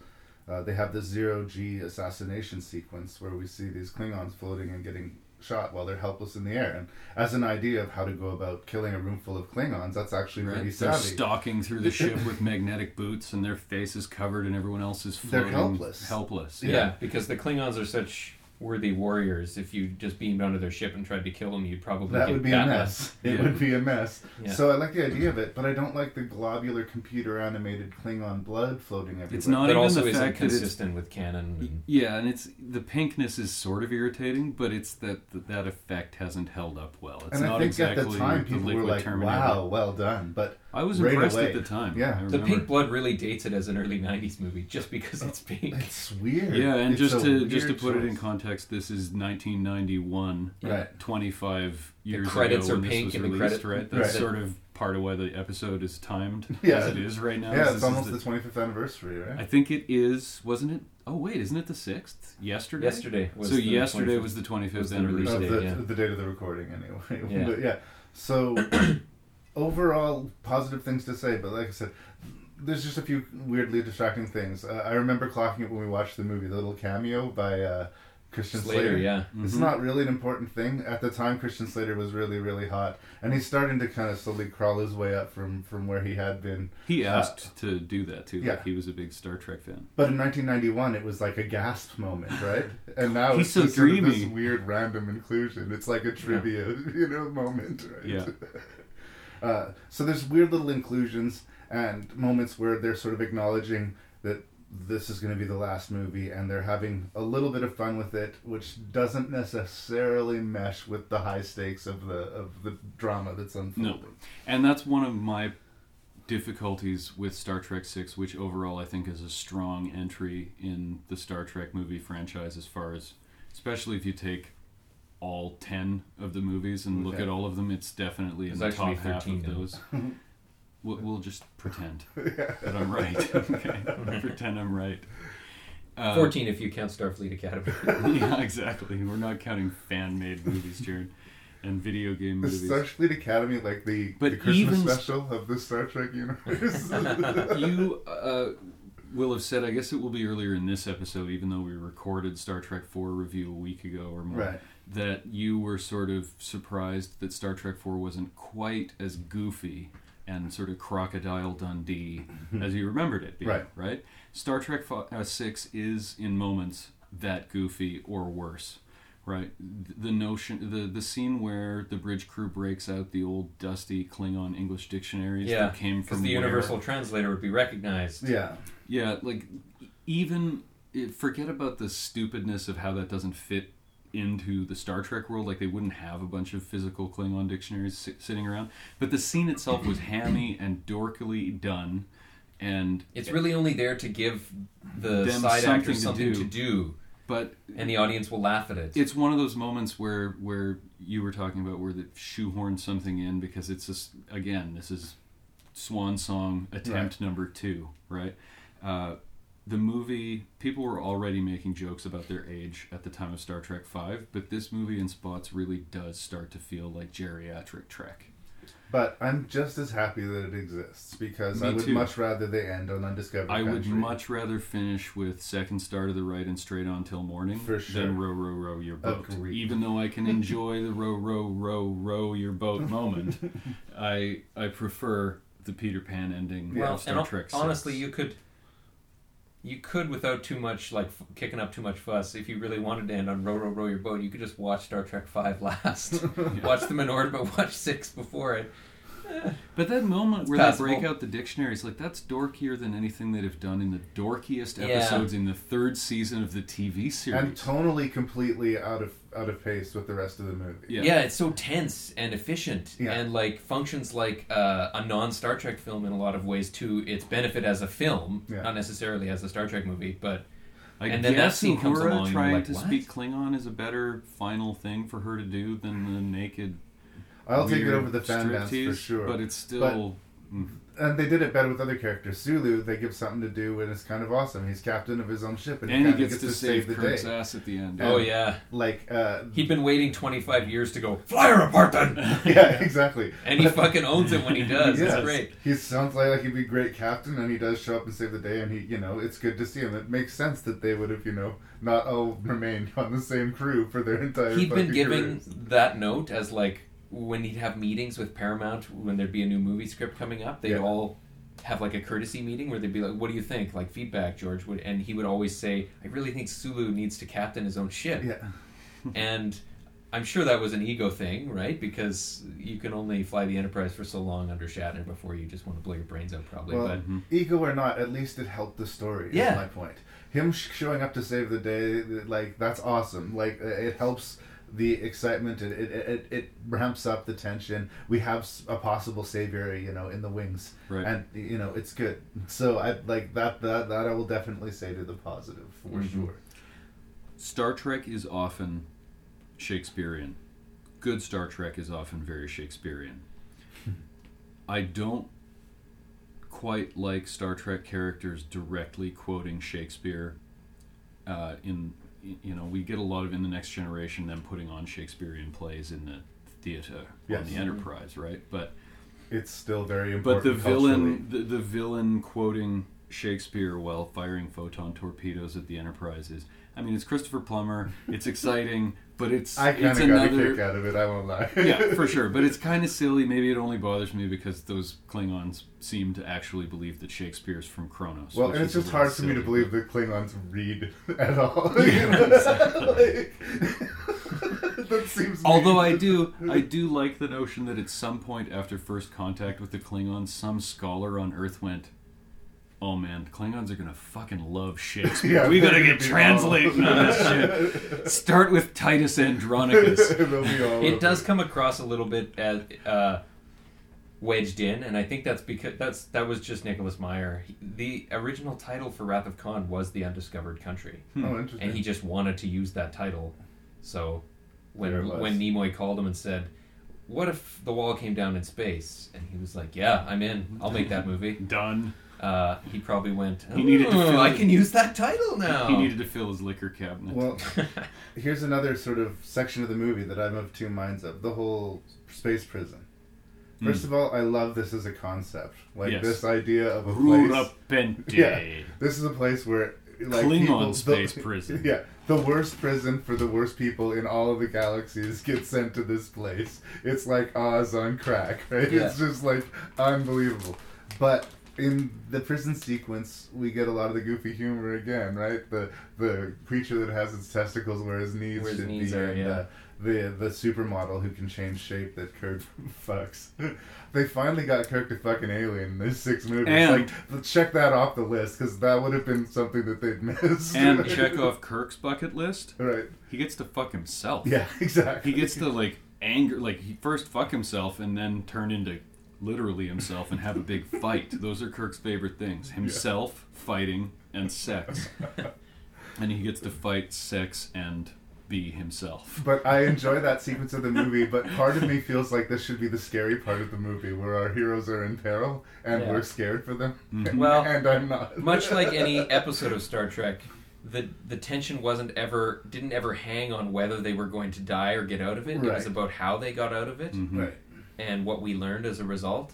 Uh, they have this zero G assassination sequence where we see these Klingons floating and getting shot while they're helpless in the air. And as an idea of how to go about killing a room full of Klingons, that's actually Right. pretty They're stalking through the *laughs* ship with magnetic boots, and their faces covered, and everyone else is floating, They're floating helpless. Helpless. Yeah. because the Klingons are such worthy warriors. If you just beamed onto their ship and tried to kill them, you'd probably That get would be a mess. left. It would be a mess. Yeah. So I like the idea of it, but I don't like the globular computer animated Klingon blood floating everywhere. It's not That even also the isn't fact that it's consistent with canon. and- Yeah, and it's the pinkness is sort of irritating, but it's that that, that effect hasn't held up well. It's and not I think exactly at the time people were like, Terminator. "Wow, well done." But I was right impressed away- at the time. Yeah, I The pink blood really dates it as an early '90s movie, just because it's pink. It's weird. Yeah, and It's just to just to weird put it in context, this is 1991, Right. 25 years The credits ago are when pink this and was the released, credit- right? That's Right. sort of part of why the episode is timed *laughs* Yeah, as it is right now. Yeah, it's almost the 25th anniversary, right? I think it is. Wasn't it? Oh wait, isn't it the sixth? Yesterday. Yesterday was so the yesterday 25th was the 25th was the anniversary. of date, the, yeah. the date of the recording, anyway. *laughs* Yeah. But yeah. So overall, positive things to say, but like I said, there's just a few weirdly distracting things. Uh, I remember clocking it when we watched the movie, the little cameo by uh, Christian Slater, Slater. yeah. It's Mhm. not really an important thing at the time. Christian Slater was really, really hot, and he's starting to kind of slowly crawl his way up from from where he had been. He Uh, asked to do that too. yeah. Like he was a big Star Trek fan. But in 1991, it was like a gasp moment, right? And now He's it's so just sort of this dreamy. weird random inclusion. It's like a trivia, *laughs* you know, moment, right? Yeah. *laughs* uh, so there's weird little inclusions and moments where they're sort of acknowledging that this is going to be the last movie, and they're having a little bit of fun with it, which doesn't necessarily mesh with the high stakes of the of the drama that's unfolding. No, and that's one of my difficulties with Star Trek Six, which overall I think is a strong entry in the Star Trek movie franchise, as far as, especially if you take all ten of the movies and look Okay. at all of them, it's definitely in There's the actually top half of those. *laughs* we'll, we'll just pretend *laughs* that I'm right. *laughs* okay, pretend I'm right. Uh, Fourteen if you count Starfleet Academy. yeah, exactly. We're not counting fan-made movies, Jared, and video game The movies. Starfleet Academy, like the, But the Christmas even- special of the Star Trek universe. you uh, will have said, I guess it will be earlier in this episode, even though we recorded Star Trek 4 review a week ago or more, Right. That you were sort of surprised that Star Trek 4 wasn't quite as goofy and sort of crocodile Dundee as you remembered it being, Right. right? Star Trek fi- uh, 6 is, in moments, that goofy or worse. Right, the notion, the the scene where the bridge crew breaks out the old dusty Klingon English dictionaries yeah, that came because from the where- universal translator would be recognized. yeah. yeah, like even eh, forget about the stupidness of how that doesn't fit into the Star Trek world. Like they wouldn't have a bunch of physical Klingon dictionaries si- sitting around. But the scene itself was hammy and dorkily done, and It's really only there to give the Them side something actors to something do. to do, but and the audience will laugh at it. it's one of those moments where where you were talking about where they shoehorn something in because it's just again this is swan song attempt number two right uh, the movie people were already making jokes about their age at the time of Star Trek 5, but this movie in spots really does start to feel like geriatric Trek. But I'm just as happy that it exists because Me I would too. much rather they end on Undiscovered I would much rather finish with second star to the right and straight on till morning For sure. than row row row your boat. Agreed. Even though I can *laughs* enjoy the row row row row your boat moment, *laughs* I I prefer the Peter Pan ending Well, of Star and hon- Trek. honestly, you could, you could without too much like f- kicking up too much fuss. If you really wanted to end on row row row your boat, you could just watch Star Trek Five *laughs* last, *laughs* watch them in order, but watch six before it. But that moment It's where passable. they break out the dictionaries, like that's dorkier than anything they've done in the dorkiest Yeah. episodes in the third season of the TV series. and tonally completely out of out of pace with the rest of the movie. Yeah. it's so tense and efficient, Yeah. and like functions like uh, a non Star Trek film in a lot of ways to its benefit as a film, Yeah. not necessarily as a Star Trek movie, but. I and then that guess scene comes Uhura along, and trying like, to "What?" speak Klingon is a better final thing for her to do than the naked. I'll take it over the fan dance for sure. But it's still. mm. and they did it better with other characters. Sulu, they give something to do, and it's kind of awesome. He's captain of his own ship, and, And he kinda gets to save the Kirk's day. ass at the end. Oh yeah, like uh, he'd been waiting twenty five years to go fly her apart then. *laughs* *laughs* yeah, exactly. and he fucking owns it when he does. Yes. It's great. He sounds like, like he'd be a great captain, and he does show up and save the day. And he, you know, it's good to see him. It makes sense that they would have, you know, not all remained on the same crew for their entire. He'd been fucking giving careers. that note as like when he'd have meetings with Paramount when there'd be a new movie script coming up. They'd Yeah. all have like a courtesy meeting where they'd be like, "What do you think?" Like feedback. George would, and he would always say, "I really think Sulu needs to captain his own ship." Yeah. *laughs* *laughs* and I'm sure that was an ego thing, right? Because you can only fly the Enterprise for so long under Shatner before you just want to blow your brains out, probably. Well, but mm-hmm. ego or not, at least it helped the story. Yeah. is my point. Him showing up to save the day, like that's awesome. Like it helps the excitement. It it, it, it ramps up the tension. We have a possible savior, you know, in the wings, Right. and you know it's good. So I like that. That that I will definitely say to the positive for Mhm. sure. Star Trek is often Shakespearean. Good Star Trek is often very Shakespearean. *laughs* I don't quite like Star Trek characters directly quoting Shakespeare. Uh, in you know, we get a lot of in the next generation them putting on Shakespearean plays in the theater Yes. on the Enterprise, right? But It's still very important. but the villain, the, the villain quoting Shakespeare while firing photon torpedoes at the Enterprise is. I mean, it's Christopher Plummer. It's exciting, but it's I kind of got another a kick out of it. I won't lie. yeah, for *laughs* sure. But it's kind of silly. Maybe it only bothers me because those Klingons seem to actually believe that Shakespeare's from Kronos. Well, and it's just hard for me to believe that Klingons read *laughs* at all. *laughs* Yeah, Like, that seems. Although mean. I do, I do like the notion that at some point after first contact with the Klingons, some scholar on Earth went, "Oh man, Klingons are gonna fucking love *laughs* Shakespeare. Yeah, we gotta they're get gonna be translating on this *laughs* shit. Start with Titus Andronicus. *laughs* They'll be all it does come across a little bit as uh, wedged in, and I think that's because that's that was just Nicholas Meyer. He- the original title for Wrath of Khan was The Undiscovered Country, Hmm. Oh, interesting. and he just wanted to use that title. So when There when Nimoy called him and said, "What if the wall came down in space?" and he was like, "Yeah, I'm in. I'll make that movie." Done. Uh, he probably went. He needed to "Oh, fill I it- can use that title now. He needed to fill his liquor cabinet. Well, *laughs* here's another sort of section of the movie that I'm of two minds of: the whole space prison. First Mm. of all, I love this as a concept, like Yes. this idea of a Rura place. Penthe. *laughs* Yeah, this is a place where like Klingon people- space the, prison. *laughs* Yeah, the worst prison for the worst people in all of the galaxies get sent to this place. It's like Oz on crack, right? Yeah. It's just like unbelievable. But in the prison sequence, we get a lot of the goofy humor again, right? The the creature that has its testicles where his knees Where his should knees be, are, and yeah. uh, the the supermodel who can change shape that Kirk *laughs* fucks. *laughs* they finally got Kirk to fuck an alien in these six movies. And- like, check that off the list because that would have been something that they'd missed. and *laughs* check off Kirk's bucket list. Right. He gets to fuck himself. Yeah, exactly. He gets to like anger, like he first fuck himself and then turn into literally himself and have a big fight. Those are Kirk's favorite things: himself, fighting, and sex. and he gets to fight, sex, and be himself. But I enjoy that sequence of the movie. But part of me feels like this should be the scary part of the movie, where our heroes are in peril and Yeah. we're scared for them. Mm-hmm. Well, *laughs* and I'm not. much like any episode of Star Trek, the the tension wasn't ever didn't ever hang on whether they were going to die or get out of it. It was about how they got out of it, Mhm. Right. And what we learned as a result.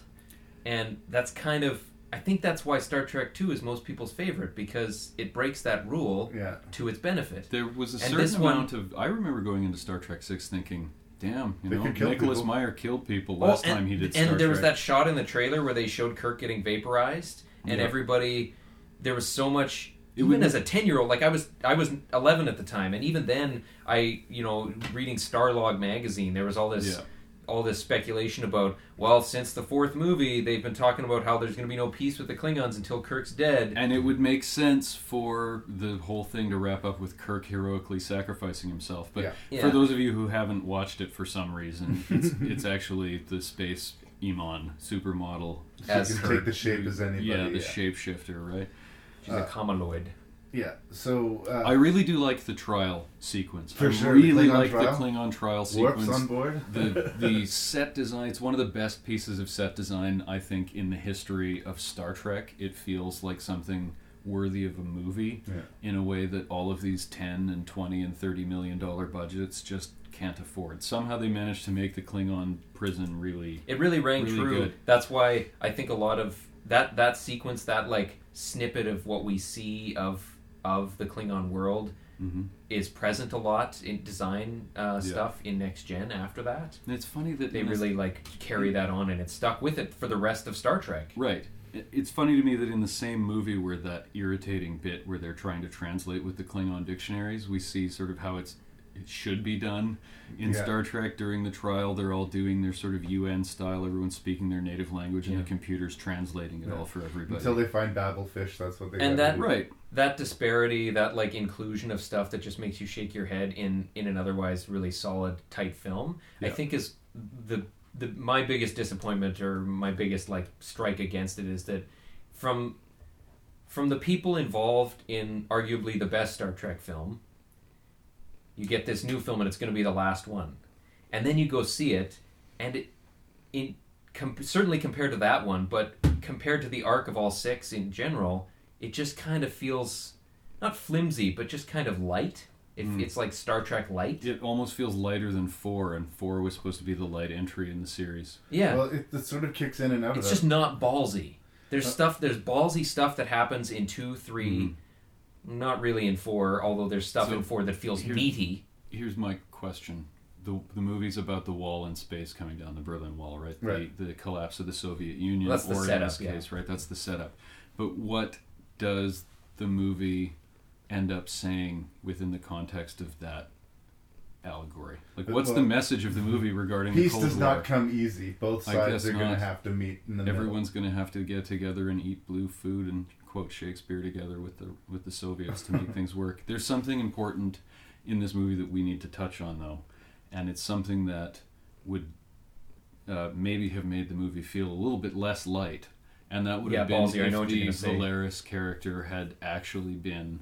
And that's kind of I think that's why Star Trek Two is most people's favorite because it breaks that rule Yeah. to its benefit. There was a And certain this one- amount of. I remember going into Star Trek Six thinking, "Damn, you know, Nicholas people." Meyer killed people Oh, last and, time he did Star and Star there was that shot in the trailer where they showed Kirk getting vaporized, and Yeah. everybody. There was so much. It even would- as a ten year old, like I was, I was eleven at the time, and even then, I, you know, reading Starlog magazine, there was all this, Yeah. All this speculation about. Well, since the fourth movie, they've been talking about how there's going to be no peace with the Klingons until Kirk's dead. And it would make sense for the whole thing to wrap up with Kirk heroically sacrificing himself. But Yeah. for those of you who haven't watched it for some reason, it's, *laughs* it's actually the space Iman supermodel. As She can take the shape as anybody. yeah, the yeah. shapeshifter, right? She's a uh, Chameloid. Yeah. So uh, I really do like the trial sequence. For I sure, really Klingon like trial. the Klingon trial Warp's sequence. on board. the *laughs* the set design. It's one of the best pieces of set design I think in the history of Star Trek. It feels like something worthy of a movie Yeah. in a way that all of these 10 and 20 and 30 million dollar budgets just can't afford. Somehow they managed to make the Klingon prison really It really rang really true. good. That's why I think a lot of that that sequence, that like snippet of what we see of of the Klingon world, Mhm. is present a lot in design uh, Yeah. stuff in next gen. After that, And it's funny that they in this- really like carry that on, and it stuck with it for the rest of Star Trek. Right. It's funny to me that in the same movie where that irritating bit where they're trying to translate with the Klingon dictionaries, we see sort of how it's it should be done in Yeah. Star Trek during the trial. They're all doing their sort of UN style, everyone's speaking their native language, and the computer's translating it all for everybody. Until they find Babelfish, that's what they. and gotta that do. Right. That disparity that like inclusion of stuff that just makes you shake your head in in an otherwise really solid tight film i think is the the my biggest disappointment or my biggest like strike against it is that from from the people involved in arguably the best star trek film you get this new film and it's going to be the last one. And then you go see it and it in com- certainly compared to that one but compared to the arc of all six in general it just kind of feels not flimsy but just kind of light it, Mm. it's like star trek light It almost feels lighter than four, and four was supposed to be the light entry in the series. yeah Well, it, it sort of kicks in and out it's of just not ballsy there's Uh, stuff there's ballsy stuff that happens in two three not really in four although there's stuff So, in four that feels here- meaty Here's my question. The, the movie's about the wall in space coming down, the Berlin Wall, right? Right. The, the collapse of the Soviet Union, That's the or in setup, this yeah. case, right? That's the setup. But what does the movie end up saying within the context of that allegory? Like, what's the message of the movie regarding Peace does War? not come easy. Both sides are going to have to meet in the Everyone's going to have to get together and eat blue food and quote Shakespeare together with the with the Soviets to make *laughs* things work. There's something important in this movie that we need to touch on though, and it's something that would uh, maybe have made the movie feel a little bit less light, and that would Yeah, have been ballsy, know if the gonna say. Valeris character had actually been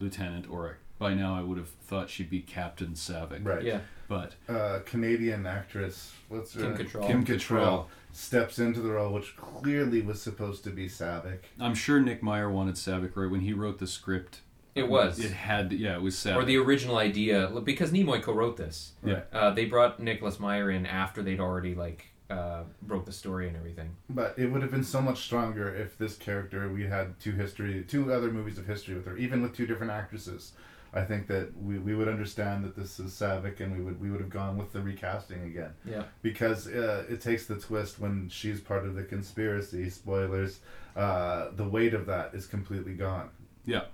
Lieutenant, or by now I would have thought she'd be Captain Saavik. Right. Yeah. But uh, Canadian actress, what's her Kim Cattrall. Kim Kim Cattrall Cattrall. steps into the role, which clearly was supposed to be Saavik. I'm sure Nick Meyer wanted Saavik right when he wrote the script. It was. It had. Yeah, it was Saavik. or the original idea because Nimoy co-wrote this. Yeah. Uh, they brought Nicholas Meyer in after they'd already like uh, wrote the story and everything. But it would have been so much stronger if this character we had two history, two other movies of history with her, even with two different actresses. I think that we, we would understand that this is Saavik, and we would we would have gone with the recasting again. Yeah. Because uh, it takes the twist when she's part of the conspiracy. Spoilers. Uh, the weight of that is completely gone. Yeah.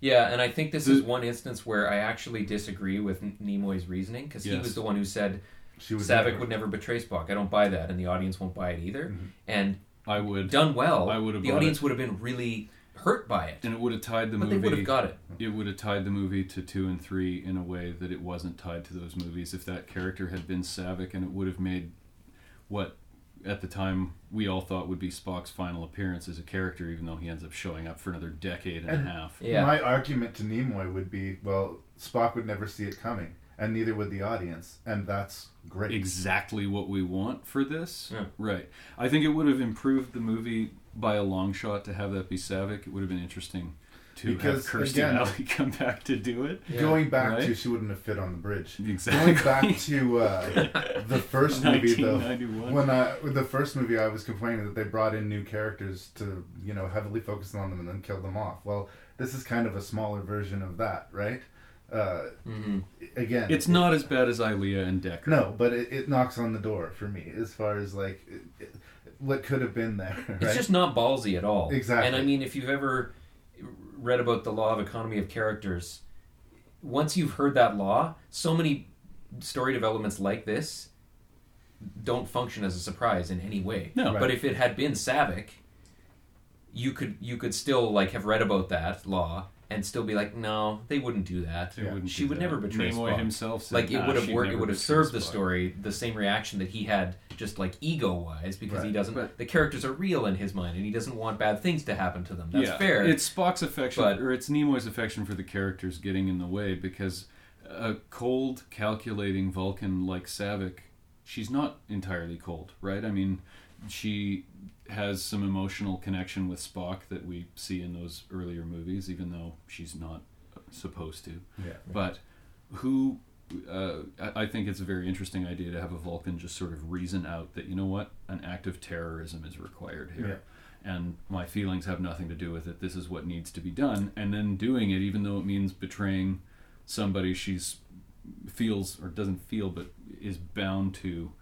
Yeah, and I think this The- is one instance where I actually disagree with N- Nimoy's reasoning because he was the one who said She would Saavik never- would never betray Spock. I don't buy that, and the audience won't buy it either. Mm-hmm. And I would done well, I would have the audience it. would have been really hurt by it. and it would have tied the But they movie. would have got it. It would have tied the movie to two and three in a way that it wasn't tied to those movies. If that character had been Saavik, and it would have made what at the time we all thought would be Spock's final appearance as a character, even though he ends up showing up for another decade and, And a half. Yeah. My argument to Nimoy would be, well, Spock would never see it coming, and neither would the audience, and that's great. exactly what we want for this. Right. I think it would have improved the movie by a long shot to have that be Saavik. It would have been interesting to Because, have Kirstie again- Alley *laughs* come back to do it. Going back Right? to she wouldn't have fit on the bridge. Exactly. Going back *laughs* to uh, the first movie though, when I the first movie I was complaining that they brought in new characters to you know heavily focus on them and then kill them off. Well, this is kind of a smaller version of that, right? Uh, Again, It's not as bad as Ilia and Decker. No, but it, it knocks on the door for me as far as like it, it, what could have been there. It's just not ballsy at all. Exactly. And I mean, if you've ever read about the law of economy of characters, once you've heard that law, so many story developments like this don't function as a surprise in any way. No. But if it had been Saavik, you could you could still like have read about that law and still be like, no, they wouldn't do that. They wouldn't she do would that. never betray Nimoy Spock. himself said, like it "Nah, would have worked. It would have betray served the story the same reaction that he had, just like ego wise, because he doesn't. the characters are real in his mind, and he doesn't want bad things to happen to them. That's yeah, fair. It's Spock's affection, But- or it's Nimoy's affection for the characters getting in the way because a cold, calculating Vulcan like Saavik, she's not entirely cold, right? I mean, she has some emotional connection with Spock that we see in those earlier movies, even though she's not supposed to. Yeah. But who? Uh, I I think it's a very interesting idea to have a Vulcan just sort of reason out that you know what, an act of terrorism is required here and my feelings have nothing to do with it. This is what needs to be done, and then doing it, even though it means betraying somebody she's feels or doesn't feel, but is bound to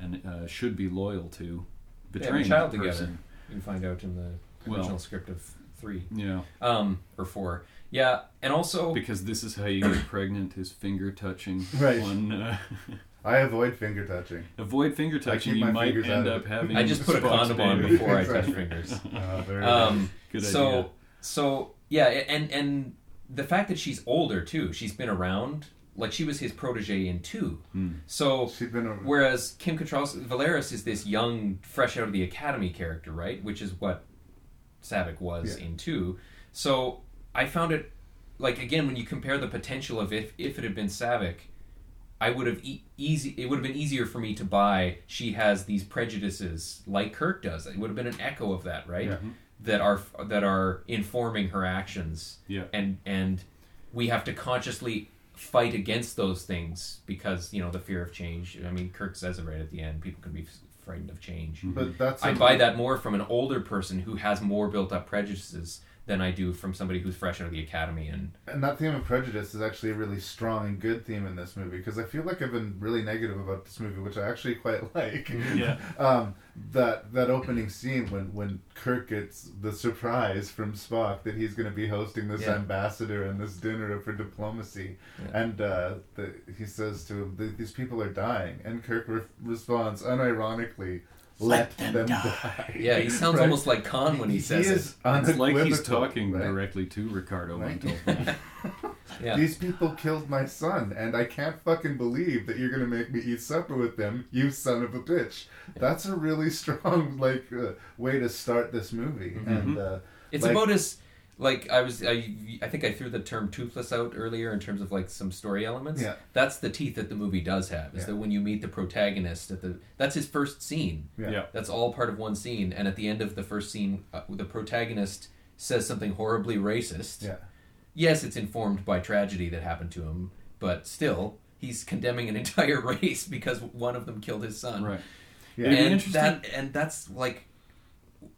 and uh, should be loyal to. They have Betraying a child that together. person. You find out in the Well, original script of three. Yeah. Um, or four. Yeah, and also because this is how you get *coughs* pregnant is finger touching. Right. On, uh, *laughs* I avoid finger touching. Avoid finger touching. You might end up having. I just put a Spock's condom on before I *laughs* touch fingers. Oh, very um, Good so idea. so yeah, and and the fact that she's older too, she's been around. Like she was his protege in two, Hmm. so She's been a- whereas Kim Cattrall, Valeris is this young, fresh out of the academy character, right? Which is what Saavik was Yeah. in two. So I found it like again when you compare the potential of if if it had been Saavik, I would have e- easy. It would have been easier for me to buy. She has these prejudices like Kirk does. It would have been an echo of that, right? Yeah. That are that are informing her actions. Yeah. And and we have to consciously fight against those things because you know the fear of change. I mean, Kirk says it right at the end. People can be frightened of change. But that's I buy that more from an older person who has more built up prejudices than I do from somebody who's fresh out of the academy and And that theme of prejudice is actually a really strong and good theme in this movie because I feel like I've been really negative about this movie, which I actually quite *laughs* like. Yeah. *laughs* um, that that opening scene when when Kirk gets the surprise from Spock that he's going to be hosting this Yeah. ambassador and this dinner for diplomacy, Yeah. and uh, the, he says to him, "These people are dying," and Kirk re- responds unironically. Let, them, die. Yeah, he sounds Right? almost like Khan when he says it. is It's like he's talking right? directly to Ricardo Right. Montalban. *laughs* Yeah. These people killed my son, and I can't fucking believe that you're gonna make me eat supper with them, you son of a bitch. That's a really *laughs* strong like uh, way to start this movie, and uh, It's like- about as like I was I I think I threw the term toothless out earlier in terms of like some story elements. Yeah. That's the teeth that the movie does have. Is Yeah. that when you meet the protagonist at the that's his first scene. Yeah. Yeah. That's all part of one scene and at the end of the first scene uh, the protagonist says something horribly racist. Yeah. Yes, it's informed by tragedy that happened to him, but still he's condemning an *laughs* entire race because one of them killed his son. Right. Yeah. It'd be interesting- that and that's like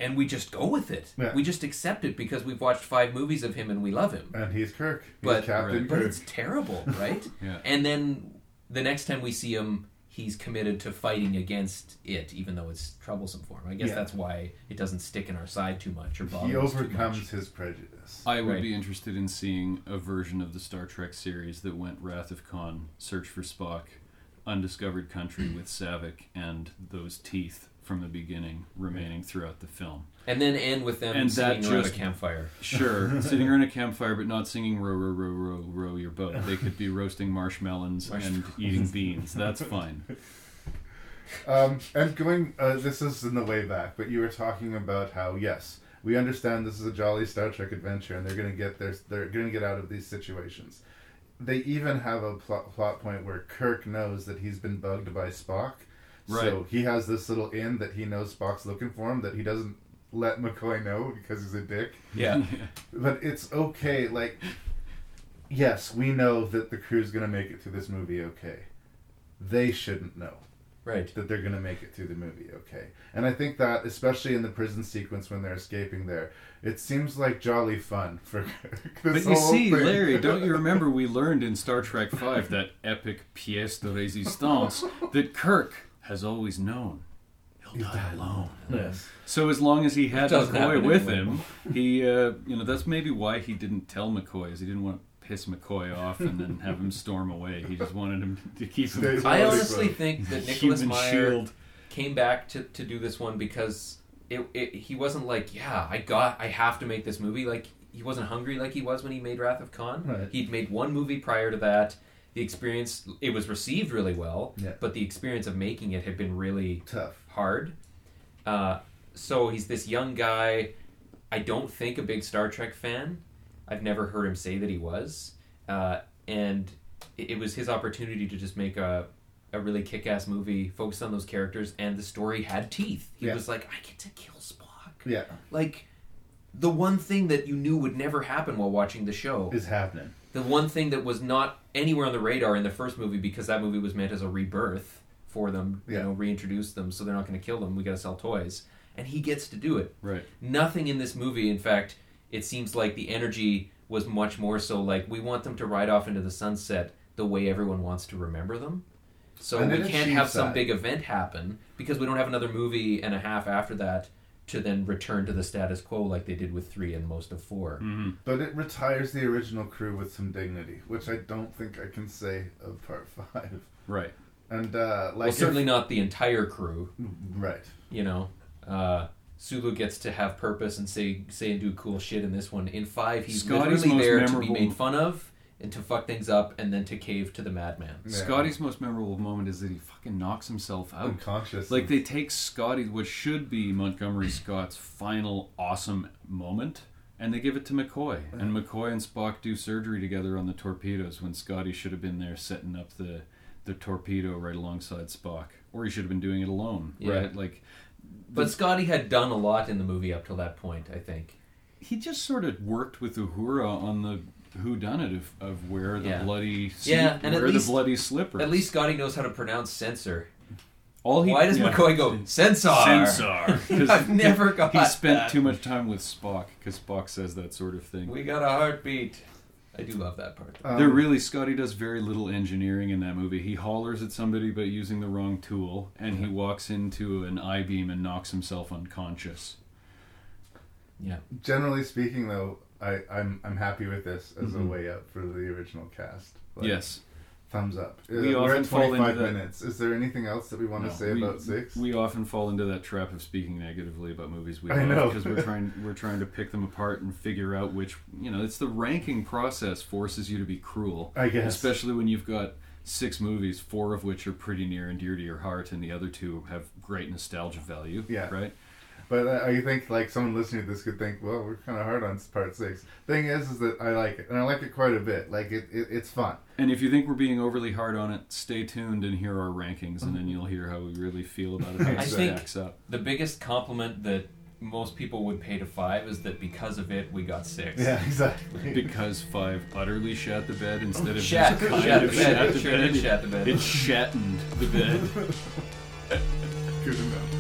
and we just go with it. Yeah. We just accept it because we've watched five movies of him and we love him. and he's Kirk, he's But Captain but Kirk. it's terrible, *laughs* right? Yeah. And then the next time we see him, he's committed to fighting against it, even though it's troublesome for him. I guess Yeah. that's why it doesn't stick in our side too much or bother He us too overcomes much. his prejudice. I would Right. be interested in seeing a version of the Star Trek series that went Wrath of Khan, Search for Spock, Undiscovered Country with Saavik, and those teeth from the beginning remaining throughout the film. And then end with them And sitting that around just- a campfire. Sure, *laughs* sitting around a campfire, but not singing "row, row, row, row, row your boat." They could be roasting marshmallows and eating beans. That's fine. Um, and going, uh, this is in the way back, but you were talking about how yes, we understand this is a jolly Star Trek adventure, and they're gonna get their, they're gonna get out of these situations. they even have a plot, plot point where Kirk knows that he's been bugged by Spock. So he has this little inn that he knows Spock's looking for him that he doesn't let McCoy know because he's a dick. Yeah. *laughs* but it's okay. Like, yes, we know that the crew's gonna make it through this movie okay. They shouldn't know. Right. That they're gonna make it through the movie okay. And I think that, especially in the prison sequence when they're escaping there, it seems like jolly fun for *laughs* Kirk. But you see, thing. Larry, *laughs* don't you remember we learned in Star Trek Five that epic pièce de résistance that Kirk has always known he'll die alone. Yes. So as long as he had Doesn't McCoy with anyway. him, he, uh, you know, that's maybe why he didn't tell McCoy, is he didn't want to piss McCoy off and then have him storm away. He just wanted him to keep him. I honestly think that Nicholas Meyer shield. came back to, to do this one because it, it he wasn't like yeah I got I have to make this movie like he wasn't hungry like he was when he made Wrath of Khan. Right. He'd made one movie prior to that. The experience it was received really well, Yeah. but the experience of making it had been really tough, hard. Uh, so he's this young guy. I don't think a big Star Trek fan. I've never heard him say that he was, uh, and it, it was his opportunity to just make a a really kick-ass movie focused on those characters, and the story had teeth. He Yeah. was like, I get to kill Spock. Yeah. Like the one thing that you knew would never happen while watching the show Is happening. The one thing that was not anywhere on the radar in the first movie because that movie was meant as a rebirth for them, you know, reintroduce them so they're not going to kill them. We got to sell toys, and he gets to do it. Right. Nothing in this movie, in fact, it seems like the energy was much more so like we want them to ride off into the sunset the way everyone wants to remember them. So And we can't have some that. big event happen because we don't have another movie and a half after that to then return to the status quo like they did with three and most of 4 Mm-hmm. But it retires the original crew with some dignity, which I don't think I can say of part five. Right. And uh, like well, certainly if- not the entire crew. Right. You know, uh, Sulu gets to have purpose and say say and do cool shit in this one. In five, he's Scotty's literally most there to memorable- be made fun of and to fuck things up, and then to cave to the madman. Scotty's most memorable moment is that he fucking knocks himself out. Unconscious. Like they take Scotty, what should be Montgomery Scott's final awesome moment, and they give it to McCoy. And McCoy and Spock do surgery together on the torpedoes when Scotty should have been there setting up the the torpedo right alongside Spock, or he should have been doing it alone. Yeah. Right? Like, But the- Scotty had done a lot in the movie up till that point. I think. he just sort of worked with Uhura on the who done it of, of where the Yeah. bloody Yeah, and at where least the bloody slippers. At least Scotty knows how to pronounce censor. All he, Why does yeah. McCoy go censor? Censor. *laughs* 'Cause I've never got He spent that. too much time with Spock because Spock says that sort of thing. We got a heartbeat. I do love that part. Um, They're really Scotty does very little engineering in that movie. He hollers at somebody but using the wrong tool, and he walks into an I beam and knocks himself unconscious. Yeah. Generally speaking, though, I, I'm I'm happy with this as a Mhm. way up for the original cast. Yes. Thumbs up. We Uh, We're often at 25 minutes. Is there anything else that we want No, to say we- about six? We often fall into that trap of speaking negatively about movies we I love know. because we're *laughs* trying we're trying to pick them apart and figure out which you know it's the ranking process forces you to be cruel. I guess. especially when you've got six movies, four of which are pretty near and dear to your heart, and the other two have great nostalgia value. Yeah. right. But I think like someone listening to this could think, well, we're kind of hard on part six. Thing is, is that I like it, and I like it quite a bit. Like it, it it's fun. And if you think we're being overly hard on it, stay tuned and hear our rankings, and then mm-hmm. you'll hear how we really feel about it. How *laughs* it I think stacks up. the biggest compliment that most people would pay to five is that because of it we got six. Yeah, exactly. Because five utterly shat the bed instead of Shat- just shat of the bed. shat It the bed. did shat the bed. It shattened the bed. *laughs* Good enough.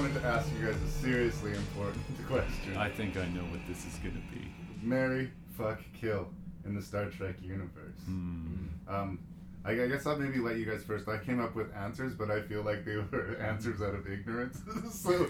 Wanted to ask you guys a seriously important *laughs* question. I think I know what this is going to be. Marry, fuck, kill in the Star Trek universe. Hmm. Um, I, I guess I'll maybe let you guys first. I came up with answers, but I feel like they were *laughs* answers out of ignorance. *laughs* so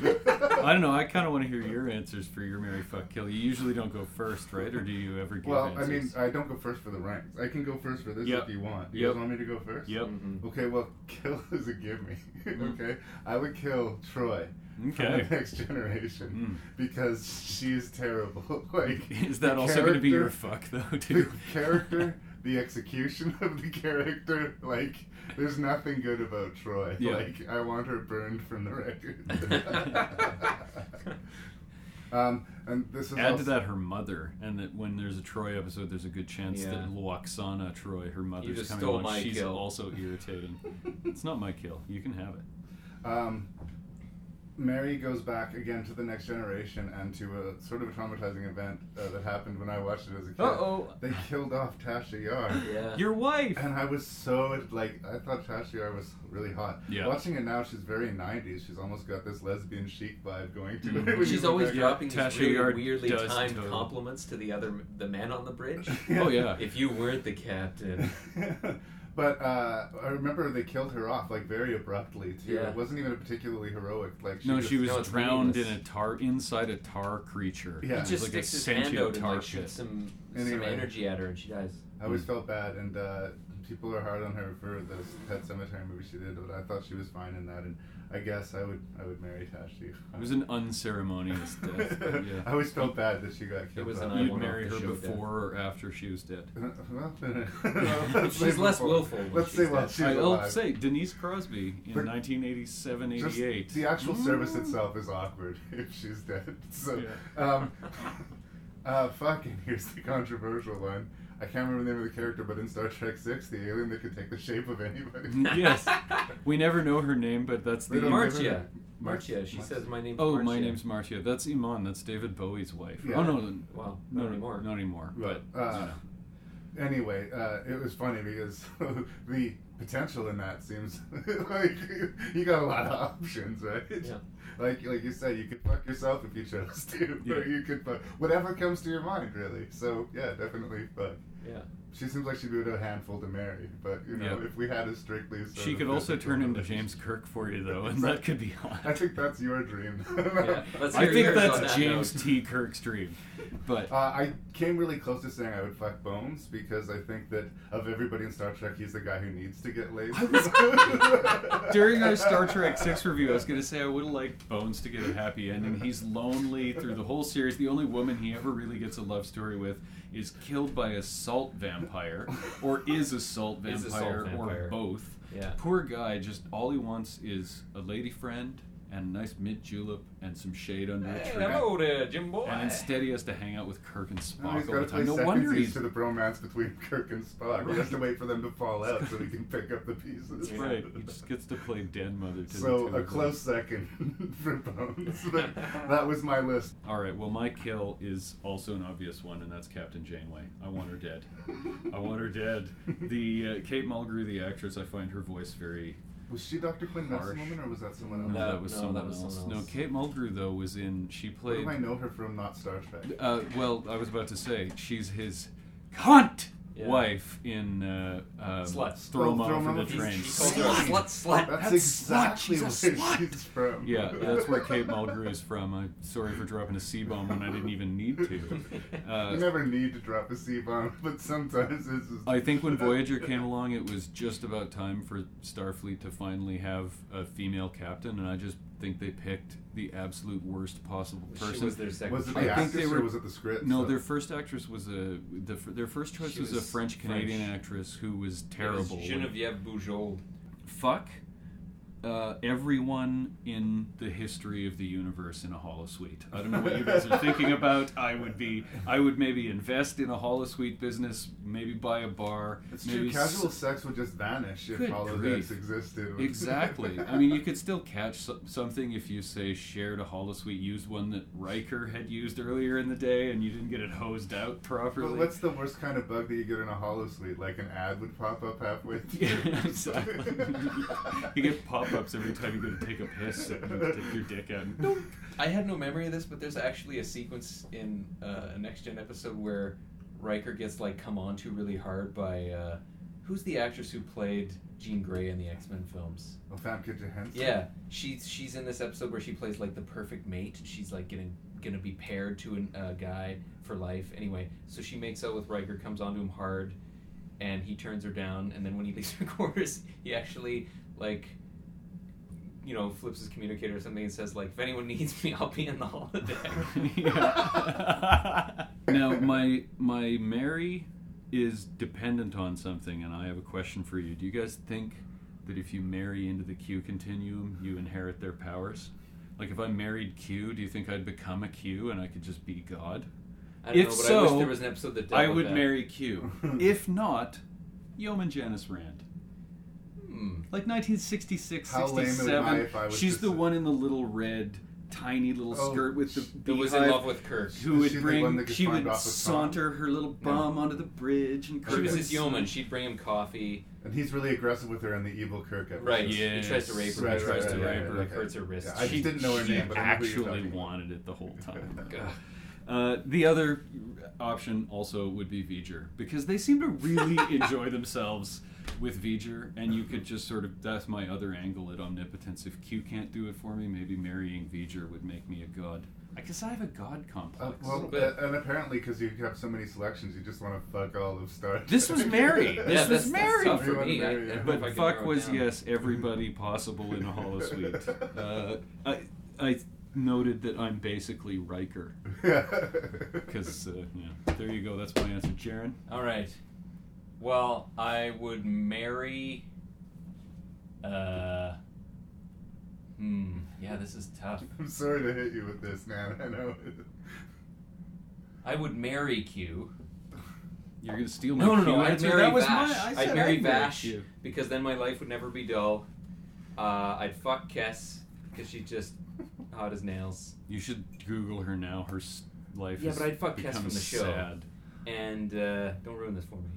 I don't know. I *laughs* kind of want to hear your answers for your Mary Fuck Kill. You usually don't go first, right? Or do you ever give Well, answers? I mean, I don't go first for the ranks. I can go first for this Yep. if you want. You Yep. guys want me to go first? Yep. Mm-hmm. Okay, well, kill is a give me. Mhm. okay? I would kill Troi. From the next generation because she is terrible. like Is that also going to be your fuck though, too? The character, the execution of the character, like there's nothing good about Troi. Yeah. Like I want her burned from the record. *laughs* um, and this is Add also, to that her mother, and that when there's a Troi episode, there's a good chance Yeah. that Lwaxana Troi, her mother's coming stole along. She's kill. also irritating. it's not my kill. You can have it. Um, Mary goes back again to the next generation and to a sort of a traumatizing event uh, that happened when I watched it as a kid. Uh-oh. They killed off Tasha Yar. Yeah. Your wife. And I was so like I thought Tasha Yar was really hot. Yeah. Watching it now, she's very '90s. She's almost got this lesbian chic vibe going to Mhm. it. when you She's look always back at- dropping these Tasha really Yard weirdly does timed totally. compliments to the other the men on the bridge. *laughs* Oh, yeah. If you weren't the captain. *laughs* But uh, I remember they killed her off like very abruptly too. Yeah. It wasn't even particularly heroic. Like no, just- she was No, drowned in a tar inside a tar creature. Yeah. It He was just like a sticks his hand out and tar like shoots some some energy at her and she dies. I always felt bad, and uh, people are hard on her for this Pet Cemetery movie she did, but I thought she was fine in that, and I guess I would I would marry Tashi. It was an unceremonious *laughs* death. Yeah. I always felt bad that she got killed. was an I You'd marry her the show death. before or after she was dead. *laughs* Well, *laughs* She's less before. willful when Let's she's say while dead. she's I, alive. will say Denise Crosby in But 1987, 88. the actual service itself is awkward if she's dead. So, Yeah. um, uh, fucking here's the controversial one. I can't remember the name of the character, but in Star Trek Six, the alien that could take the shape of anybody. *laughs* yes, we never know her name, but that's the don't give Marcia. Marcia. She Mar- says my name's Oh, Marcia. my name's Marcia. That's Iman. That's David Bowie's wife. Yeah. Oh no, Well, no, not anymore. Not anymore. But Uh, you know. Anyway, uh, it was funny because *laughs* the potential in that seems *laughs* like you got a lot of options, right? Yeah. Like like you said, you could fuck yourself if you chose to, Yeah. or you could fuck whatever comes to your mind, really. So yeah, definitely fuck. Yeah. She seems like she'd be a handful to marry, but you know, Yeah. if we had a strictly sort She of could also turn into James Kirk for you, though, and that could be *laughs* hot. I think that's your dream. *laughs* *laughs* Yeah, I think that's that James note. T. Kirk's dream. But Uh, I came really close to saying I would fuck Bones because I think that of everybody in Star Trek, he's the guy who needs to get laid. during our Star Trek Six review, I was going to say I would have liked Bones to get a happy ending. He's lonely through the whole series. The only woman he ever really gets a love story with is killed by a salt vampire, or is a salt *laughs* Is a vampire, salt vampire. or both. Yeah. Poor guy. Just all he wants is a lady friend and a nice mint julep and some shade under a Hey, tree. hello there, Jim boy. And instead, he has to hang out with Kirk and Now Spock he's all got the to play time. No wonder he's to the bromance between *laughs* Kirk and Spock. He has to wait for them to fall out so he *laughs* can pick up the pieces. That's right. He just gets to play den mother to the So two a of them. close second *laughs* for Bones. But that was my list. All right. Well, my kill is also an obvious one, and that's Captain Janeway. I want her dead. I want her dead. The uh, Kate Mulgrew, the actress, I find her voice very. Was she Dr. Quinn Harsh. Medicine Woman or was that someone else? that, That- was no, someone that was else. someone No. Kate Mulgrew though was in. She Where played. do I know her from? Not Star Trek. Uh, well, I was about to say she's his cunt Yeah. wife in uh, um, Slut. Throw 'em Throw 'em over the Over the- train. He calls her a slut, slut. That's, That's exactly slut. where She's slut. she's from. Yeah, that's where Kate Mulgrew is from. I'm sorry for dropping a C bomb when I didn't even need to. *laughs* Uh, you never need to drop a C bomb, but sometimes it's just. I think when Voyager came along, it was just about time for Starfleet to finally have a female captain, and I just think they picked the absolute worst possible She person. was their second Was it I the think actress they or were- was it the script? No, So- their first actress was a the, their first choice She was, a French Canadian actress who was It was terrible. Genevieve Bujold. Fuck uh, everyone in the history of the universe in a holosuite. I don't know what you guys are thinking about. I would be, I would maybe invest in a holosuite business, maybe buy a bar. It's maybe true. Casual s- sex would just vanish if grief. existed. Exactly. I mean, you could still catch so- something if you say shared a holosuite, used one that Riker had used earlier in the day, and you didn't get it hosed out properly. But what's the worst kind of bug that you get in a holosuite? Like an ad would pop up halfway *laughs* through. Yeah, exactly. *laughs* you get *laughs* pop-ups every time you go to take a piss and you stick your dick out. and- I had no memory of this, but there's actually a sequence in uh, a next gen episode where Riker gets like come on to really hard by uh, who's the actress who played Jean Grey in the X Men films? Oh, Famke Johansson. Yeah, she's she's in this episode where she plays like the perfect mate. She's like getting gonna be paired to a uh, guy for life. Anyway, so she makes out with Riker, comes onto him hard, and he turns her down. And then when he leaves her quarters, *laughs* he actually like. You know, flips his communicator or something and says like, "If anyone *laughs* needs me, I'll be in the holiday. *laughs* now my my Mary is dependent on something, and I have a question for you. Do you guys think that if you marry into the Q continuum, you inherit their powers? Like if I married Q, do you think I'd become a Q and I could just be God? I don't if know, but so, I wish there was an episode that I would that. marry Q. *laughs* if not, Yeoman Janice Rand. Hmm. Like 1966, How lame am 67. I if I was She's the say- one in the little red, tiny little Oh, skirt with the Who was in love with Kirk. Who would she bring? one that gets she would off Tom? saunter her little bum onto the bridge, and She Kirk was would his yeoman. She'd bring him coffee. And he's really aggressive with her in the evil Kirk episode. Right. He tries to rape her. Right, he tries right, to right, rape right, her. right. He hurts her wrist. Yeah, I just didn't know her she name, but I know who you're actually wanted it the whole *laughs* time. Uh, the other option also would be V'ger because they seem to really *laughs* enjoy themselves with V'ger, and you could just sort of that's my other angle at omnipotence. If Q can't do it for me, maybe marrying V'ger would make me a god. I guess I have a god Uh, complex. well, uh, and apparently, because you have so many selections, you just want to fuck all of Star. This was Trek. Mary. *laughs* This Yeah, was that's- that's Mary. tough for me. Mary, I yeah. don't know if But fuck was down. yes, everybody possible in a holosuite. *laughs* Uh, I I noted that I'm basically Riker. Because *laughs* uh, yeah, there you go. That's my answer, Jaren. All right. Well, I would marry. Uh. Hmm. Yeah, this is tough. *laughs* I'm sorry to hit you with this, man. I know. I would marry Q. You're gonna steal my No, no, Q no. I'd answer? marry That was Vash. my- I I'd marry I'd Vash Q. because then my life would never be dull. Uh, I'd fuck Kes because she's just hot as nails. You should Google her now. Her s- life. Yeah, has but I'd fuck Kes from the show. Sad. And uh, don't ruin this for me.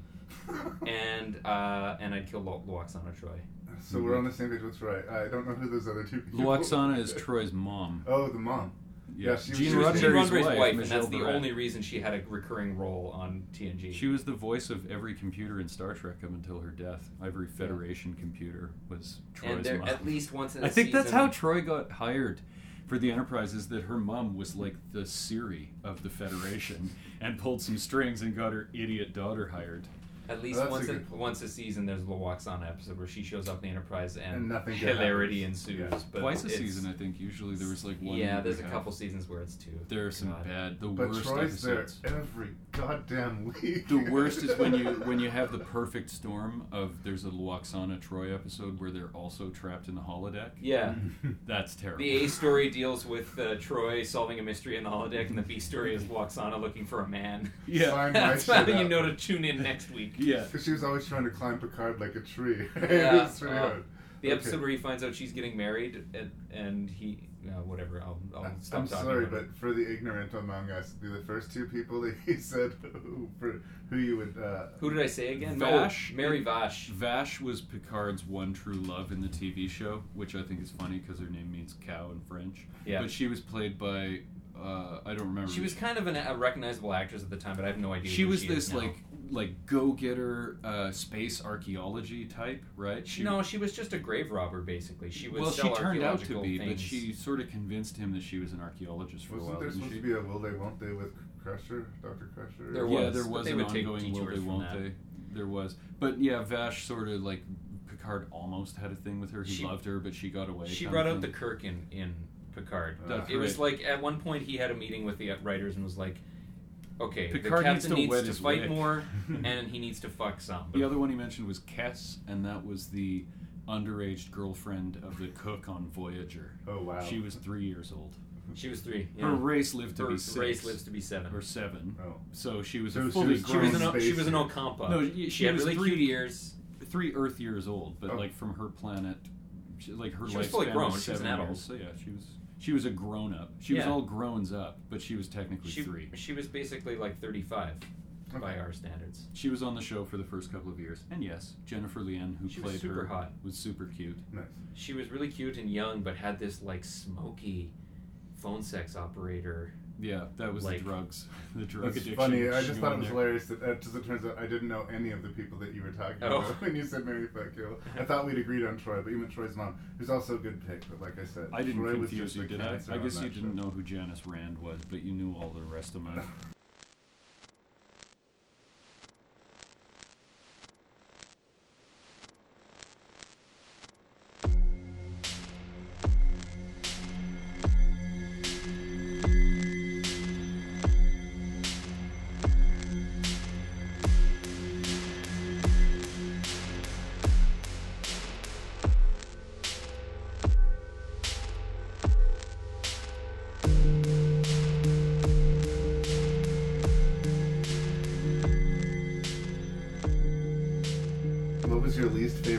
And uh, and I'd kill Lo- Lwaxana Troi. So we're on the same page with Troi. I don't know who those other two people. Are. Lwaxana is *laughs* Troi's mom. Oh, the mom. Yeah, she, Gene she was- Gene Roddenberry's Roddenberry's wife, wife, and Majel that's the Barrett. only reason she had a recurring role on TNG. She was the voice of every computer in Star Trek up until her death. Every Federation computer was Troi's And there- mom. at least once in a I think that's season- how Troi got hired for the Enterprise. Is that her mom was like the Siri of the Federation and pulled some strings and got her idiot daughter hired. At least Well, that's once a a, once a season, there's a Lwaxana episode where she shows up in the Enterprise and, And nothing good hilarity happens. ensues. Yeah. But Twice a season, I think. Usually there was like one. Yeah, there's a half. couple seasons where it's two. There are some God. bad, the But worst Troi's episodes. there every goddamn week. The worst is when you when you have the *laughs* perfect storm of there's a Lwaxana Troi episode where they're also trapped in the holodeck. Yeah. *laughs* That's terrible. The A story deals with uh, Troi solving a mystery in the holodeck, and the B story is Lwaxana looking for a man. Yeah. *laughs* That's shit how you know to tune in next week. Yeah. Because she was always trying to climb Picard like a tree. *laughs* it Yeah, was really uh, hard. The Okay. episode where he finds out she's getting married, and, and he, uh, whatever. I'll, I'll stop I'm talking. sorry, about it. but for the ignorant among us, do the first two people that he *laughs* said who, for, who you would. Uh, Who did I say again? Vash. Oh, Mary Vash. Vash was Picard's one true love in the TV show, which I think is funny because her name means cow in French. Yeah. But she was played by uh, I don't remember. She was kind of an, a recognizable actress at the time, but I have no idea. She who was she this is now. like like go getter uh, space archaeology type, right? She, no, she was just a grave robber, basically. She was well, she turned out to archaeological be, but things. she sort of convinced him that she was an archaeologist for a wasn't while. there didn't supposed she? to be a will they won't they with Crusher, Doctor Crusher? There was, yeah, was, there but was they an would take ongoing will they from won't that. they. There was, but yeah, Vash sort of like Picard almost had a thing with her. He She- loved her, but she got away. She brought out the thing. Kirk in, in Picard. That's it was like at one point he had a meeting with the writers and was like, "Okay, Picard the needs captain to needs to, fight wick." more, *laughs* and he needs to fuck some." The other one he mentioned was Kes, and that was the underage girlfriend of the cook on Voyager. Oh wow! She was three years old. She was three. Her race lived to Her be six. race lives to be seven. or seven. Oh. So she was So a she fully was She was grown. an O- she was an year. Ocampa. No, she, she, she had was really three cute ears. three Earth years old, but Oh. like from her planet, she, like her She was fully grown. was She was an seven adult. years. So yeah, she was she was a grown up. She was Yeah. all grown up, but she was technically She three. she was basically like thirty-five by our standards. She was on the show for the first couple of years, and yes, Jennifer Lien, who She was played super her, hot. was super cute. Nice. She was really cute and young, but had this like smoky phone sex operator Yeah, that was Like- the drugs. *laughs* The drug It's addiction. funny. I just thought it was there. hilarious that, uh, as it turns out, I didn't know any of the people that you were talking Oh. about *laughs* when you said Mary Fuck Kill. I thought we'd agreed on Troi, but you meant Troi's mom, who's also a good pick. But like I said, I didn't Troi was confuse just you, did I? I guess you didn't show. know who Janice Rand was, but you knew all the rest of them. *laughs*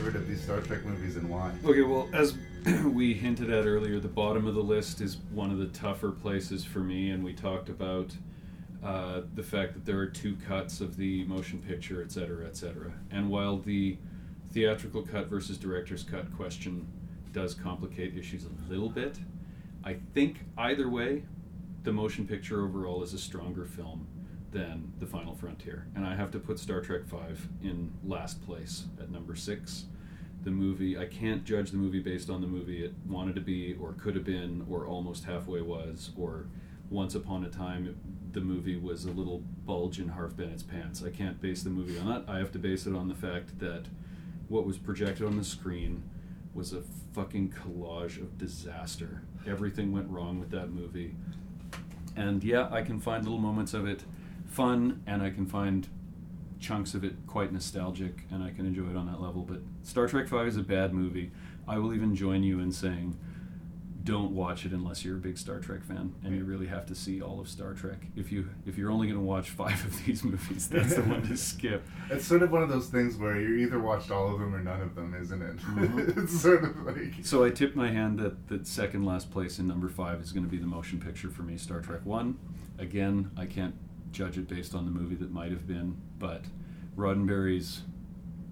favorite of these Star Trek movies and why? Okay, well, as *clears throat* we hinted at earlier, the bottom of the list is one of the tougher places for me, and we talked about uh, the fact that there are two cuts of the motion picture, et cetera, et cetera. And while the theatrical cut versus director's cut question does complicate issues a little bit, I think either way, the motion picture overall is a stronger film than The Final Frontier. And I have to put Star Trek V in last place at number six. The movie, I can't judge the movie based on the movie it wanted to be, or could have been, or almost halfway was, or once upon a time the movie was a little bulge in Harve Bennett's pants. I can't base the movie on that. I have to base it on the fact that what was projected on the screen was a fucking collage of disaster. Everything went wrong with that movie. And yeah, I can find little moments of it fun, and I can find chunks of it quite nostalgic, and I can enjoy it on that level. But Star Trek V is a bad movie. I will even join you in saying don't watch it unless you're a big Star Trek fan, and you really have to see all of Star Trek. If you if you're only going to watch five of these *laughs* movies, that's the one to skip. It's sort of one of those things where you either watched all of them or none of them, isn't it? Mhm. *laughs* it's sort of like So I tip my hand that that second last place in number five is going to be the motion picture for me, Star Trek One. Again, I can't judge it based on the movie that might have been, but Roddenberry's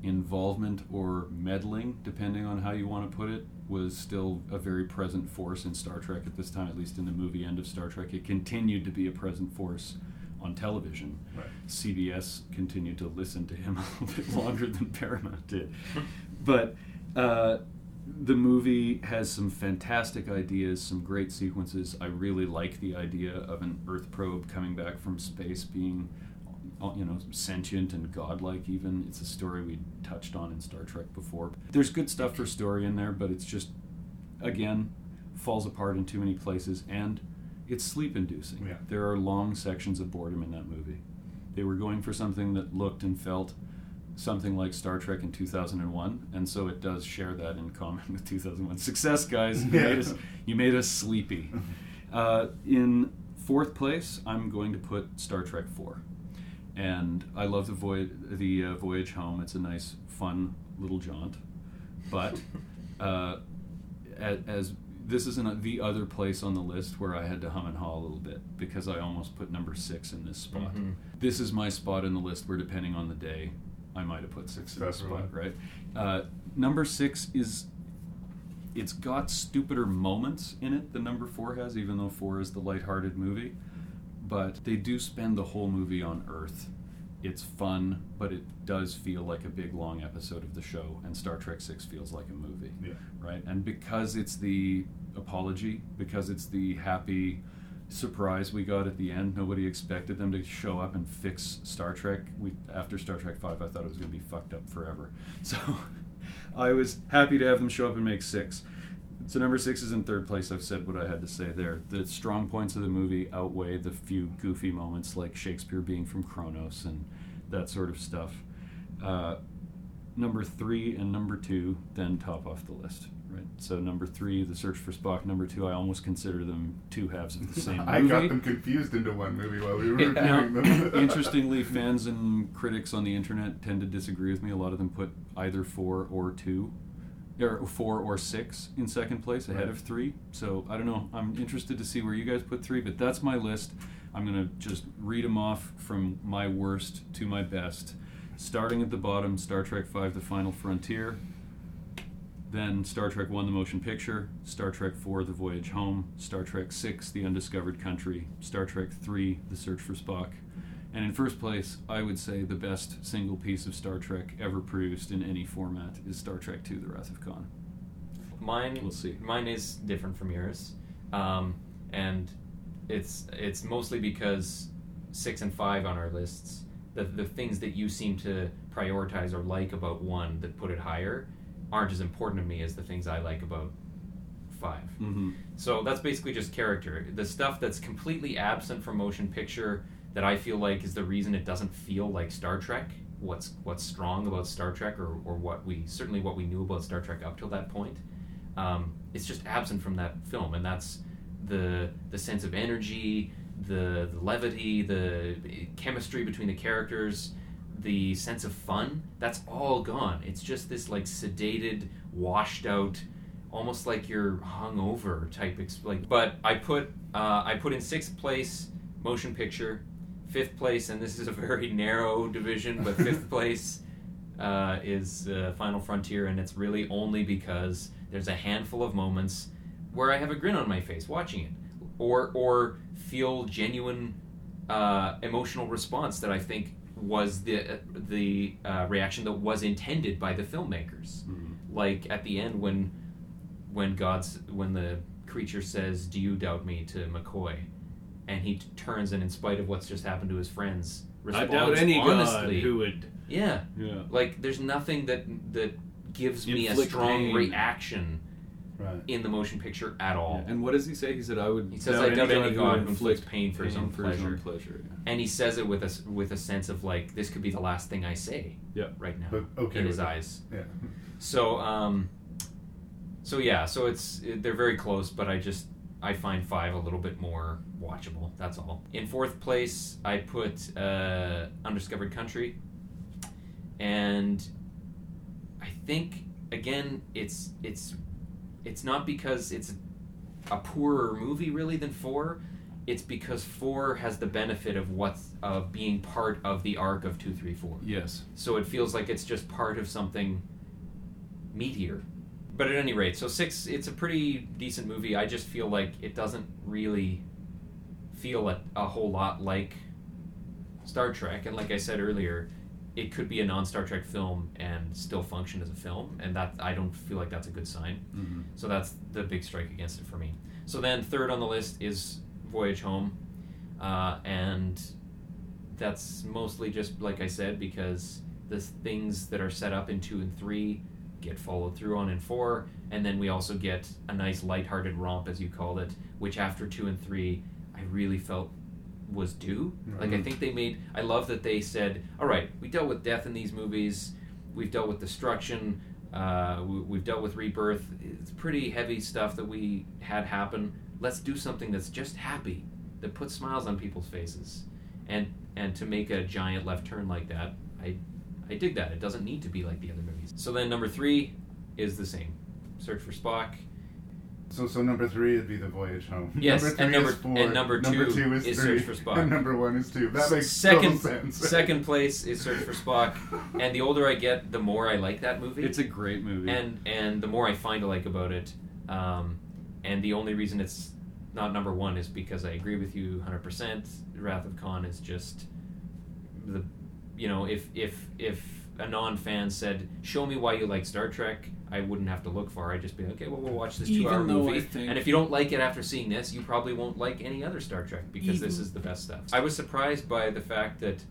involvement or meddling, depending on how you want to put it, was still a very present force in Star Trek at this time, at least in the movie end of Star Trek. It continued to be a present force on television. Right. CBS continued to listen to him *laughs* a little bit *laughs* longer than Paramount did. But uh, the movie has some fantastic ideas, some great sequences. I really like the idea of an Earth probe coming back from space being, uh, you know, sentient and godlike. Even it's a story we touched on in Star Trek before. There's good stuff for story in there, but it's just, again, falls apart in too many places, and it's sleep-inducing. Yeah. There are long sections of boredom in that movie. They were going for something that looked and felt something like Star Trek in 2001, and so it does share that in common with 2001. Success, guys! You, Yeah. made, us, *laughs* you made us sleepy. Uh, in fourth place, I'm going to put Star Trek 4, and I love the voyage, the uh, voyage home. It's a nice, fun little jaunt, but *laughs* uh, a- as this is an, the other place on the list where I had to hum and haw a little bit because I almost put number six in this spot. Mhm. This is my spot in the list where, depending on the day, I might have put six in this spot, right? Uh, number six is. It's got stupider moments in it than number four has, even though four is the lighthearted movie. But they do spend the whole movie on Earth. It's fun, but it does feel like a big long episode of the show, and Star Trek Six feels like a movie Yeah. right? And because it's the apology, because it's the happy surprise we got at the end, nobody expected them to show up and fix Star Trek. We after Star Trek Five, I thought it was going to be fucked up forever. *laughs* So I was happy to have them show up and make six. So number six is in third place. I've said what I had to say there. The strong points of the movie outweigh the few goofy moments like Shakespeare being from Kronos and that sort of stuff. Uh, number three and number two then top off the list, right? So number three, The Search for Spock. Number two, I almost consider them two halves of the *laughs* same movie. I got them confused into one movie while we were Now, reviewing *laughs* them. interestingly, fans and critics on the internet tend to disagree with me. A lot of them put either four or two, or four or six in second place ahead Right. of three. So I don't know. I'm interested to see where you guys put three, but that's my list. I'm gonna just read them off from my worst to my best. Starting at the bottom, Star Trek V: The Final Frontier. Then Star Trek 1 The Motion Picture, Star Trek 4 The Voyage Home, Star Trek 6 The Undiscovered Country, Star Trek 3 The Search for Spock. And in first place, I would say the best single piece of Star Trek ever produced in any format is Star Trek II The Wrath of Khan. Mine, We'll see. Mine is different from yours, um, and it's it's mostly because six and five on our lists, the the things that you seem to prioritize or like about one that put it higher, aren't as important to me as the things I like about 5 Mhm. So that's basically just character. The stuff that's completely absent from motion picture that I feel like is the reason it doesn't feel like Star Trek. What's what's strong about Star Trek, or, or what we certainly what we knew about Star Trek up till that point, um, it's just absent from that film, and that's the the sense of energy, the, the levity, the chemistry between the characters, the sense of fun. That's all gone. It's just this like sedated, washed out, almost like you're hungover type. Exp- like, but I put uh, I put in sixth place motion picture, fifth place, and this is a very *laughs* narrow division, but fifth *laughs* place uh, is uh, Final Frontier, and it's really only because there's a handful of moments where I have a grin on my face watching it, or or feel genuine uh, emotional response that I think was the the uh, reaction that was intended by the filmmakers. Like at the end when when God's when the creature says, "Do you doubt me?" to McCoy, and he t- turns and in spite of what's just happened to his friends, I doubt any god who would. Yeah. Yeah. Like there's nothing that that gives me a strong pain. reaction Right. in the motion picture at all. And what does he say? He said, "I would." He says, "I doubt any god who inflicts inflict pain for his own for his pleasure." own pleasure. yeah. And he says it with a with a sense of like this could be the last thing I say. Yeah. Right now. But okay In his it. eyes. Yeah. So um. So yeah, so it's it, they're very close, but I just I find five a little bit more watchable. That's all. In fourth place, I put uh, Undiscovered Country, and I think again it's it's it's not because it's a poorer movie really than four. It's because four has the benefit of what's of being part of the arc of two, three, four. Yes. So it feels like it's just part of something meatier. But at any rate, so six, it's a pretty decent movie. I just feel like it doesn't really feel a, a whole lot like Star Trek. And like I said earlier, it could be a non Star Trek film and still function as a film. And that I don't feel like that's a good sign. Mhm. So that's the big strike against it for me. So then third on the list is Voyage Home. Uh, and that's mostly just like I said because the things that are set up in two and three get followed through on in four, and then we also get a nice lighthearted romp, as you called it, which after two and three, I really felt was due. Like I Mhm. think they made. I love that they said, "All right, we dealt with death in these movies. We've dealt with destruction. Uh, we, we've dealt with rebirth. It's pretty heavy stuff that we had happen. Let's do something that's just happy, that puts smiles on people's faces, and and to make a giant left turn like that, I I dig that. It doesn't need to be like the other movies. So then number three is the same. Search for Spock. So, so number three would be the voyage home. Yes, number and three number- is four. and number two is, is three, Search for Spock. and number one is two. That makes second total sense. second place is Search for Spock, and the older I get, the more I like that movie. It's a great movie. and and the more I find to like about it. Um, and the only reason it's not number one is because I agree with you 100%. Wrath of Khan is just the, you know, if if if a non-fan said, "Show me why you like Star Trek," I wouldn't have to look far. I'd just be okay. Well, we'll watch this two-hour movie, think- and if you don't like it after seeing this, you probably won't like any other Star Trek because this is the best stuff. I was surprised by the fact that.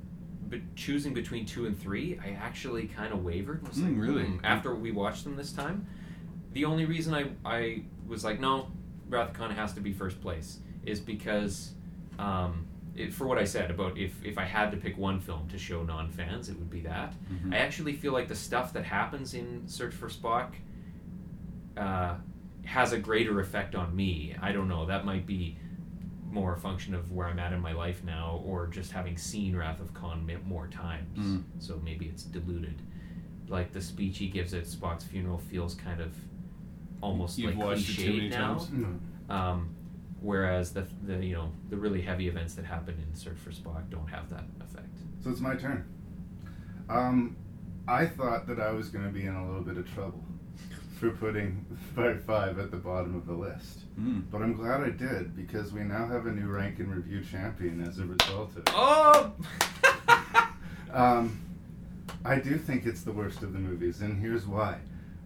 But choosing between two and three, I actually kind of wavered. Was like, Mm, really? hmm, After we watched them this time, the only reason I, I was like, no, Wrath of Khan has to be first place is because, um, it, for what I said about if, if I had to pick one film to show non fans, it would be that. Mhm. I actually feel like the stuff that happens in Search for Spock uh, has a greater effect on me. I don't know. That might be more a function of where I'm at in my life now, or just having seen Wrath of Khan more times. Mm. So maybe it's diluted. Like the speech he gives at Spock's funeral feels kind of almost You've like watched it too many cliched now. times? Mm. Um, whereas the the you know the really heavy events that happen in Search for Spock don't have that effect. So it's my turn. Um, I thought that I was going to be in a little bit of trouble for putting Part 5 at the bottom of the list. Mm. But I'm glad I did because we now have a new rank and review champion as a result of it. Oh! *laughs* Um, I do think it's the worst of the movies, and here's why.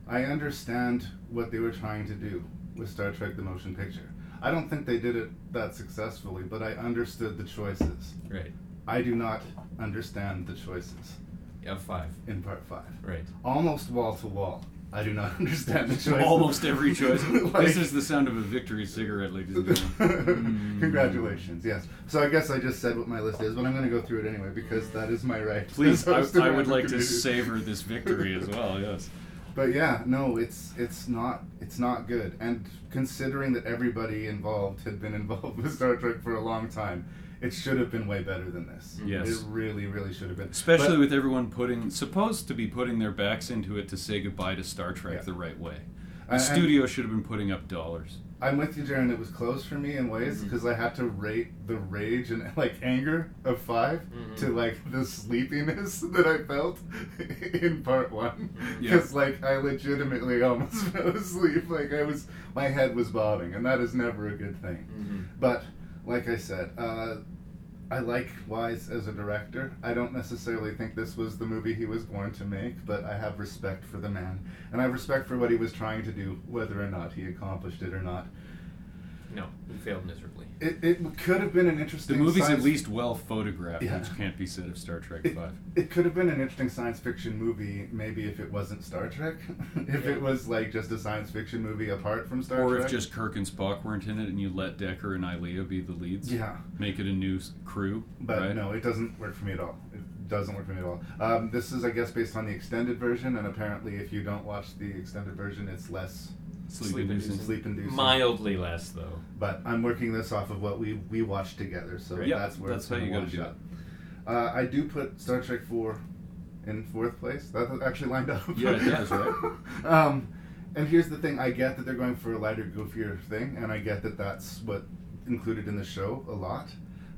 I understand what they were trying to do with Star Trek the Motion Picture. I don't think they did it that successfully, but I understood the choices. Right. I do not understand the choices. Of five. In part five. Right. Almost wall to wall. I do not *laughs* understand the *laughs* choices. Almost every choice. *laughs* Like- this is the sound of a victory cigarette, ladies and gentlemen. Congratulations, yes. So I guess I just said what my list is, but I'm going to go through it anyway because that is my right. Please, I, I would like to savor this victory as well. Yes. But yeah, no, it's it's not it's not good. And considering that everybody involved had been *laughs* involved with Star Trek for a long time, it should have been way better than this. Yes. it really, really should have been. Especially But- with everyone putting supposed to be putting their backs into it to say goodbye to Star Trek Yeah. the right way. The And- studio should have been putting up dollars. I'm with you, Jaron. It was close for me in ways Mm-hmm. because I had to rate the rage and *laughs* like anger of 5 Mm-hmm. to like the sleepiness *laughs* that I felt *laughs* in part one. Yeah. Because like I legitimately almost fell asleep. Like I was, my head was bobbing, and that is never a good thing. Mm-hmm. But like I said, uh, I like Wise as a director. I don't necessarily think this was the movie he was born to make, but I have respect for the man, and I have respect for what he was trying to do, whether or not he accomplished it or not. No, he failed miserably. It, it could have been an interesting. The movie's at least well photographed, Yeah. which can't be said of Star Trek It, Five. it could have been an interesting science fiction movie, maybe if it wasn't Star Trek. *laughs* if Yeah. it was like just a science fiction movie apart from Star Or Trek. Or if just Kirk and Spock weren't in it, and you let Decker and Ilia be the leads. Yeah. Make it a new crew. But right? no, it doesn't work for me at all. It doesn't work for me at all. Um, this is, I guess, based on the extended version, and apparently, if you don't watch the extended version, it's less Sleep inducing. Sleep inducing. Mildly less, though. But I'm working this off of what we we watched together, so Right. Yep, that's where that's it's how gonna you gotta do up. Uh, I do put Star Trek Four in fourth place. That actually lined up. Yeah, it does, right? *laughs* um, and here's the thing: I get that they're going for a lighter, goofier thing, and I get that that's what included in the show a lot.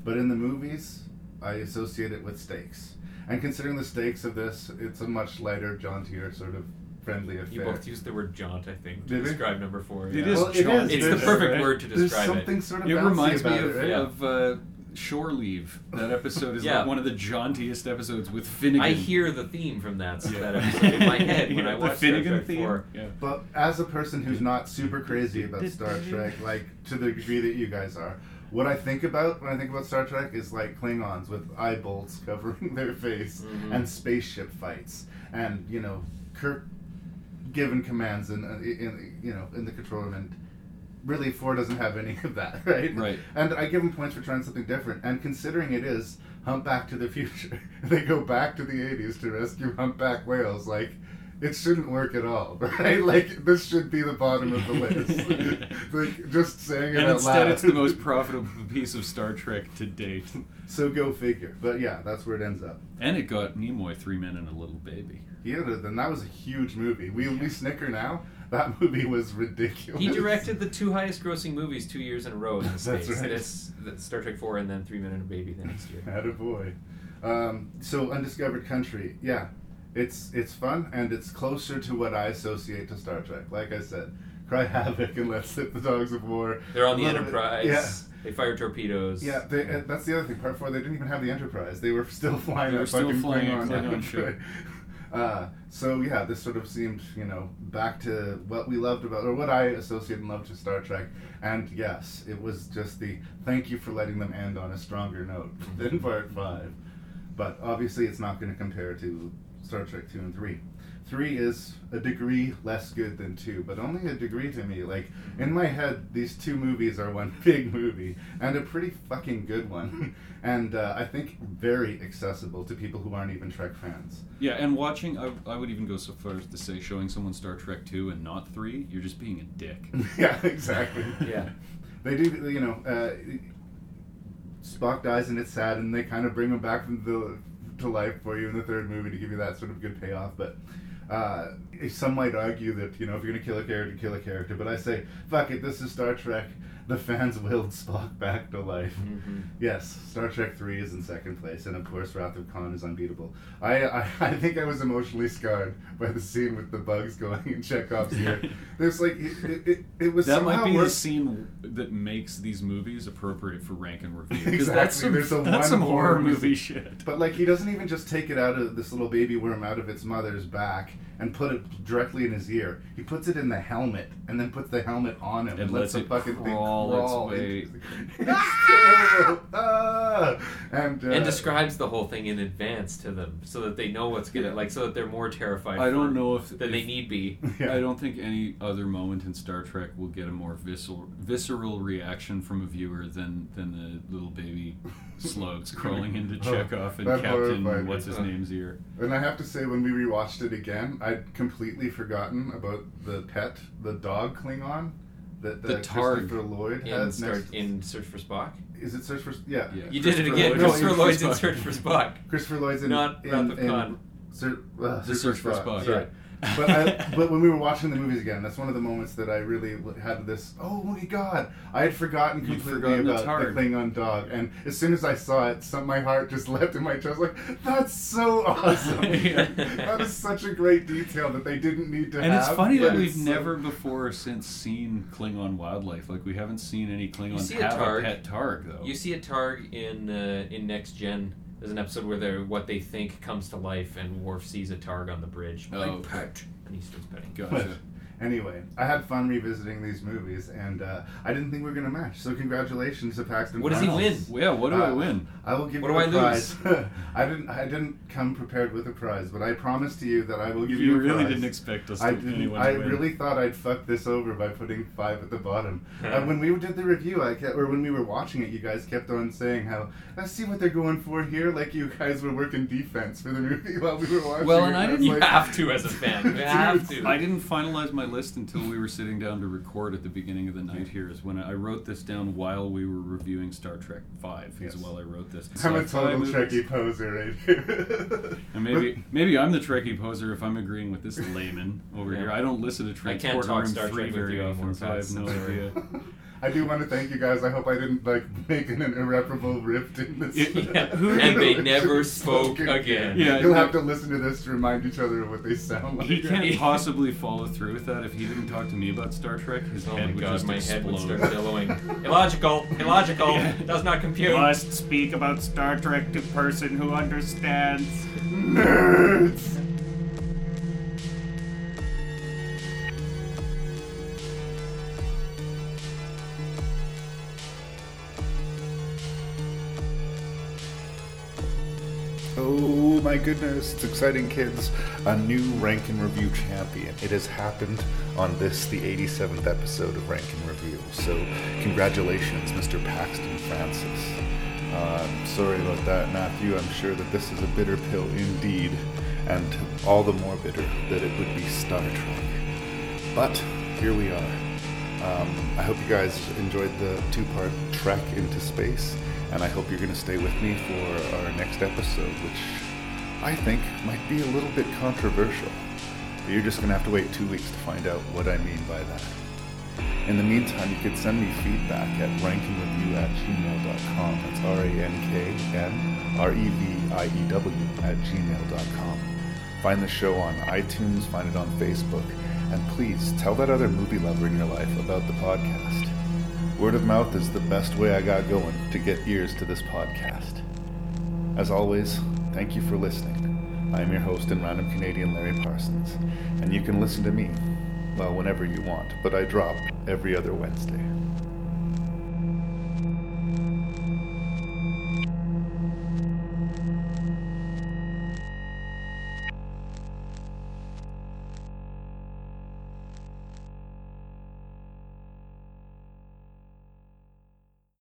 But in the movies, I associate it with stakes. And considering the stakes of this, it's a much lighter, jauntier, sort of friendly affair. You both used the word jaunt, I think, to Did we? describe number four. It yeah. is Well, it jaunt. is. It's the There's- perfect right? word to There's describe something it. sort of It bouncy reminds me about of, it, right? of uh, Shore Leave. That episode is *laughs* Yeah. like one of the jauntiest episodes with Finnegan. I hear the theme from that, Yeah. that episode in my head when Yeah, *laughs* I the watch Finnegan Star Trek theme. 4. Yeah. But as a person who's not super crazy about Star Trek, like to the degree that you guys are, what I think about when I think about Star Trek is like Klingons with eye bolts *laughs* covering their face Mhm. and spaceship fights, and you know Kirk giving commands in, uh, in, in you know in the control room and. Really, four doesn't have any of that, *laughs* right? Right. And I give them points for trying something different. And considering it is Humpback to the Future, *laughs* they go back to the '80s to rescue humpback whales. Like, it shouldn't work at all, *laughs* right? Like this should be the bottom of the list. like just saying it And out instead, loud. it's the most profitable piece of Star Trek to date. so go figure. But yeah, that's where it ends up. And it got Nimoy three men and a little baby. Yeah, then that was a huge movie. We we snicker now. *laughs* That movie was ridiculous. He directed the two highest grossing movies two years in a row in the *laughs* That's right. It's Star Trek 4 and then Three Men and a Baby the next year. Had a boy. Um, so undiscovered country, yeah, it's it's fun and it's closer to what I associate to Star Trek. Like I said, cry havoc and let's hit the dogs of war. They're on the bit- Enterprise. Yeah. They fire torpedoes. Yeah, they, uh, that's the other thing. Part four, they didn't even have the Enterprise. They were still flying. They were still flying Klingon Klingon ship. *laughs* Uh, so yeah, this sort of seemed, you know, back to what we loved about, or what I associate and loved to Star Trek. And yes, it was just the thank you for letting them end on a stronger note than Part Five. But obviously, it's not going to compare to Star Trek Two and Three. Three is a degree less good than two, but only a degree to me. Like in my head, these two movies are one *laughs* big movie and a pretty fucking good one, *laughs* and uh, I think very accessible to people who aren't even Trek fans. Yeah, and watching, I, I would even go so far as to say, showing someone Star Trek 2 and not 3, you're just being a dick. *laughs* yeah, exactly. Yeah. They do, you know, uh, Spock dies and it's sad, and they kind of bring him back from the, to life for you in the third movie to give you that sort of good payoff. But uh, some might argue that you know if you're gonna kill a character, kill a character. But I say, fuck it. This is Star Trek. *laughs* The fans willed Spock back to life. Mm-hmm. Yes, Star Trek Three is in second place, and of course, Wrath of Khan is unbeatable. I, I *laughs* I think I was emotionally scarred by the scene with the bugs going in Chekov's ear. *laughs* There's like it, it, it, it was that somehow might be the scene that makes these movies appropriate for rank and review. Exactly. That's some, There's a that's one some horror movie- movie shit. But like he doesn't even just take it out of this little baby worm out of its mother's back and put it directly in his ear. He puts it in the helmet and then puts the helmet on him and, And lets lets the fucking crawl thing its crawl. way- into- *laughs* It's terrible. Ah! And uh, and describes the whole thing in advance to them so that they know what's gonna like so that they're more terrified. I don't know if than they need be. *laughs* I don't think any other moment in Star Trek will get a more visceral, visceral reaction from a viewer than than the little baby *laughs* slugs crawling into Oh, Chekov and Captain horrified what's his Uh, name's ear. And I have to say, when we rewatched it again, I'd completely forgotten about the pet, the dog Klingon that The uh, Targ Christopher Lloyd in, has Star, next. in Search for Spock. Is it Search for? Yeah. You did it Christopher again. Lloyd- Christopher in Lloyd's in Spock. Search for Spock. Christopher Lloyd's in Not in, Wrath of in Khan. Ser- uh, The Search for Spock, Sorry. yeah. But I, but when we were watching the movies again, that's one of the moments that I really had this. Oh my god! I had forgotten You'd completely forgotten about the, Targ. Klingon dog, and as soon as I saw it, some my heart just leapt in my chest. Like that's so *laughs* awesome! that is such a great detail that they didn't need to And have. it's funny but that we've so- never before or since seen Klingon wildlife. Like we haven't seen any You Klingons see a have Targ. a pet Targ though. You see a Targ in uh, in Next Gen. There's an episode where they're what they think comes to life, and Worf sees a Targ on the bridge. Oh, Like, okay. pet, and he starts petting. But anyway, I had fun revisiting these movies, and uh, I didn't think we were going to match. So congratulations to Paxton. What does he win? Yeah, what do I Uh, win? I will give What you do a I prize. *laughs* I didn't. I didn't come prepared with a prize, but I promise to you that I will give You you. a really prize. didn't expect us I to- didn't. anyone I to win. really thought I'd fuck this over by putting five at the bottom. uh, when we did the review, I kept, or when we were watching it, you guys kept on saying how I see what they're going for here. Like you guys were working defense for the movie *laughs* while we were watching. Well, it, and I didn't like- have to as a fan. You have *laughs* to. I didn't finalize my list until we were sitting down to record at the beginning of the night here. Is when I wrote this down while we were reviewing Star Trek Five. Is Yes. while I wrote this. I'm a Sci-fi total. Trekkie poser right here. *laughs* And maybe maybe I'm the Trekkie poser if I'm agreeing with this layman over Yeah. here. I don't listen to Trek can't talk Star Trek with very you often, so I have no idea. *laughs* I do want to thank you guys. I hope I didn't like make an irreparable rift in this. Yeah, *laughs* and they *laughs* never spoke again. Yeah, you'll have to listen to this to remind each other of what they sound like. He can't *laughs* possibly follow through with that if he didn't talk to me about Star Trek. His Oh my head would god, just my explode. head would start billowing. Illogical, illogical, does not compute. Must speak about Star Trek to person who understands. Nerds. Oh my goodness, it's exciting, kids. A new Rank and Review champion. It has happened on this, the 87th episode of Rank and Review. So, congratulations, Mr. Paxton Francis. Uh, sorry about that, Matthew. I'm sure that this is a bitter pill indeed, and all the more bitter that it would be Star Trek. But here we are. Um, I hope you guys enjoyed the two part trek into space, and I hope you're going to stay with me for our next episode, which I think might be a little bit controversial. But you're just going to have to wait two weeks to find out what I mean by that. In the meantime, you could send me feedback at ranknreview at gmail.com. That's R A N K N R E V I E W at gmail.com. Find the show on iTunes, find it on Facebook, and please tell that other movie lover in your life about the podcast. Word of mouth is the best way I got going to get ears to this podcast. As always, thank you for listening. I am your host and random Canadian Larry Parsons, and you can listen to me, well, whenever you want, but I drop every other Wednesday.